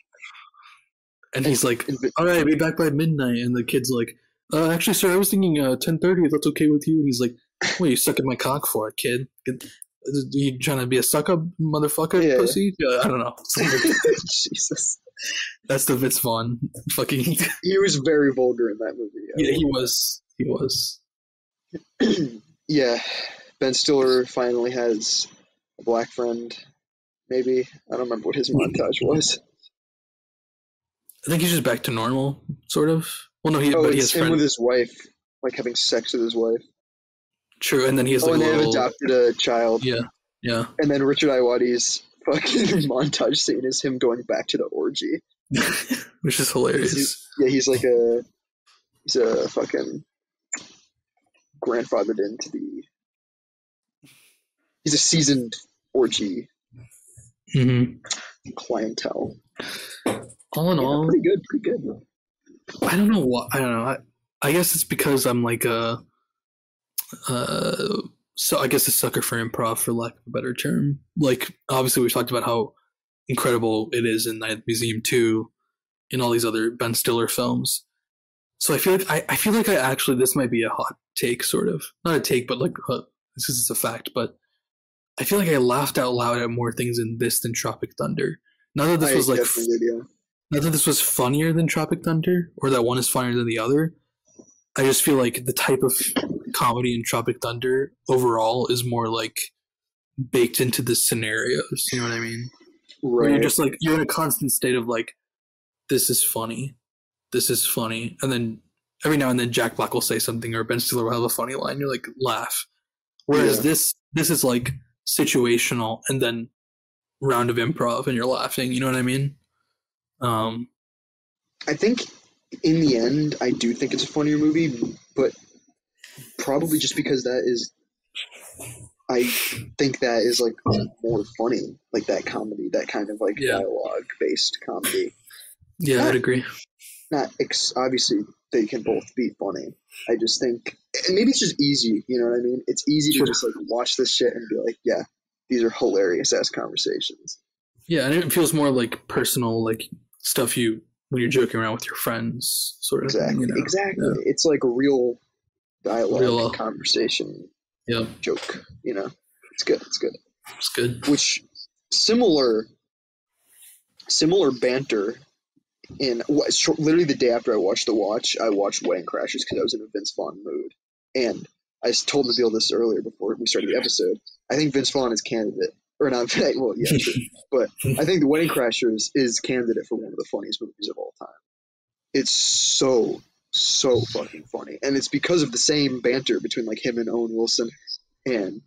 and he's like, And all right, be back by midnight. And the kid's like, uh, actually, sir, I was thinking uh, 10.30, if that's okay with you. And he's like, what are you sucking my cock for, kid? Get- You trying to be a suck up motherfucker Yeah. pussy? Yeah, I don't know. Jesus. That's the Vince Vaughn fucking. He was very vulgar in that movie. yeah, he was. He was. yeah, Ben Stiller finally has a black friend. Maybe I don't remember what his montage was. I think he's just back to normal, sort of. Well, no, he, Oh, but he has friends. with his wife, like having sex with his wife. True, and then he's Oh, like and a they have adopted a child. Yeah, yeah. And then Richard Ayoade's fucking montage scene is him going back to the orgy. Which is hilarious. Yeah, he's like a he's a fucking grandfathered into the. He's a seasoned orgy hmm clientele. All in Yeah, all, pretty good, pretty good. I don't know what I don't know. I, I guess it's because I'm like a, uh, so I guess a sucker for improv, for lack of a better term. Like obviously we talked about how incredible it is in Night at the Museum two, in all these other Ben Stiller films. So I feel like I, I feel like I actually this might be a hot take, sort of not a take, but like uh, this is a fact. But I feel like I laughed out loud at more things in this than Tropic Thunder. Not that this I was like not that this was funnier than Tropic Thunder or that one is funnier than the other. I just feel like the type of comedy in Tropic Thunder overall is more like baked into the scenarios. You know what I mean? Where you're just like you're in a constant state of like, this is funny, this is funny, and then every now and then Jack Black will say something or Ben Stiller will have a funny line. You're like laugh. Whereas Yeah. this this is like situational and then round of improv and you're laughing. You know what I mean? Um, I think in the end, I do think it's a funnier movie, but probably just because that is, I think that is like more funny, like that comedy, that kind of like Yeah. dialogue based comedy. yeah, I'd agree. Not ex- obviously they can both be funny. I just think, and maybe it's just easy. You know what I mean? It's easy Sure. to just like watch this shit and be like, yeah, these are hilarious ass conversations. Yeah, and it feels more like personal, like stuff you when you're joking around with your friends, sort of. Exactly. Thing, you know? Exactly. It's like a real dialogue, Real, conversation, Yeah, joke. You know, it's good. It's good. it's good. Which similar, similar banter. In what, literally the day after I watched The Watch, I watched Wedding Crashers because I was in a Vince Vaughn mood, and I told Nabeel this earlier before we started the episode. I think Vince Vaughn is candidate, or not? Well, yeah, sure. but I think The Wedding Crashers is candidate for one of the funniest movies of all time. It's so so fucking funny, and it's because of the same banter between like him and Owen Wilson and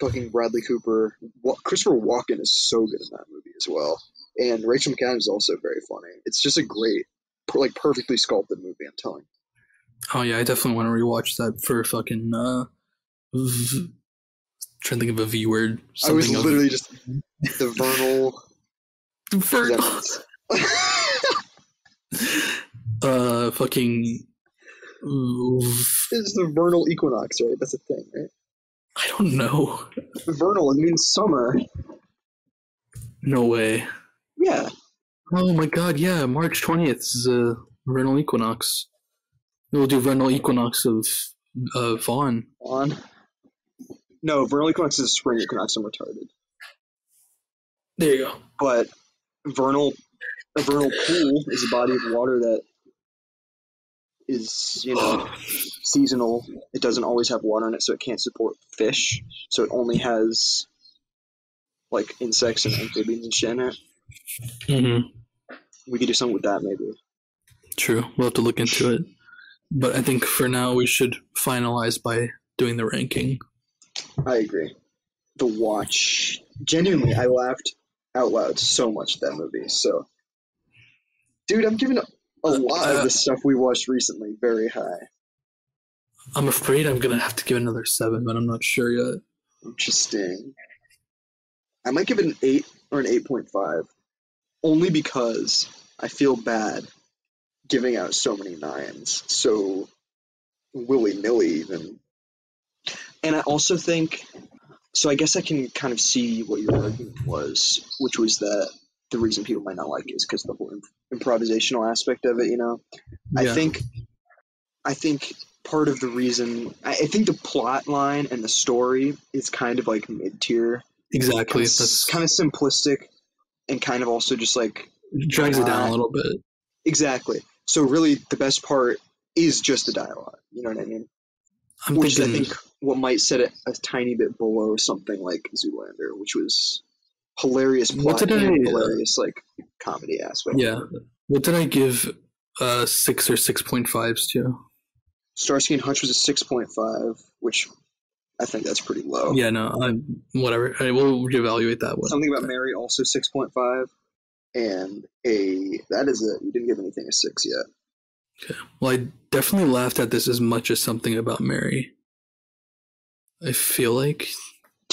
fucking Bradley Cooper. Wa- Christopher Walken is so good in that movie as well, and Rachel McAdams is also very funny. It's just a great, like perfectly sculpted movie. I'm telling. you. Oh yeah, I definitely want to rewatch that for fucking. Uh, v- trying to think of a V word. I was Something of- literally just the vernal. Vernal. Uh, fucking. It's the vernal equinox, right? That's a thing, right? I don't know. Vernal it means summer. No way. Yeah, Oh my god, yeah, March 20th is a vernal equinox. We'll do vernal equinox of uh, Vaughn. on. No, vernal equinox is spring equinox. I'm retarded. There you go. But vernal, a vernal pool is a body of water that is, you know, seasonal. It doesn't always have water in it, so it can't support fish. So it only has like insects and amphibians and shit in it. Mm-hmm. We could do something with that maybe. True. We'll have to look into it. But I think for now we should finalize by doing the ranking. I agree. The Watch. Genuinely, I laughed out loud so much at that movie. So, dude, I'm giving a uh, lot of uh, the stuff we watched recently very high. I'm afraid I'm gonna have to give another seven, but I'm not sure yet. Interesting. I might give it an 8 or an 8.5, only because I feel bad giving out so many nines so willy nilly, even. And I also think, so I guess I can kind of see what your argument was, which was that the reason people might not like it is because the whole imp- improvisational aspect of it, you know? yeah. I think, I think part of the reason, I, I think the plot line and the story is kind of like mid tier Exactly. kind of, kind of simplistic and kind of also just like drags it down a little bit. exactly so really the best part is just the dialogue you know what i mean I'm which thinking. i think what might set it a tiny bit below something like zoolander which was hilarious What plot did I, uh, hilarious like comedy aspect yeah. What did I give uh six or six point fives to? starsky and hutch was a 6.5 which i think that's pretty low Yeah, no, I'm whatever. I will reevaluate that one. something about mary also 6.5 and a that is it you didn't give anything a six yet Okay. Well, I definitely laughed at this as much as something about Mary. I feel like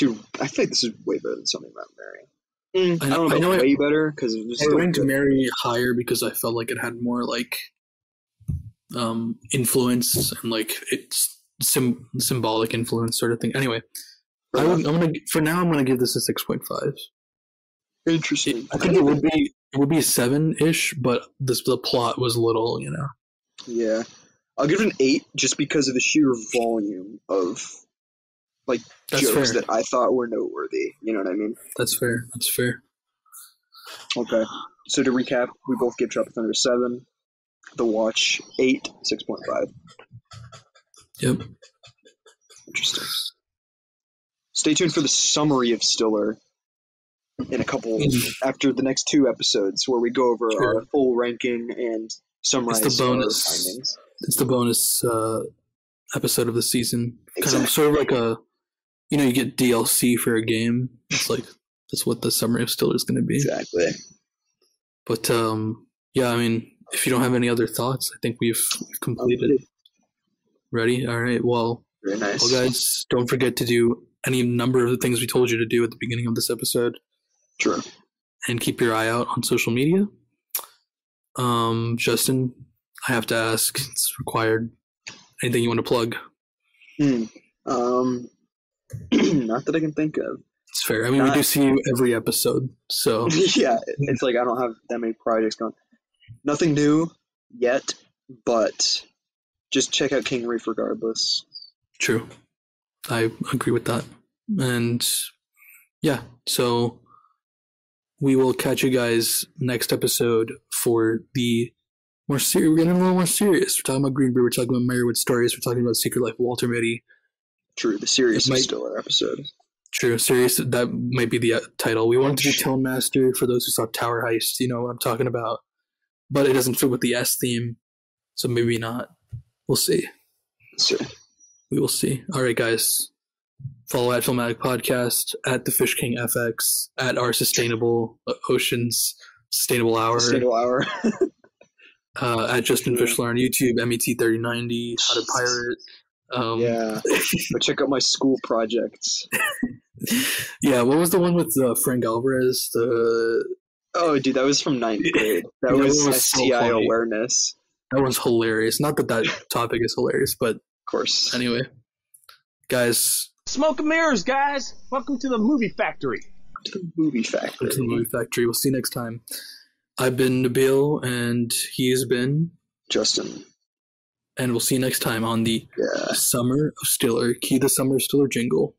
Dude, I feel like this is way better than something about Mary. Mm, I I, know- don't know I about know I- way better because it was I still ranked good. Mary higher because I felt like it had more like um influence and like it's sim- symbolic influence sort of thing. Anyway, I would, I'm gonna for now I'm gonna give this a six point five. interesting. I think it would be it would be a seven ish, but this the plot was little, you know. Yeah, I'll give it an eight just because of the sheer volume of like That's jokes fair. that I thought were noteworthy. You know what I mean? That's fair. That's fair. Okay. So to recap, we both give Tropic Thunder seven. The Watch eight, six point five. Yep. Interesting. Stay tuned for the summary of Stiller in a couple after the next two episodes where we go over Sure. our full ranking and summarize It's the bonus. findings. It's the bonus uh episode of the season. Kind Exactly. of sort of like a you know, you get DLC for a game. It's like that's what the summary of Stiller is gonna be. Exactly. But um yeah, I mean, if you don't have any other thoughts, I think we've, we've completed. Ready? All right. Well, Very nice. well, guys, don't forget to do any number of the things we told you to do at the beginning of this episode, Sure. and keep your eye out on social media. Um, Justin, I have to ask. It's required. Anything you want to plug? Hmm. Um, not that I can think of. It's fair. I mean, we do see you every episode, so yeah, it's like I don't have that many projects going. Nothing new yet, but just check out King Reef regardless. True. I agree with that. And yeah, so we will catch you guys next episode for the more serious. We're getting a little more serious. We're talking about Greenberg. We're talking about Meyerowitz stories. We're talking about Secret Life of Walter Mitty. True, the serious It might- is still our episode. True, serious. That might be the uh, title. We wanted to do Tone Master for those who saw Tower Heist. You know what I'm talking about, but it doesn't fit with the S theme, so maybe not. We'll see. So, We will see. All right, guys. Follow at Filmatic Podcast at the Fish King FX at our Sustainable uh, Oceans Sustainable Hour Sustainable hour. uh, at Justin Fischler on YouTube MET3090 How to Pirate. Um, yeah. Go check out my school projects. yeah. What was the one with uh, Frank Alvarez? The Oh, dude, that was from ninth grade. That That was, one was STI funny. awareness. that was hilarious. Not that that topic is hilarious, but Of course. anyway, guys, Smoke and mirrors, guys. Welcome to the movie factory. To the movie factory. welcome to the movie factory. We'll see you next time. I've been Nabeel, and he has been, Justin. And we'll see you next time on the Yeah. Summer of Stiller. Key the Summer of Stiller jingle.